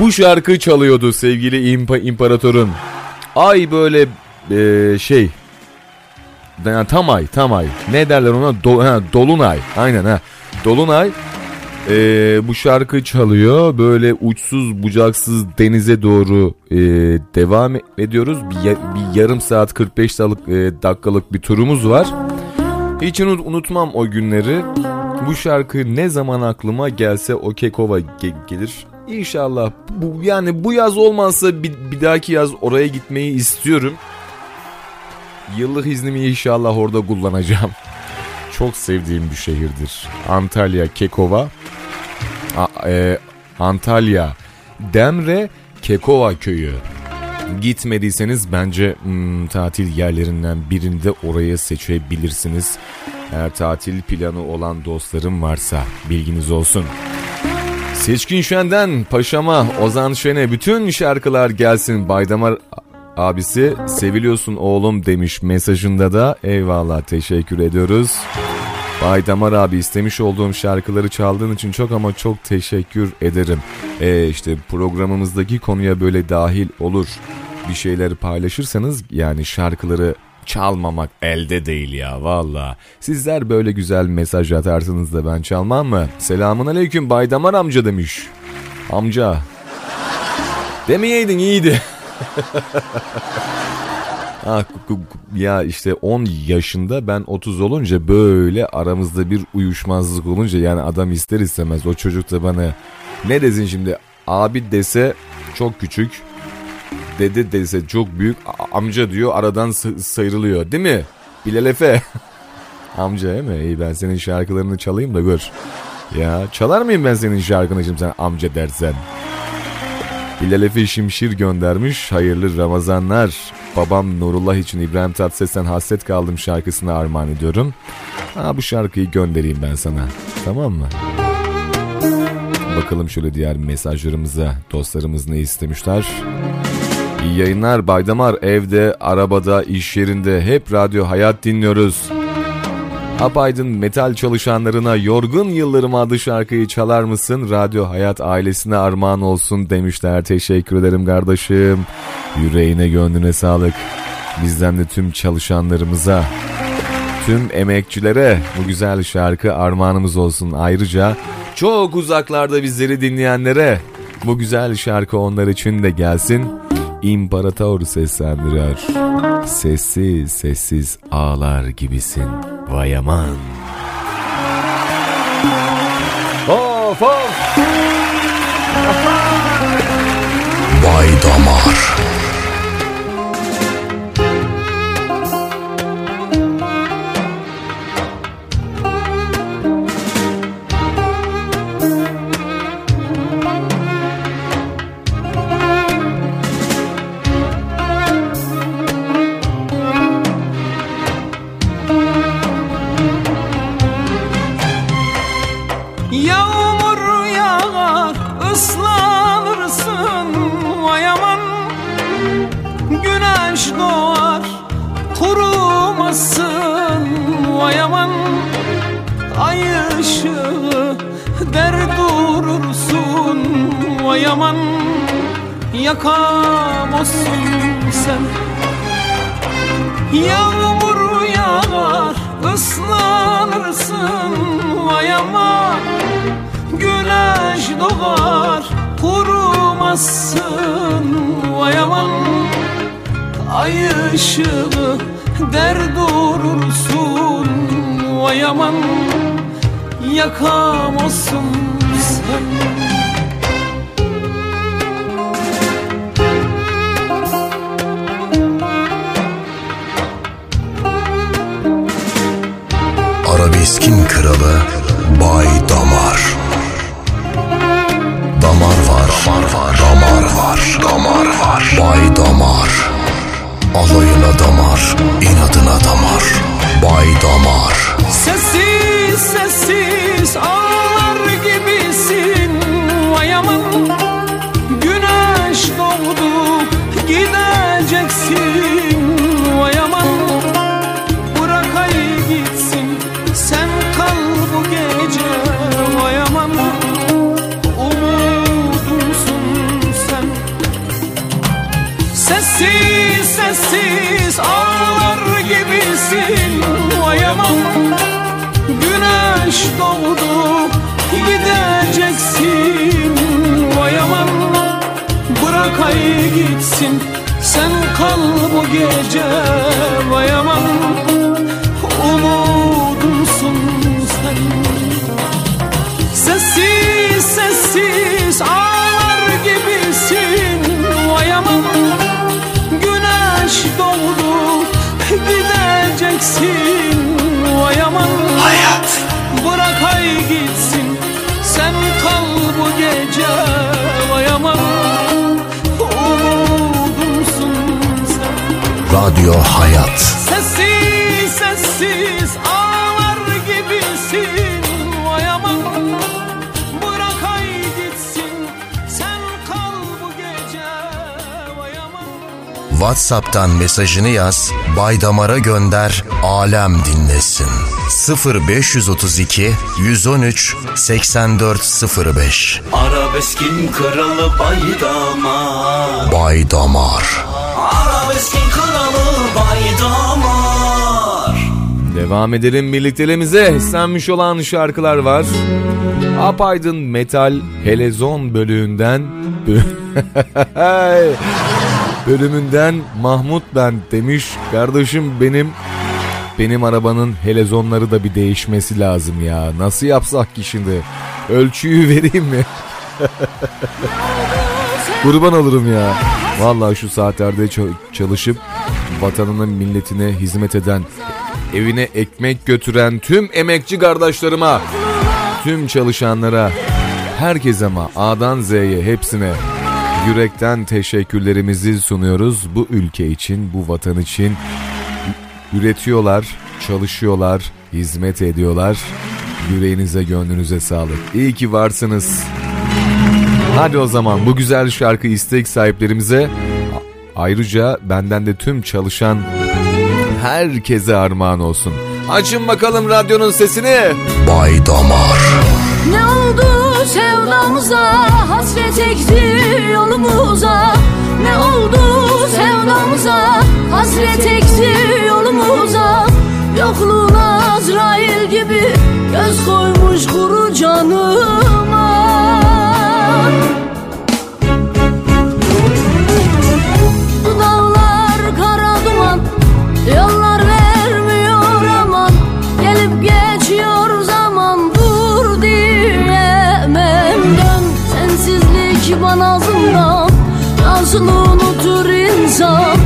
Bu şarkı çalıyordu sevgili İmpa, imparatorun. Ay böyle e, şey. Yani tam ay tam ay. Ne derler ona? Do- ha, dolunay. Aynen ha. Dolunay. E, bu şarkı çalıyor. Böyle uçsuz bucaksız denize doğru e, devam ediyoruz. Bir, bir yarım saat 45 dakikalık, e, dakikalık bir turumuz var. Hiç unut- unutmam o günleri. Bu şarkı ne zaman aklıma gelse o Kekova ge- gelir. İnşallah bu yani bu yaz olmazsa bir, bir dahaki yaz oraya gitmeyi istiyorum. Yıllık iznimi inşallah orada kullanacağım. Çok sevdiğim bir şehirdir. Antalya Kekova. A- e, Antalya Demre Kekova köyü. Gitmediyseniz bence hmm, tatil yerlerinden birinde oraya seçebilirsiniz. Eğer tatil planı olan dostlarım varsa bilginiz olsun. Seçkin Şen'den Paşama, Ozan Şen'e bütün şarkılar gelsin. Baydamar abisi seviliyorsun oğlum demiş mesajında da. Eyvallah teşekkür ediyoruz. Baydamar abi istemiş olduğum şarkıları çaldığın için çok ama çok teşekkür ederim. Ee, işte programımızdaki konuya böyle dahil olur. Bir şeyleri paylaşırsanız yani şarkıları çalmamak elde değil ya valla. Sizler böyle güzel mesaj atarsınız da ben çalmam mı? Selamun aleyküm Baydamar amca demiş. Amca. Demeyeydin iyiydi. [laughs] Ha, ya işte 10 yaşında ben 30 olunca böyle aramızda bir uyuşmazlık olunca yani adam ister istemez o çocuk da bana Ne desin şimdi? Abi dese çok küçük. Dede dese çok büyük. Amca diyor aradan sı- sıyrılıyor değil mi? Bilal Efe. [laughs] amca değil mi? İyi ben senin şarkılarını çalayım da gör. Ya çalar mıyım ben senin şarkını şimdi sen amca dersen? Bilal Efe Şimşir göndermiş. Hayırlı Ramazanlar. Babam Nurullah için İbrahim Tatlıses'ten hasret kaldım şarkısını armağan ediyorum. Ha, bu şarkıyı göndereyim ben sana. Tamam mı? Bakalım şöyle diğer mesajlarımıza. Dostlarımız ne istemişler? İyi yayınlar Baydamar. Evde, arabada, iş yerinde hep radyo hayat dinliyoruz. Apaydın metal çalışanlarına Yorgun Yıllarım adlı şarkıyı çalar mısın? Radyo Hayat ailesine armağan olsun demişler. Teşekkür ederim kardeşim. Yüreğine gönlüne sağlık. Bizden de tüm çalışanlarımıza, tüm emekçilere bu güzel şarkı armağanımız olsun. Ayrıca çok uzaklarda bizleri dinleyenlere bu güzel şarkı onlar için de gelsin. İmparator seslendiriyor. Sessiz sessiz ağlar gibisin. Vay aman. Of of. Bay Damar. WhatsApp'tan mesajını yaz, Bay Damar'a gönder, alem dinlesin. 0532 113 8405 Arabeskin kralı baydamar Bay Damar. Arabeskin kralı baydamar Devam edelim birlikteliğimize. İstenmiş olan şarkılar var. Apaydın Metal Helezon bölüğünden [laughs] bölümünden Mahmut ben demiş. Kardeşim benim benim arabanın helezonları da bir değişmesi lazım ya. Nasıl yapsak ki şimdi? Ölçüyü [laughs] vereyim mi? [laughs] Kurban olurum ya. Vallahi şu saatlerde çalışıp vatanına milletine hizmet eden, evine ekmek götüren tüm emekçi kardeşlerime, tüm çalışanlara, herkese ama A'dan Z'ye hepsine yürekten teşekkürlerimizi sunuyoruz. Bu ülke için, bu vatan için üretiyorlar, çalışıyorlar, hizmet ediyorlar. Yüreğinize, gönlünüze sağlık. İyi ki varsınız. Hadi o zaman bu güzel şarkı istek sahiplerimize ayrıca benden de tüm çalışan herkese armağan olsun. Açın bakalım radyonun sesini. Bay Damar Ne oldu sevdamıza hasret ekti yolumuza. Ne oldu sevdamıza? Hasret ekti yolumuza. Yokluğun Azrail gibi göz koymuş kuru canıma Nasıl unutur insan.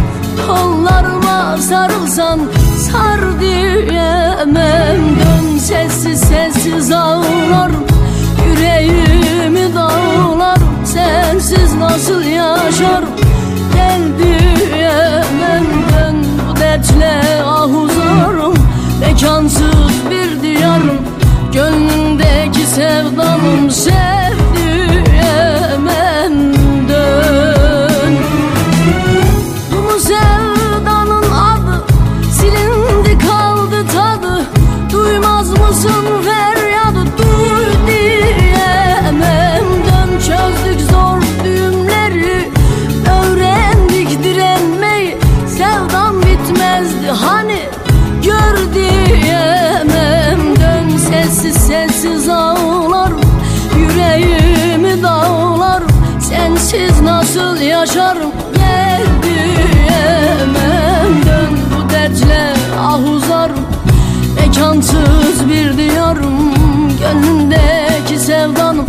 Kollarıma sarılsan Sar diyemem. Dön sessiz sessiz ağlarım Yüreğimi dağlarım Sensiz nasıl yaşarım Gel diyemem. Ben bu dertle ah uzarım Mekansız bir diyarım Gönlümdeki sevdamım sev mısın feryadı duy diyemem. Dön çözdük zor düğümleri. Öğrendik direnmeyi. Sevdam bitmezdi hani. Gör diyemem. Dön sessiz sessiz ağlarım. Yüreğimi dağlarım. Sensiz nasıl yaşarım? Gel diyemem. Dön bu dertle ah uzarım. Mekansız bir diyarım Gönlümdeki sevdanım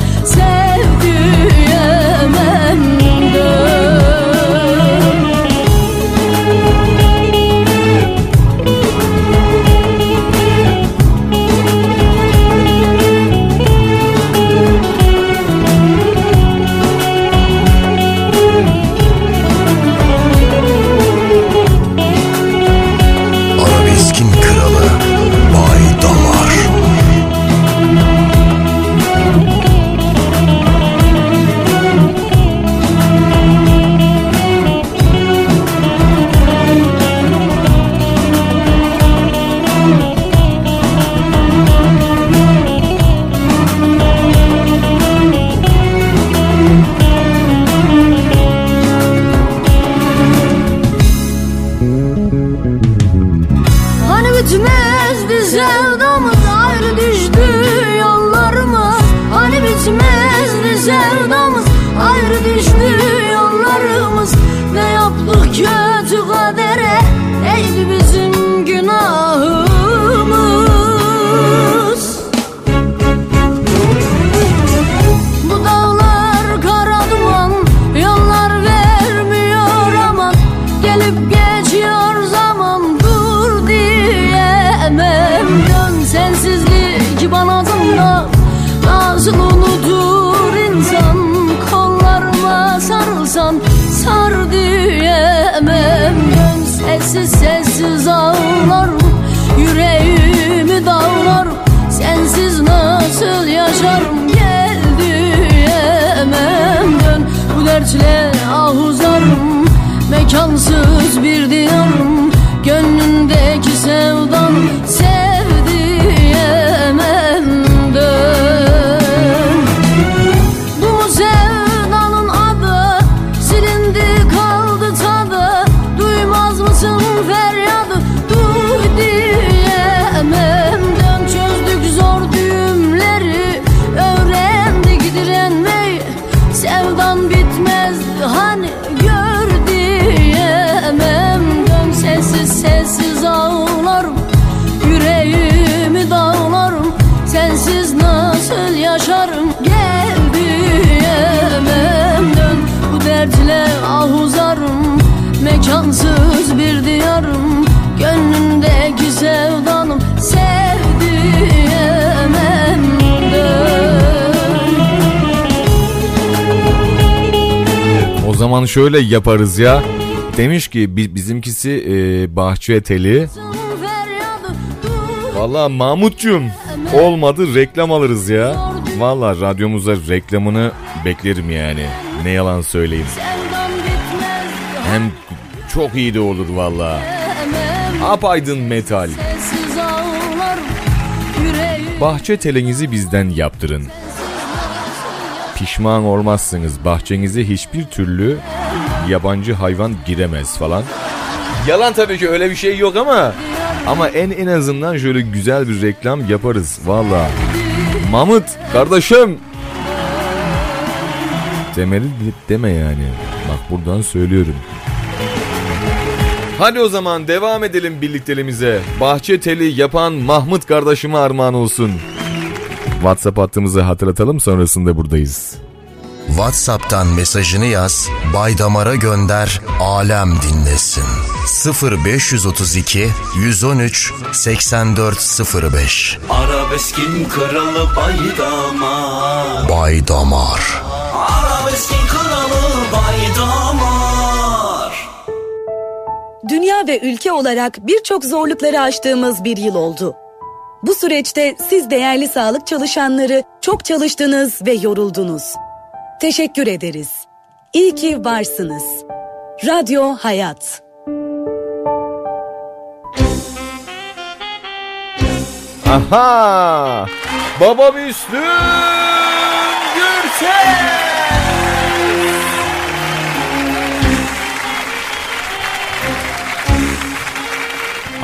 şöyle yaparız ya. Demiş ki bi- bizimkisi e, bahçe teli. Valla Mahmutcuğum olmadı reklam alırız ya. Valla radyomuza reklamını beklerim yani. Ne yalan söyleyeyim. Hem çok iyi de olur valla. Apaydın metal. Bahçe telinizi bizden yaptırın. Pişman olmazsınız. Bahçenize hiçbir türlü yabancı hayvan giremez falan. Yalan tabii ki öyle bir şey yok ama ama en en azından şöyle güzel bir reklam yaparız valla. Mahmut kardeşim. Demeli de- deme yani. Bak buradan söylüyorum. Hadi o zaman devam edelim birlikteliğimize. Bahçe teli yapan Mahmut kardeşime armağan olsun. WhatsApp hattımızı hatırlatalım sonrasında buradayız. WhatsApp'tan mesajını yaz, Bay Damar'a gönder, alem dinlesin. 0532 113 8405 Arabeskin kralı baydamar Bay Damar Arabeskin kralı baydamar Dünya ve ülke olarak birçok zorlukları aştığımız bir yıl oldu. Bu süreçte siz değerli sağlık çalışanları çok çalıştınız ve yoruldunuz. Teşekkür ederiz. İyi ki varsınız. Radyo Hayat. Aha! Baba Müslüm Gürses!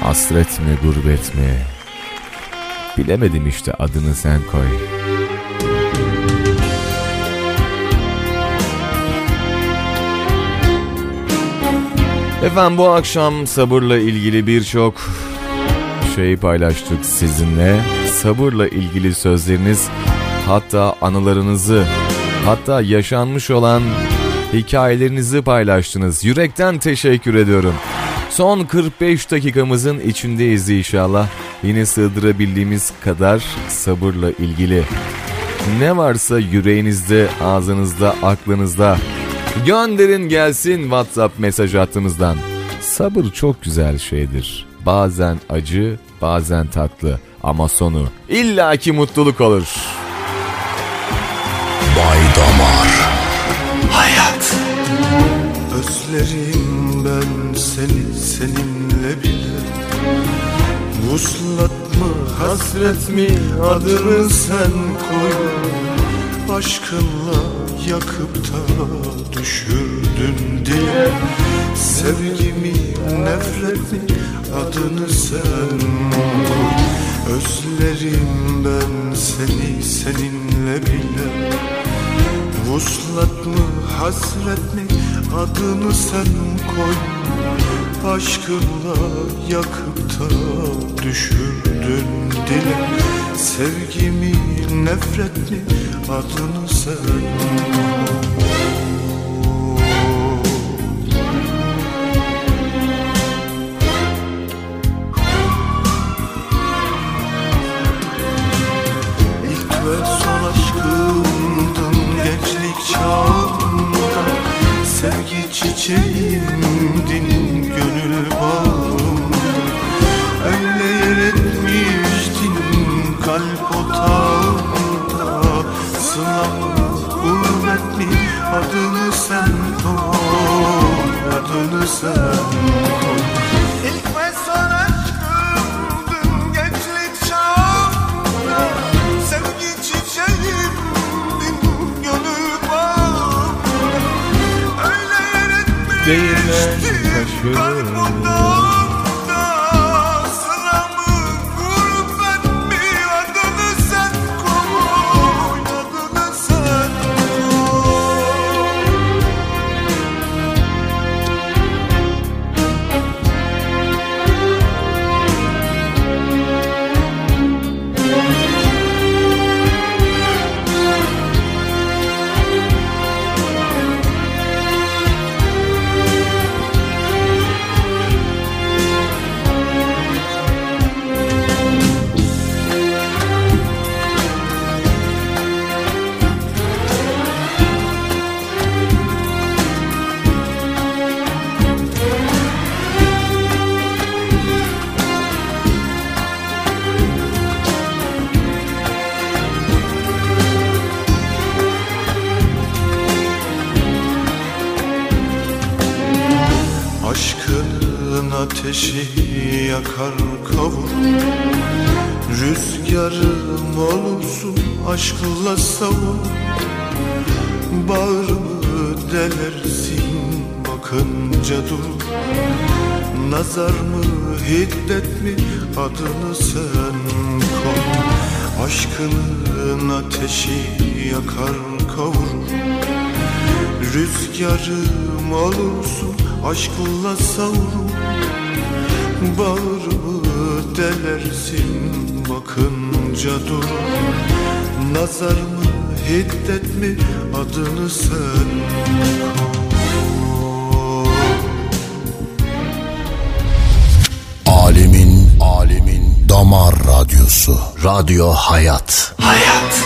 Hasret mi gurbet mi? Bilemedim işte adını sen koy. Efendim bu akşam sabırla ilgili birçok şey paylaştık sizinle. Sabırla ilgili sözleriniz, hatta anılarınızı, hatta yaşanmış olan hikayelerinizi paylaştınız. Yürekten teşekkür ediyorum. Son 45 dakikamızın içindeyiz inşallah. Yine sığdırabildiğimiz kadar sabırla ilgili. Ne varsa yüreğinizde, ağzınızda, aklınızda. Gönderin gelsin WhatsApp mesaj hattımızdan. Sabır çok güzel şeydir. Bazen acı, bazen tatlı ama sonu illaki mutluluk olur. Bay Damar Hayat Özlerim ben seni seninle bile Vuslat mı hasret mi adını sen koy Aşkınla yakıp da düşürdün diye Sevgimi nefret mi adını sen Özlerim ben seni seninle bile. Vuslat mı hasret mi adını sen koy Aşkınla yakıp da düşürdün dile Sevgimi nefret mi adını sen koy. İlk ve son aşkımdın gençlik çağımda Sevgi çiçeğimdin gönül bağımda Öyle yer etmiştin kalp otağımda. Sılam gurbet mi adını sen koy Adını sen koy İlk ve son yer etmiştin ateşi yakar kavur Rüzgarım olursun aşkla savur Bağrımı delersin bakınca dur. Nazar mı hiddet mi adını sen koy. Aşkının ateşi yakar kavurur Rüzgarım olursun aşkla savrul Bağrımı delersin bakınca dur Nazar mı hiddet mi adını sen Alemin, alemin damar radyosu. Radyo Hayat. Hayat.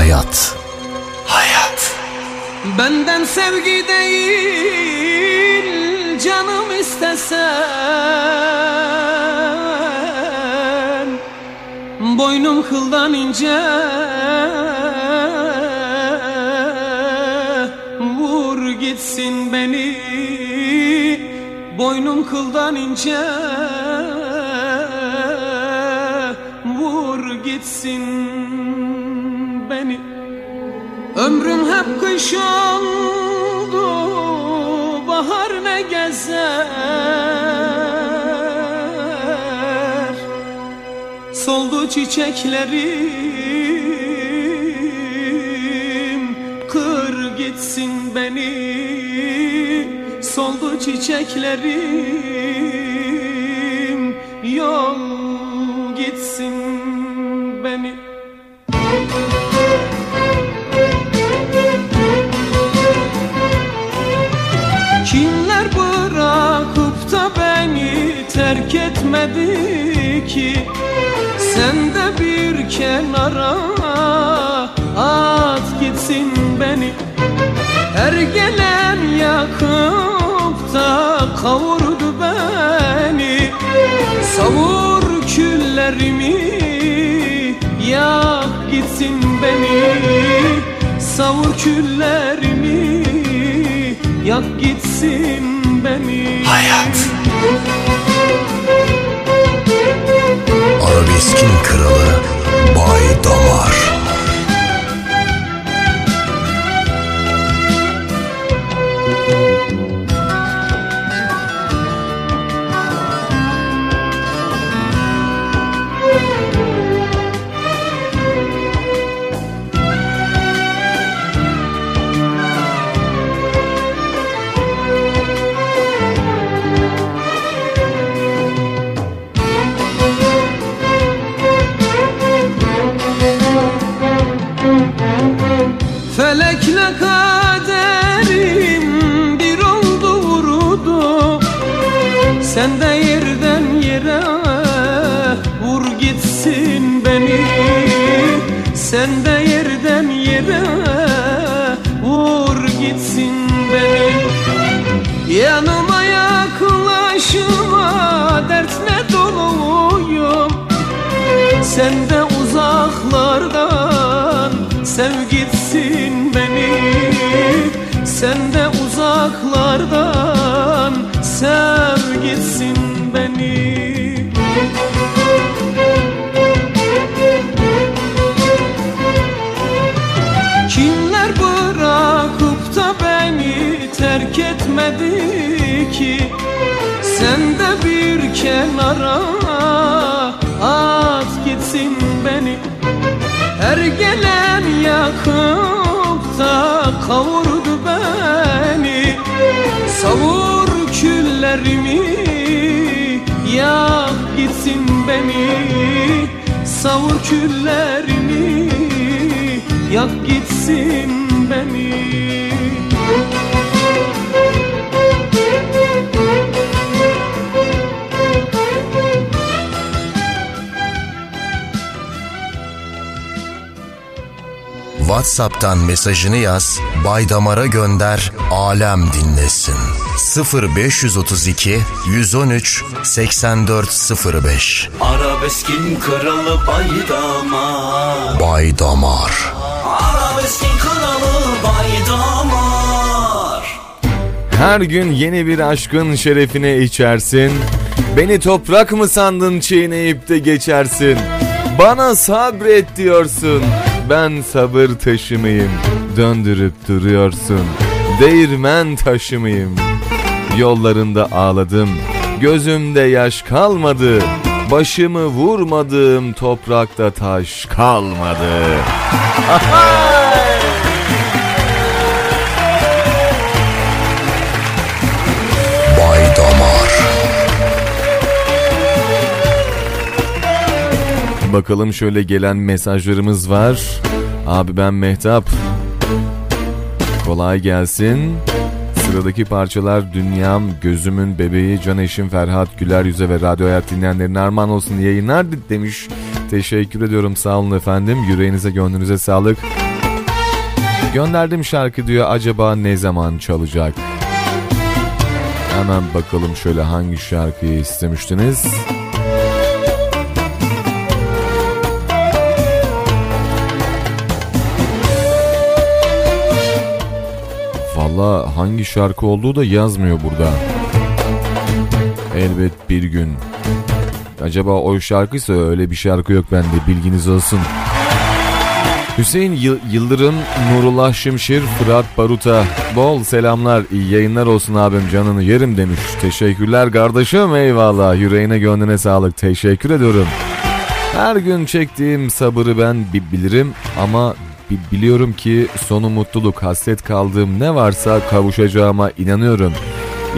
Hayat. Hayat. Benden sevgi değil canım istesen Boynum kıldan ince Vur gitsin beni Boynum kıldan ince Vur gitsin beni Ömrüm hep kış oldu Bahar ne gezer? Soldu çiçeklerim Kır gitsin beni. Soldu çiçeklerim terk etmedi ki. Sen de bir kenara at gitsin beni. Her gelen yakıp da kavurdu beni. Savur küllerimi yak gitsin beni. Savur küllerimi yak gitsin beni. Hayat. Arabeskin kralı Bay Damar. Sen de yerden yere vur gitsin beni. Yanıma yaklaşma dert ne doluyum. Sen de uzaklardan sev gitsin beni. Sen de uzaklardan sev etmedi ki. Sen de bir kenara At gitsin beni. Her gelen yakıp da kavurdu beni. Savur küllerimi Yak gitsin beni. Savur küllerimi Yak gitsin WhatsApp'tan mesajını yaz, Baydamar'a gönder, alem dinlesin. 0532 113 8405 Arabeskin kralı Baydamar Baydamar Arabeskin kralı Baydamar Her gün yeni bir aşkın şerefine içersin. Beni toprak mı sandın çiğneyip de geçersin. Bana sabret diyorsun. Ben sabır taşı mıyım? Döndürüp duruyorsun. Değirmen taşı mıyım? Yollarında ağladım. Gözümde yaş kalmadı. Başımı vurmadığım toprakta taş kalmadı. Baydamar Bakalım şöyle gelen mesajlarımız var. Abi ben Mehtap. Kolay gelsin. Sıradaki parçalar Dünyam, Gözümün Bebeği, Can Eşim Ferhat Güler Yüze ve Radyo Hayat dinleyenlerin armağan olsun yayınlar demiş. Teşekkür ediyorum sağ olun efendim. Yüreğinize gönlünüze sağlık. Gönderdim şarkı diyor acaba ne zaman çalacak? Hemen bakalım şöyle hangi şarkıyı istemiştiniz? Valla hangi şarkı olduğu da yazmıyor burada. Elbet bir gün. Acaba o şarkıysa öyle bir şarkı yok bende bilginiz olsun. Hüseyin Yı- Yıldırım, Nurullah Şimşir, Fırat Baruta. Bol selamlar, iyi yayınlar olsun abim canını yerim demiş. Teşekkürler kardeşim eyvallah. Yüreğine gönlüne sağlık teşekkür ediyorum. Her gün çektiğim sabırı ben bi- bilirim ama biliyorum ki sonu mutluluk hasret kaldığım ne varsa kavuşacağıma inanıyorum.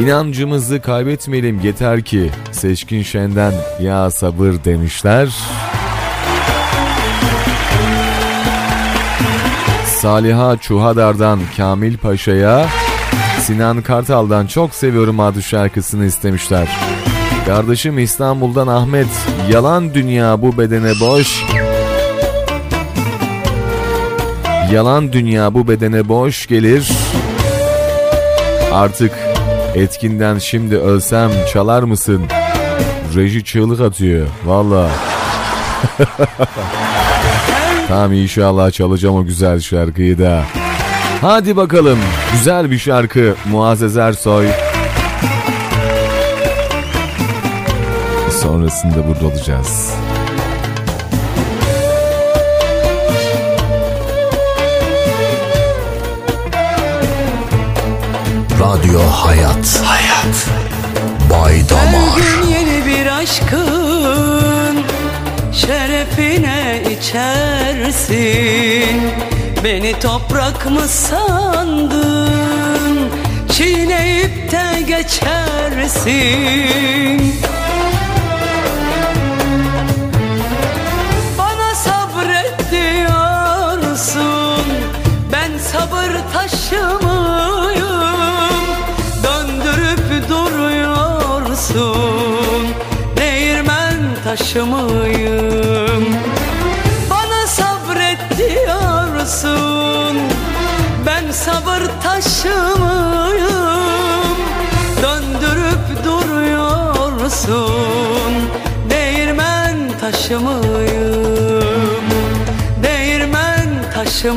İnancımızı kaybetmeyelim yeter ki Seçkin Şen'den ya sabır demişler. Saliha Çuhadar'dan Kamil Paşa'ya Sinan Kartal'dan çok seviyorum adlı şarkısını istemişler. Kardeşim İstanbul'dan Ahmet Yalan dünya bu bedene boş Yalan dünya bu bedene boş gelir Artık etkinden şimdi ölsem çalar mısın? Reji çığlık atıyor valla [laughs] Tamam inşallah çalacağım o güzel şarkıyı da. Hadi bakalım güzel bir şarkı Muazzez Ersoy. Sonrasında burada olacağız. Radyo Hayat. Hayat. Bay Damar. Her gün yeni bir aşkın şerefine içersin. Beni toprak mı sandın? Çiğneyip de geçersin. Bana sabret diyorsun. Ben sabır taşı duruyorsun Değirmen taşı Bana sabret diyorsun. Ben sabır taşı Döndürüp duruyorsun. Değirmen taşı Değirmen taşı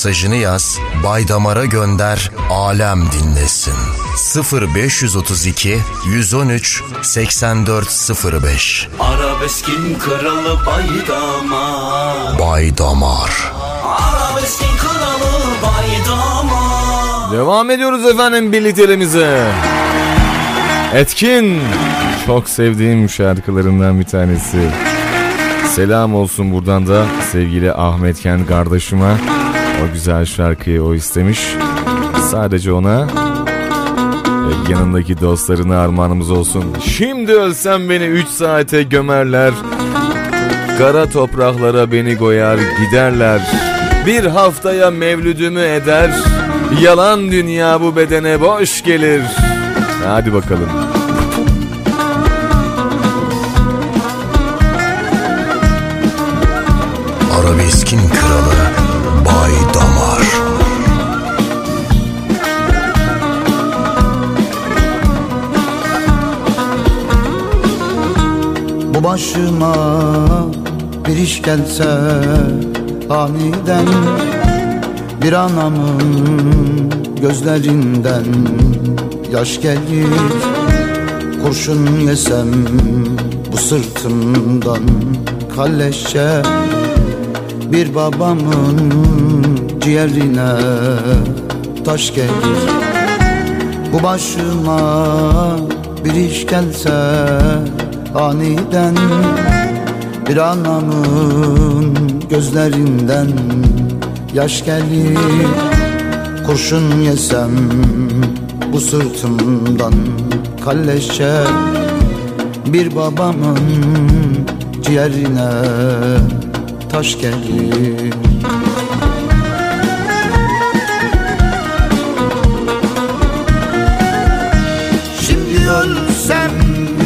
mesajını yaz, Bay Damar'a gönder, alem dinlesin. 0532 113 8405 Arabeskin kralı baydamar Bay Damar Arabeskin kralı baydamar Devam ediyoruz efendim birliklerimize. Etkin. Çok sevdiğim şarkılarından bir tanesi. Selam olsun buradan da sevgili Ahmet Ken kardeşime. O güzel şarkıyı o istemiş. Sadece ona ve yanındaki dostlarına armağanımız olsun. Şimdi ölsem beni 3 saate gömerler. Kara topraklara beni koyar giderler. Bir haftaya mevlüdümü eder. Yalan dünya bu bedene boş gelir. Hadi bakalım. Arabeskin kralı Bay Damar. Bu başıma bir iş gelse aniden Bir anamın gözlerinden yaş gelir. Kurşun yesem bu sırtımdan kalleşçe Bir babamın ciğerine taş gelir. Bu başıma bir iş gelse aniden Bir anamın gözlerinden yaş gelir. Kurşun yesem bu sırtımdan kalleşçe Bir babamın ciğerine taş gelir ölsem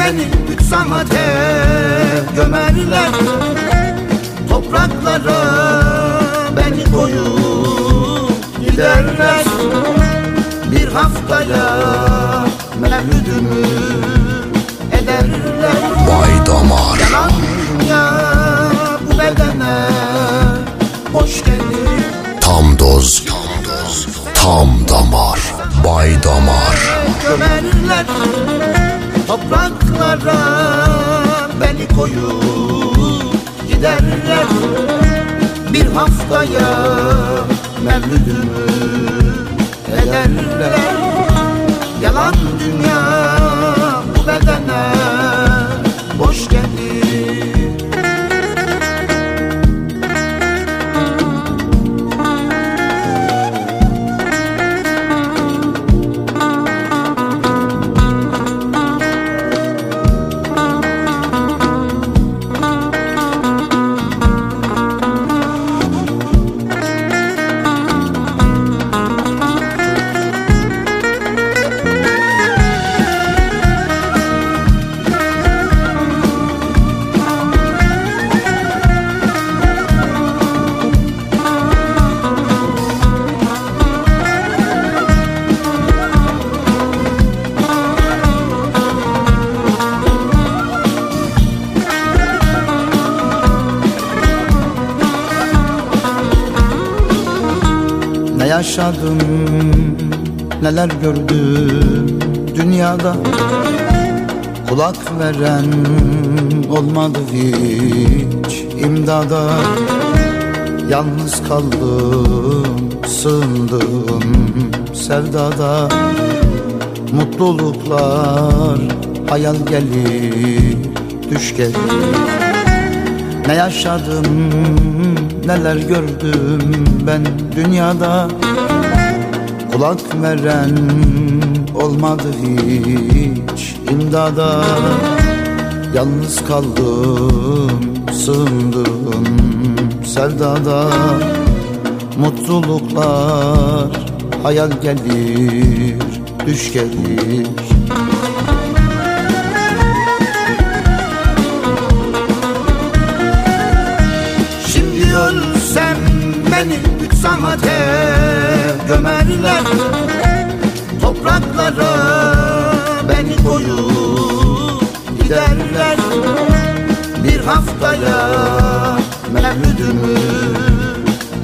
beni zamate gömerler. Topraklara beni koyup giderler. Bir haftaya mevlüdümü ederler. Bay Damar. Yalan dünya bu bedene boş gelir. Tam doz Tam damar Bay Damar. Gömerler Topraklara beni koyup giderler. Bir haftaya mevlüdümü ederler. Yalan dünya bu bedene boş gelir neler gördüm dünyada. Kulak veren olmadı hiç imdada. Yalnız kaldım sığındım sevdada. Mutluluklar hayal gelir Düş gelir. Ne yaşadım neler gördüm ben dünyada Kulak veren olmadı hiç imdada. Yalnız kaldım sığındım sevdada. Mutluluklar hayal gelir düş gelir. Şimdi ölsem beni üç saate gömerler Topraklara beni koyup giderler. Bir haftaya mevlüdümü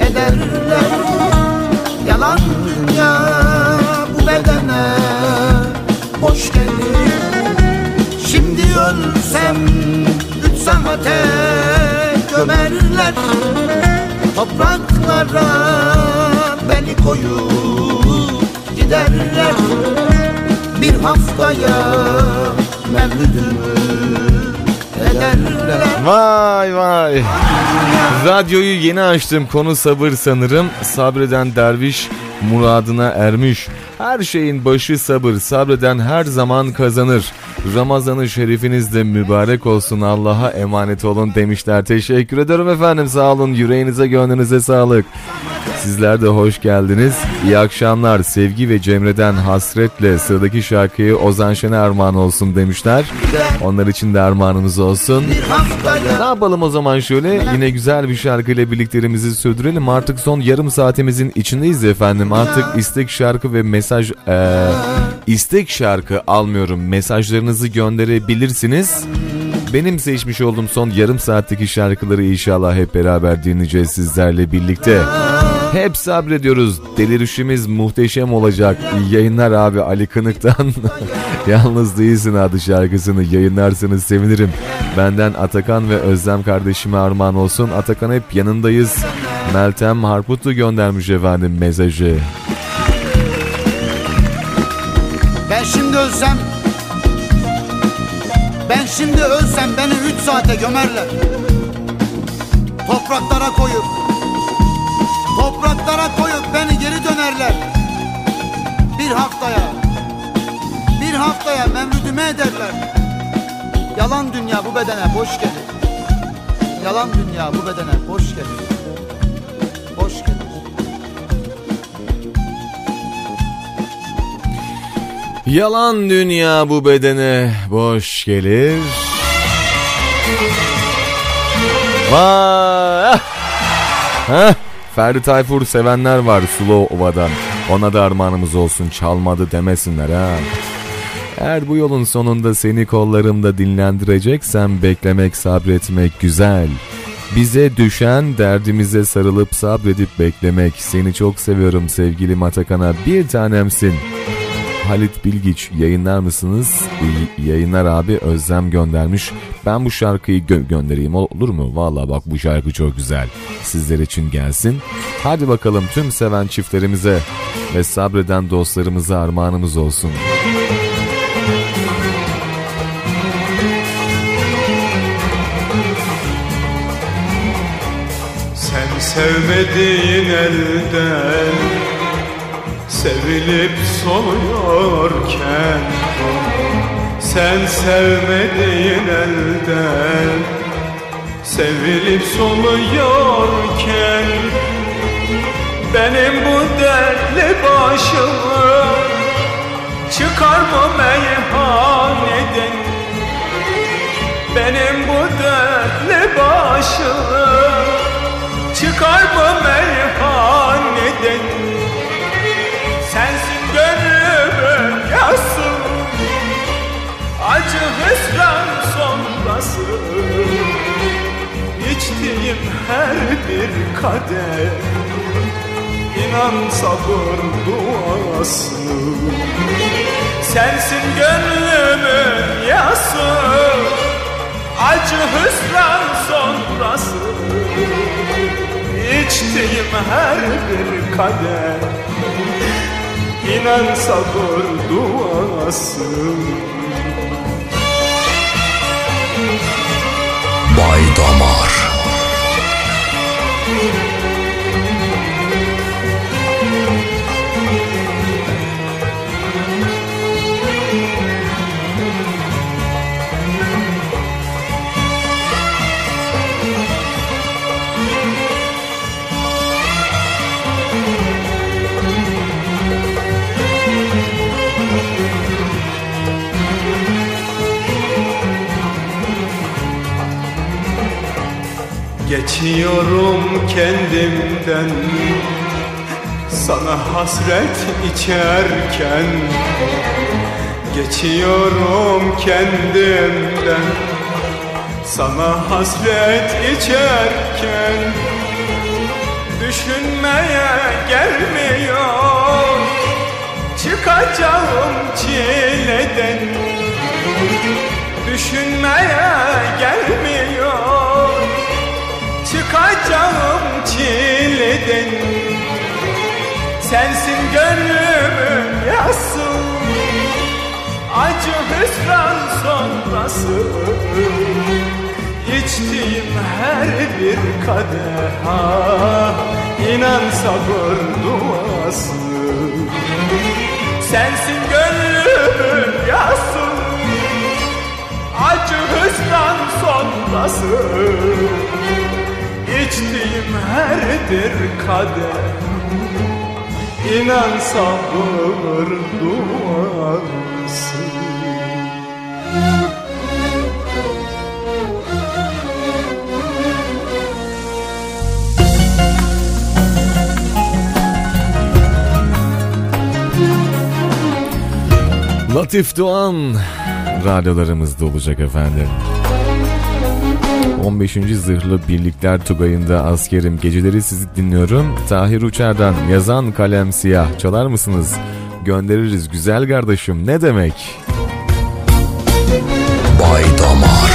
ederler. Yalan dünya bu bedene hoş gelir. Şimdi ölsem üç saate gömerler. Topraklara koyup giderler Bir haftaya Vay vay. Radyoyu yeni açtım. Konu sabır sanırım. Sabreden derviş muradına ermiş. Her şeyin başı sabır. Sabreden her zaman kazanır. Ramazanı şerifiniz de mübarek olsun. Allah'a emanet olun demişler. Teşekkür ederim efendim. Sağ olun. Yüreğinize gönlünüze sağlık. Sizler de hoş geldiniz. İyi akşamlar. Sevgi ve Cemre'den hasretle sıradaki şarkıyı Ozan Şen'e armağan olsun demişler. Onlar için de armağanımız olsun. Ne yapalım o zaman şöyle yine güzel bir şarkıyla birliklerimizi sürdürelim. Artık son yarım saatimizin içindeyiz efendim. Artık istek şarkı ve mesaj eee, istek şarkı almıyorum. Mesajlarınızı gönderebilirsiniz. Benim seçmiş olduğum son yarım saatteki şarkıları inşallah hep beraber dinleyeceğiz sizlerle birlikte. Hep sabrediyoruz. Delirişimiz muhteşem olacak. İyi yayınlar abi Ali Kınık'tan. [laughs] Yalnız değilsin adı şarkısını yayınlarsanız sevinirim. Benden Atakan ve Özlem kardeşime armağan olsun. Atakan hep yanındayız. Meltem Harputlu göndermiş efendim mesajı. Ben şimdi ölsem Ben şimdi ölsem beni üç saate gömerler Topraklara koyup Topraklara koyup beni geri dönerler. Bir haftaya Bir haftaya mevlüdüme ederler. Yalan dünya bu bedene boş gelir. Yalan dünya bu bedene boş gelir. Boş gelir. Yalan dünya bu bedene boş gelir. Vay! Heh, Ferdi Tayfur sevenler var Sulu Ova'dan. Ona da armağanımız olsun çalmadı demesinler ha. Eğer bu yolun sonunda seni kollarımda dinlendireceksem beklemek sabretmek güzel. Bize düşen derdimize sarılıp sabredip beklemek. Seni çok seviyorum sevgili Atakan'a bir tanemsin. Halit Bilgiç yayınlar mısınız? Yayınlar abi Özlem göndermiş. Ben bu şarkıyı gö- göndereyim olur mu? Valla bak bu şarkı çok güzel. Sizler için gelsin. Hadi bakalım tüm seven çiftlerimize ve sabreden dostlarımıza armağanımız olsun. Sen sevmediğin elden Sevilip soluyorken Sen sevmediğin elden Sevilip soluyorken Benim bu dertli başımı Çıkar mı meyhaneden Benim bu dertli başımı Çıkar mı meyhaneden sonrası İçtiğim her bir kadeh. İnan sabır duası. Sensin gönlümün yası. Acı hüsran sonrası. İçtiğim her bir kadeh. İnan sabır duası Bay Damar Geçiyorum kendimden. Sana hasret içerken Geçiyorum kendimden. Sana hasret içerken Düşünmeye gelmiyor. Çıkacağım çileden. Düşünmeye gelmiyor Çıkacağım çileden. Sensin gönlümün yası Acı hüsran sonrası. İçtiğim her bir kadeha. İnan sabır duası. Sensin gönlümün yası Acı hüsran sonrası İçtiğim her bir kader İnan sabır duası Latif Doğan radyolarımızda olacak efendim. 15. Zırhlı Birlikler Tugayı'nda askerim. Geceleri sizi dinliyorum. Tahir Uçar'dan yazan kalem siyah. Çalar mısınız? Göndeririz güzel kardeşim. Ne demek? Bay Damar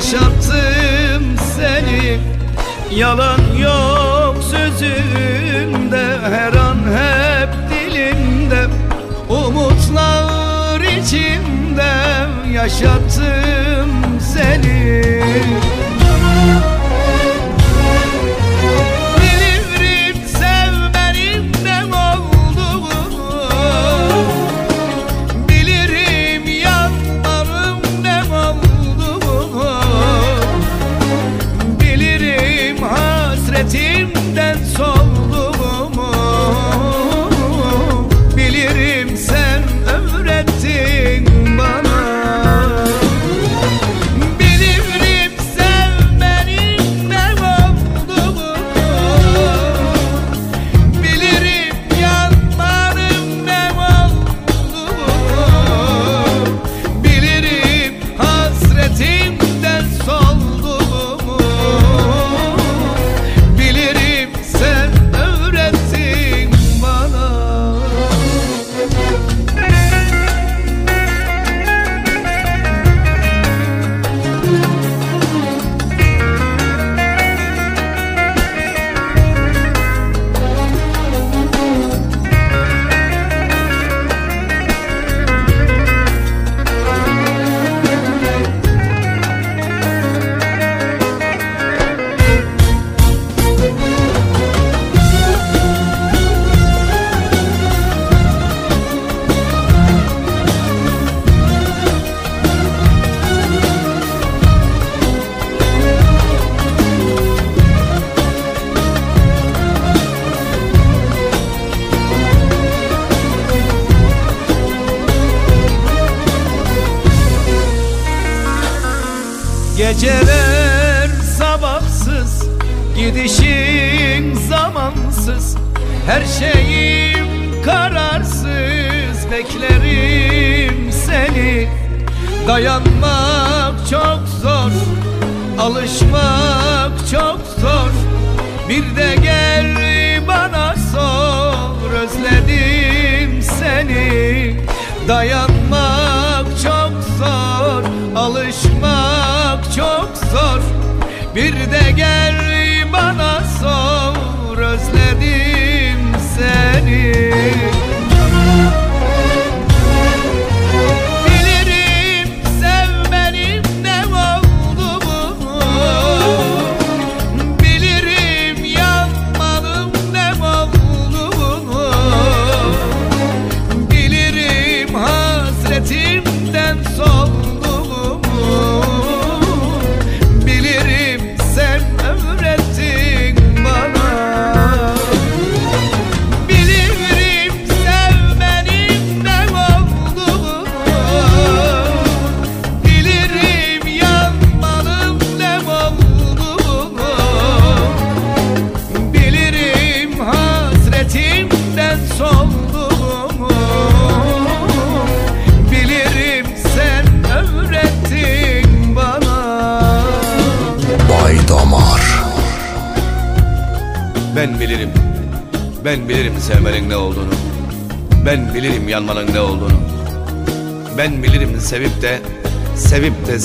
Yaşattım seni. Yalan yok sözümde Her an hep dilimde. Umutlar içinde Yaşattım seni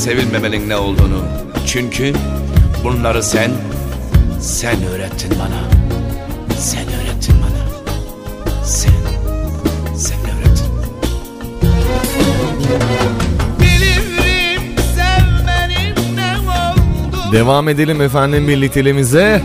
sevilmemenin ne olduğunu. Çünkü bunları sen sen öğrettin bana. Sen öğrettin bana. Sen sen öğrettin. Bilirim Devam edelim efendim birlikteliğimize.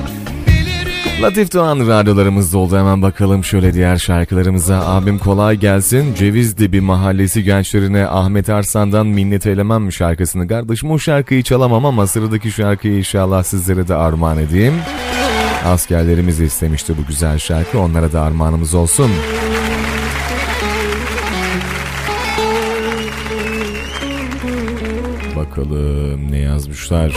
Latif Doğan radyolarımızda oldu. Hemen bakalım şöyle diğer şarkılarımıza. Abim kolay gelsin. Cevizdibi mahallesi gençlerine Ahmet Arslan'dan Minnet Elemem mi şarkısını. Kardeşim o şarkıyı çalamam ama sıradaki şarkıyı inşallah sizlere de armağan edeyim. Askerlerimiz istemişti bu güzel şarkı. Onlara da armağanımız olsun. Bakalım ne yazmışlar.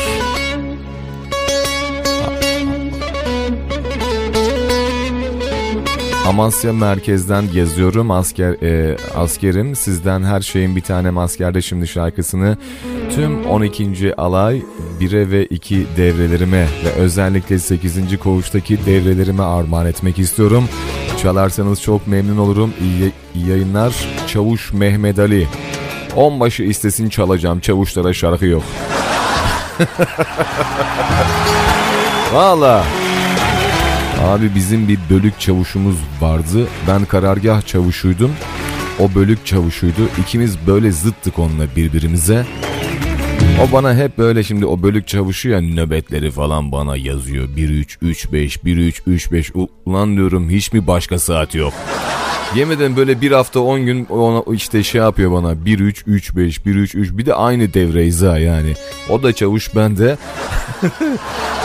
Amasya merkezden yazıyorum asker e, askerim sizden her şeyin bir tane askerde şimdi şarkısını tüm 12. alay 1'e ve 2 devrelerime ve özellikle 8. koğuştaki devrelerime armağan etmek istiyorum. Çalarsanız çok memnun olurum. İyi, iyi yayınlar. Çavuş Mehmet Ali. Onbaşı istesin çalacağım. Çavuşlara şarkı yok. [laughs] Valla. Abi bizim bir bölük çavuşumuz vardı. Ben karargah çavuşuydum. O bölük çavuşuydu. İkimiz böyle zıttık onunla birbirimize. O bana hep böyle şimdi o bölük çavuşu ya nöbetleri falan bana yazıyor. 1-3-3-5, 1-3-3-5. Ulan diyorum hiç mi başka saat yok? Yemeden böyle bir hafta 10 gün ona işte şey yapıyor bana 1-3-3-5, 1-3-3 bir de aynı devreyiz ha yani. O da çavuş ben de. [laughs]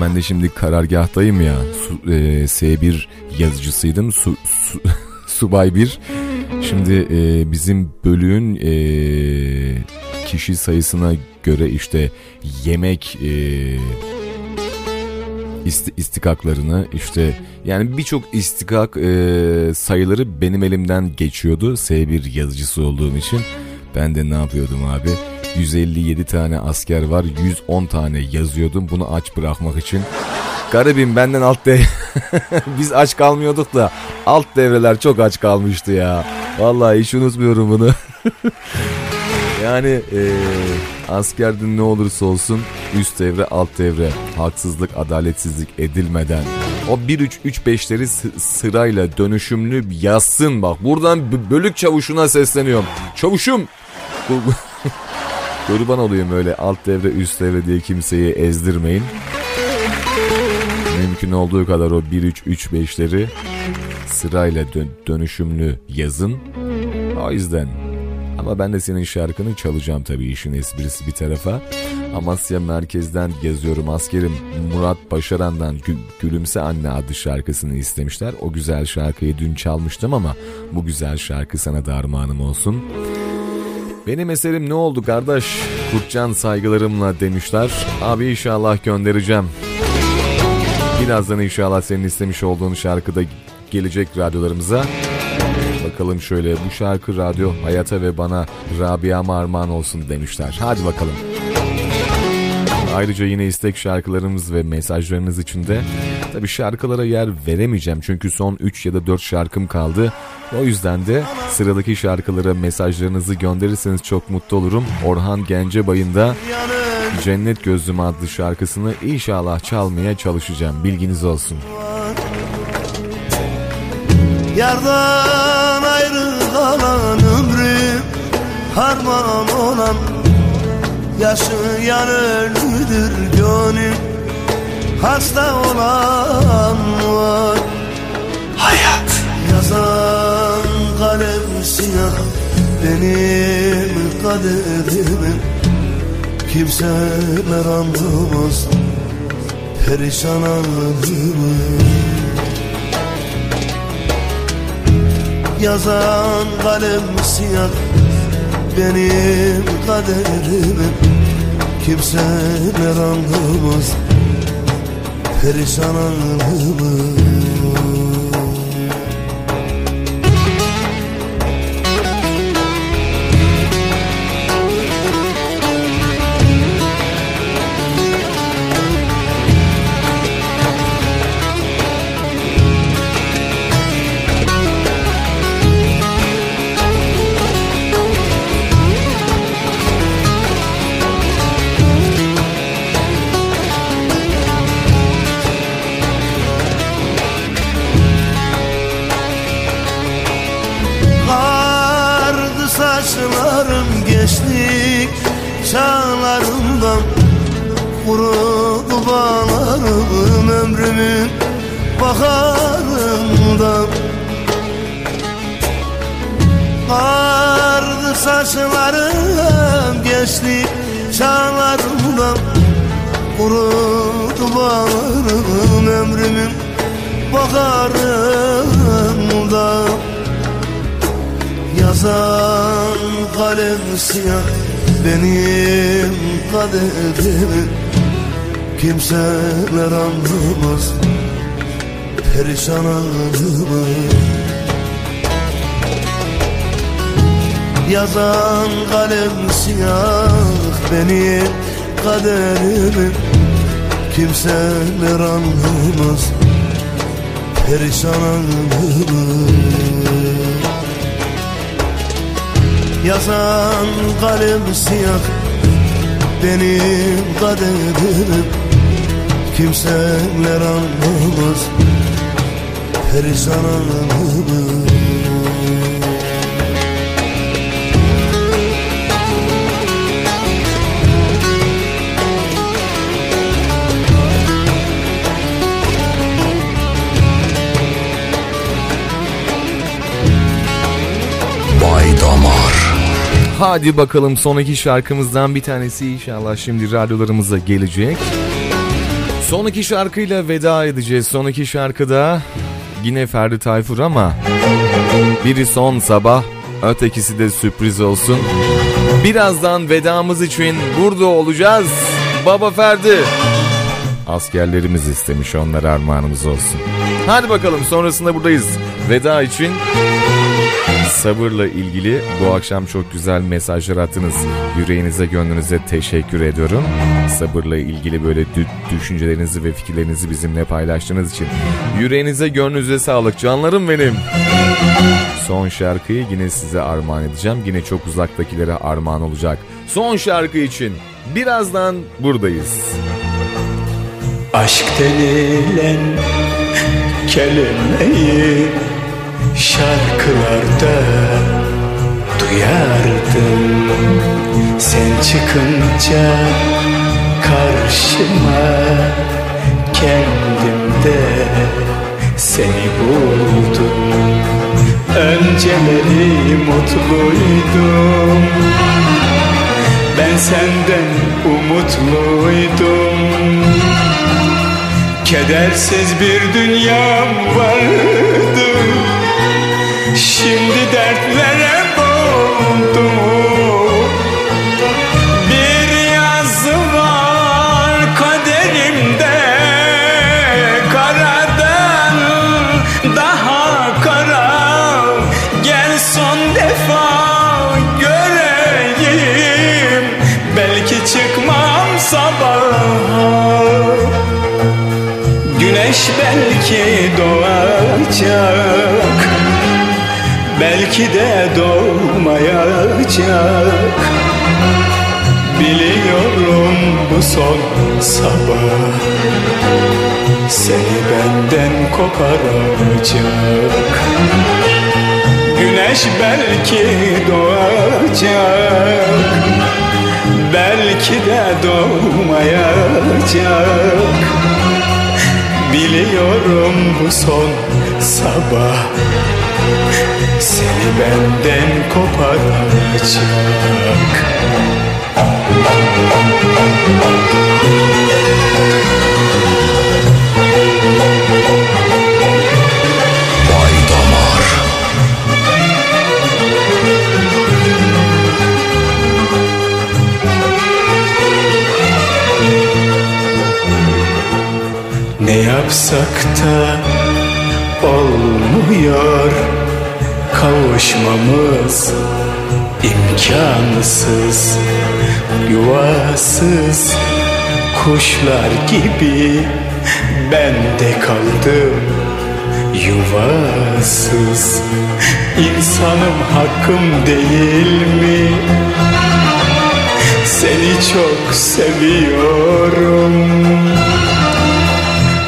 Ben de şimdi karargahtayım ya. Su, e, S1 yazıcısıydım. Su, su, [laughs] subay 1. Şimdi e, bizim bölüğün e, kişi sayısına göre işte yemek e, ist, istikaklarını işte yani birçok istikak e, sayıları benim elimden geçiyordu. S1 yazıcısı olduğum için. Ben de ne yapıyordum abi? 157 tane asker var 110 tane yazıyordum bunu aç bırakmak için. Garibim benden alt de [laughs] biz aç kalmıyorduk da alt devreler çok aç kalmıştı ya. Vallahi hiç unutmuyorum bunu. [laughs] yani e, askerde ne olursa olsun üst devre alt devre haksızlık adaletsizlik edilmeden o 1-3-3-5'leri sırayla dönüşümlü yazsın bak. Buradan bölük çavuşuna sesleniyorum. Çavuşum [laughs] Kurban olayım öyle alt devre üst devre diye kimseyi ezdirmeyin. Mümkün olduğu kadar o 1-3-3-5'leri sırayla dön- dönüşümlü yazın. O yüzden. Ama ben de senin şarkını çalacağım tabii işin esprisi bir tarafa. Amasya merkezden yazıyorum askerim Murat Başaran'dan Gü- Gülümse Anne adlı şarkısını istemişler. O güzel şarkıyı dün çalmıştım ama bu güzel şarkı sana da armağanım olsun. Benim eserim ne oldu kardeş? Kurtcan saygılarımla demişler. Abi inşallah göndereceğim. Birazdan inşallah senin istemiş olduğun şarkıda gelecek radyolarımıza. Bakalım şöyle bu şarkı radyo hayata ve bana Rabia'ma armağan olsun demişler. Hadi bakalım. Ayrıca yine istek şarkılarımız ve mesajlarınız için de tabi şarkılara yer veremeyeceğim çünkü son 3 ya da 4 şarkım kaldı. O yüzden de sıradaki şarkılara mesajlarınızı gönderirseniz çok mutlu olurum. Orhan Gencebay'ın da Cennet Gözlüm adlı şarkısını inşallah çalmaya çalışacağım. Bilginiz olsun. Yardan ayrı kalan ömrüm Harman olan Yaşayan ölüdür gönül Hasta olan var. Hayat. Yazan kalem siyah Benim kaderimi Kimseler anlamaz Perişan halimi Yazan kalem siyah Benim kaderimi Kimseler anlamaz Perişan halimi Bağlarım ömrümün baharından Kardı saçlarım gençlik çağlarımdan. Kurudu bağlarım ömrümün baharından Yazan kalem siyah benim kaderimi Kimseler anlamaz perişan halimi Yazan kalem siyah benim kaderimi Kimseler anlamaz perişan halimi Yazan kalem siyah Benim kaderim Kimseler anlamaz. Perişan halimi Bay Damar. Hadi bakalım son iki şarkımızdan bir tanesi. İnşallah şimdi radyolarımıza gelecek. Son iki şarkıyla veda edeceğiz. Son iki şarkıda yine Ferdi Tayfur ama biri son sabah ötekisi de sürpriz olsun. Birazdan vedamız için burada olacağız. Baba Ferdi. Askerlerimiz istemiş onlara armağanımız olsun. Hadi bakalım sonrasında buradayız. Veda için sabırla ilgili bu akşam çok güzel mesajlar attınız. Yüreğinize gönlünüze teşekkür ediyorum. Sabırla ilgili böyle dü- düşüncelerinizi ve fikirlerinizi bizimle paylaştığınız için. Yüreğinize gönlünüze sağlık canlarım benim. Son şarkıyı yine size armağan edeceğim. Yine çok uzaktakilere armağan olacak. Son şarkı için birazdan buradayız. Aşk denilen kelimeyi şarkılarda duyardım. Sen çıkınca karşıma kendimde seni buldum. Önceleri mutluydum. Ben senden umutluydum. Kedersiz bir dünyam vardı Şimdi dertlere Belki de doğmayacak. Biliyorum bu son sabah. Seni benden koparacak. Güneş belki doğacak. Belki de doğmayacak. Biliyorum bu son sabah Seni benden koparacak Ne yapsak da olmuyor Kavuşmamız imkansız Yuvasız kuşlar gibi ben de kaldım Yuvasız insanım hakkım değil mi? Seni çok seviyorum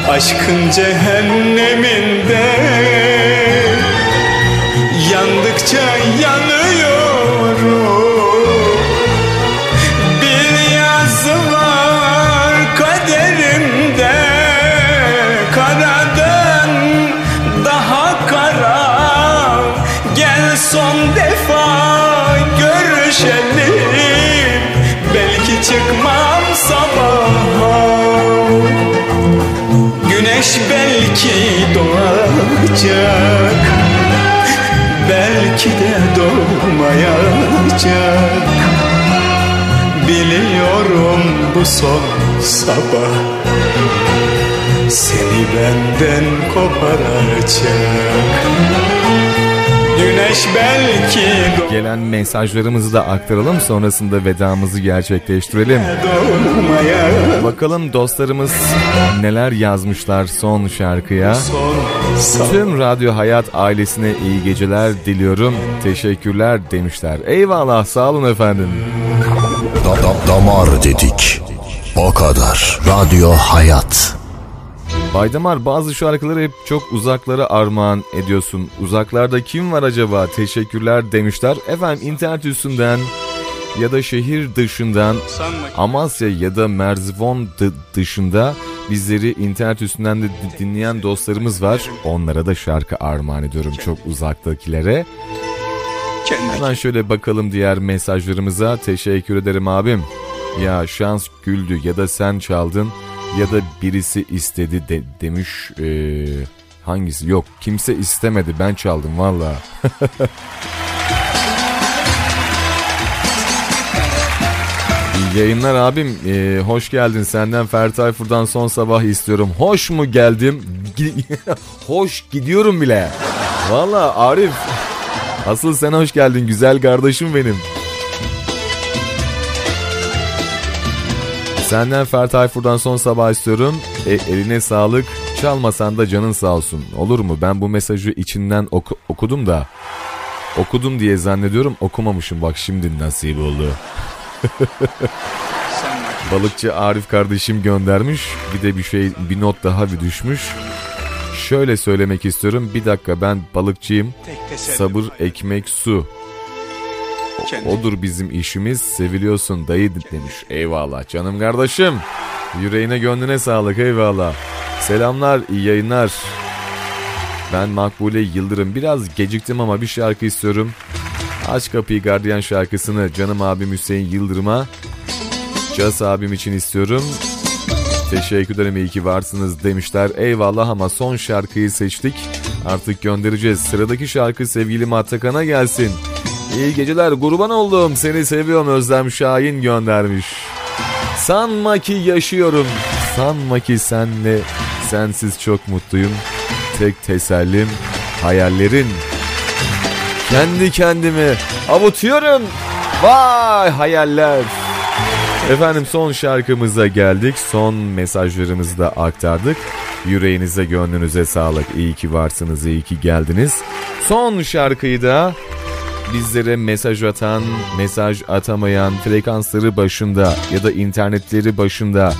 Aşkın cehenneminde doğacak Belki de doğmayacak. Biliyorum bu son sabah. Seni benden koparacak Güneş belki Gelen mesajlarımızı da aktaralım sonrasında vedamızı gerçekleştirelim. doğmayacak Bakalım dostlarımız neler yazmışlar son şarkıya. Son Tüm Radyo Hayat ailesine iyi geceler diliyorum. Teşekkürler demişler. Eyvallah sağ olun efendim. Da- da- damar dedik O kadar Radyo Hayat Baydamar bazı şarkıları hep çok uzaklara armağan ediyorsun. Uzaklarda kim var acaba? Teşekkürler demişler. Efendim internet üstünden ya da şehir dışından Amasya ya da Merzifon dı- dışında bizleri internet üstünden de di- dinleyen dostlarımız var. Onlara da şarkı armağan ediyorum çok uzaktakilere. Hemen şöyle bakalım diğer mesajlarımıza. Teşekkür ederim abim. Ya şans güldü ya da sen çaldın ya da birisi istedi de, demiş. Ee, hangisi? Yok kimse istemedi ben çaldım valla. [laughs] Yayınlar abim. Ee, hoş geldin. Senden Ferdi Tayfur'dan son sabah istiyorum. Hoş mu geldim? [laughs] Hoş gidiyorum bile. Valla Arif. Asıl sen hoş geldin güzel kardeşim benim. Senden Ferdi Tayfur'dan son sabah istiyorum. E, eline sağlık. Çalmasan da canın sağ olsun. Olur mu? Ben bu mesajı içinden oku- okudum da. Okudum diye zannediyorum okumamışım bak şimdi nasip oldu. [laughs] Balıkçı Arif kardeşim göndermiş. Bir de bir şey bir not daha bir düşmüş. Şöyle söylemek istiyorum. Bir dakika ben balıkçıyım. Sabır, ekmek, su. O- Odur bizim işimiz. Seviliyorsun dayı demiş. Eyvallah canım kardeşim. Yüreğine gönlüne sağlık eyvallah. Selamlar iyi yayınlar. Ben Makbule Yıldırım. Biraz geciktim ama bir şarkı istiyorum. Aç Kapıyı Gardiyan şarkısını canım abim Hüseyin Yıldırım'a Cas abim için istiyorum. Teşekkür ederim iyi ki varsınız demişler. Eyvallah ama son şarkıyı seçtik. Artık göndereceğiz. Sıradaki şarkı sevgili Atakan'a gelsin. İyi geceler kurban oldum. Seni seviyorum Özlem Şahin göndermiş. Sanma ki yaşıyorum. Sanma ki senle sensiz çok mutluyum. Tek tesellim hayallerin. Kendi kendimi avutuyorum. Vay hayaller. Efendim son şarkımıza geldik. Son mesajlarımızı da aktardık. Yüreğinize gönlünüze sağlık. İyi ki varsınız, iyi ki geldiniz. Son şarkıyı da bizlere mesaj atan, mesaj atamayan, frekansları başında ya da internetleri başında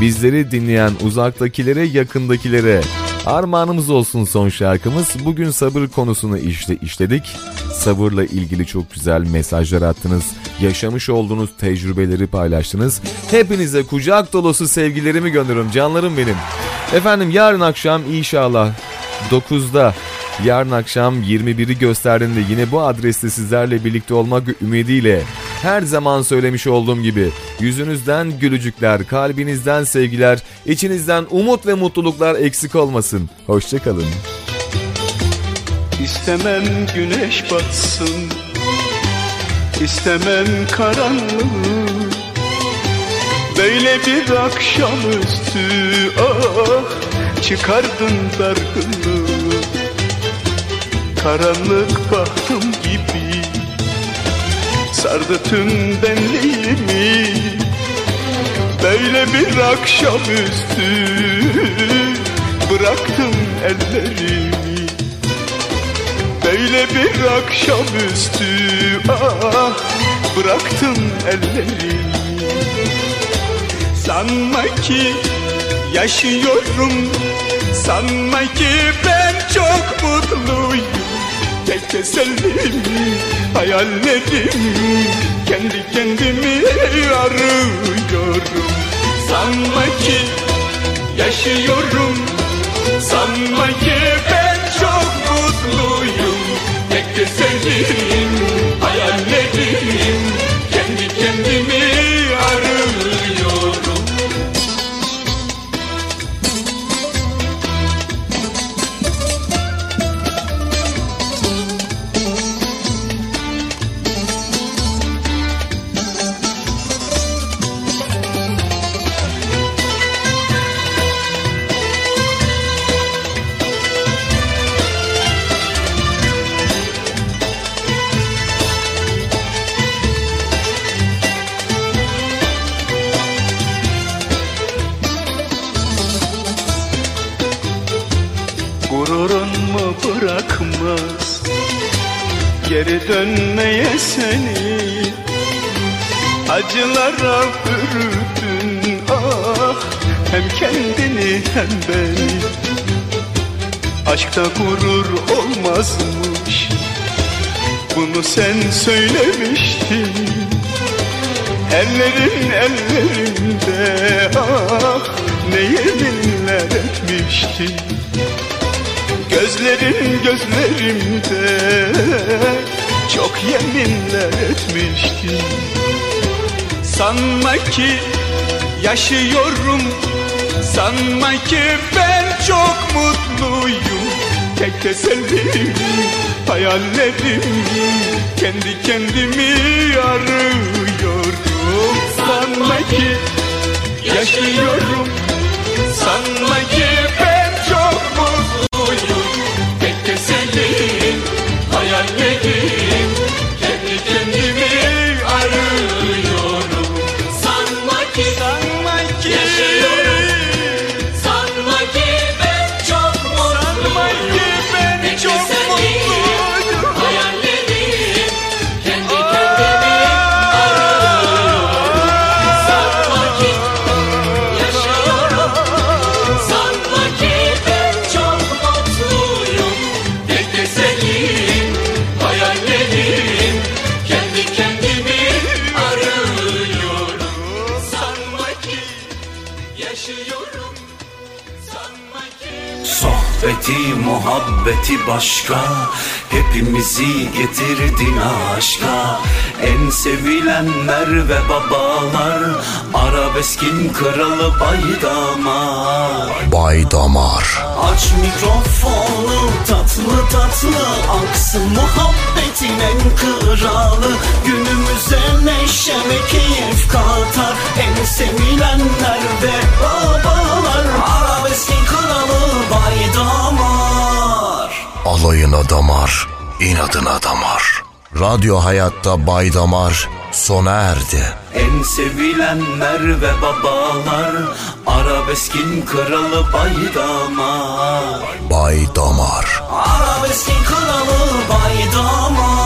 bizleri dinleyen uzaktakilere, yakındakilere armağanımız olsun son şarkımız. Bugün sabır konusunu işte işledik. Sabırla ilgili çok güzel mesajlar attınız. Yaşamış olduğunuz tecrübeleri paylaştınız. Hepinize kucak dolusu sevgilerimi gönderiyorum canlarım benim. Efendim yarın akşam inşallah 9'da Yarın akşam 21'i gösterdiğinde yine bu adreste sizlerle birlikte olmak ümidiyle her zaman söylemiş olduğum gibi yüzünüzden gülücükler, kalbinizden sevgiler, içinizden umut ve mutluluklar eksik olmasın. Hoşçakalın. İstemem güneş batsın İstemem karanlığı Böyle bir akşamüstü ah Çıkardın dargınlığı Karanlık bahtım gibi. Sardı tüm benliğimi Böyle bir akşamüstü Bıraktım ellerimi Böyle bir akşamüstü Ah bıraktım ellerimi. Sanma ki yaşıyorum Sanma ki ben çok mutluyum Tek tesellim hayallerim Kendi kendimi arıyorum. Sanma ki yaşıyorum Sanma ki ben çok mutluyum. Tek tesellim hayallerim Kendi kendimi dönmeye seni. Acılara bürüdün ah Hem kendini hem beni Aşkta gurur olmazmış Bunu sen söylemiştin. Ellerin ellerimde ah Ne yeminler etmiştin. Gözlerin gözlerimde Çok yeminler etmiştin Sanma ki yaşıyorum Sanma ki ben çok mutluyum. Tek tesellim hayallerim Kendi kendimi arıyorum Sanma ki yaşıyorum Sanma ki Sohbeti muhabbeti başka. Hepimizi getirdin aşka. En sevilenler ve babalar. Arabeskin kralı baydamar. Bay Damar Aç mikrofonu tatlı tatlı. Aksın muhabbetin en kralı. Günümüze neşe ve keyif katar. En sevilenler ve babalar. Arabeskin kralı baydamar Alayına damar, inadına damar. Radyo Hayat'ta Bay Damar sona erdi. En sevilenler ve babalar Arabeskin kralı Baydamar Bay Damar. Arabeskin kralı Baydamar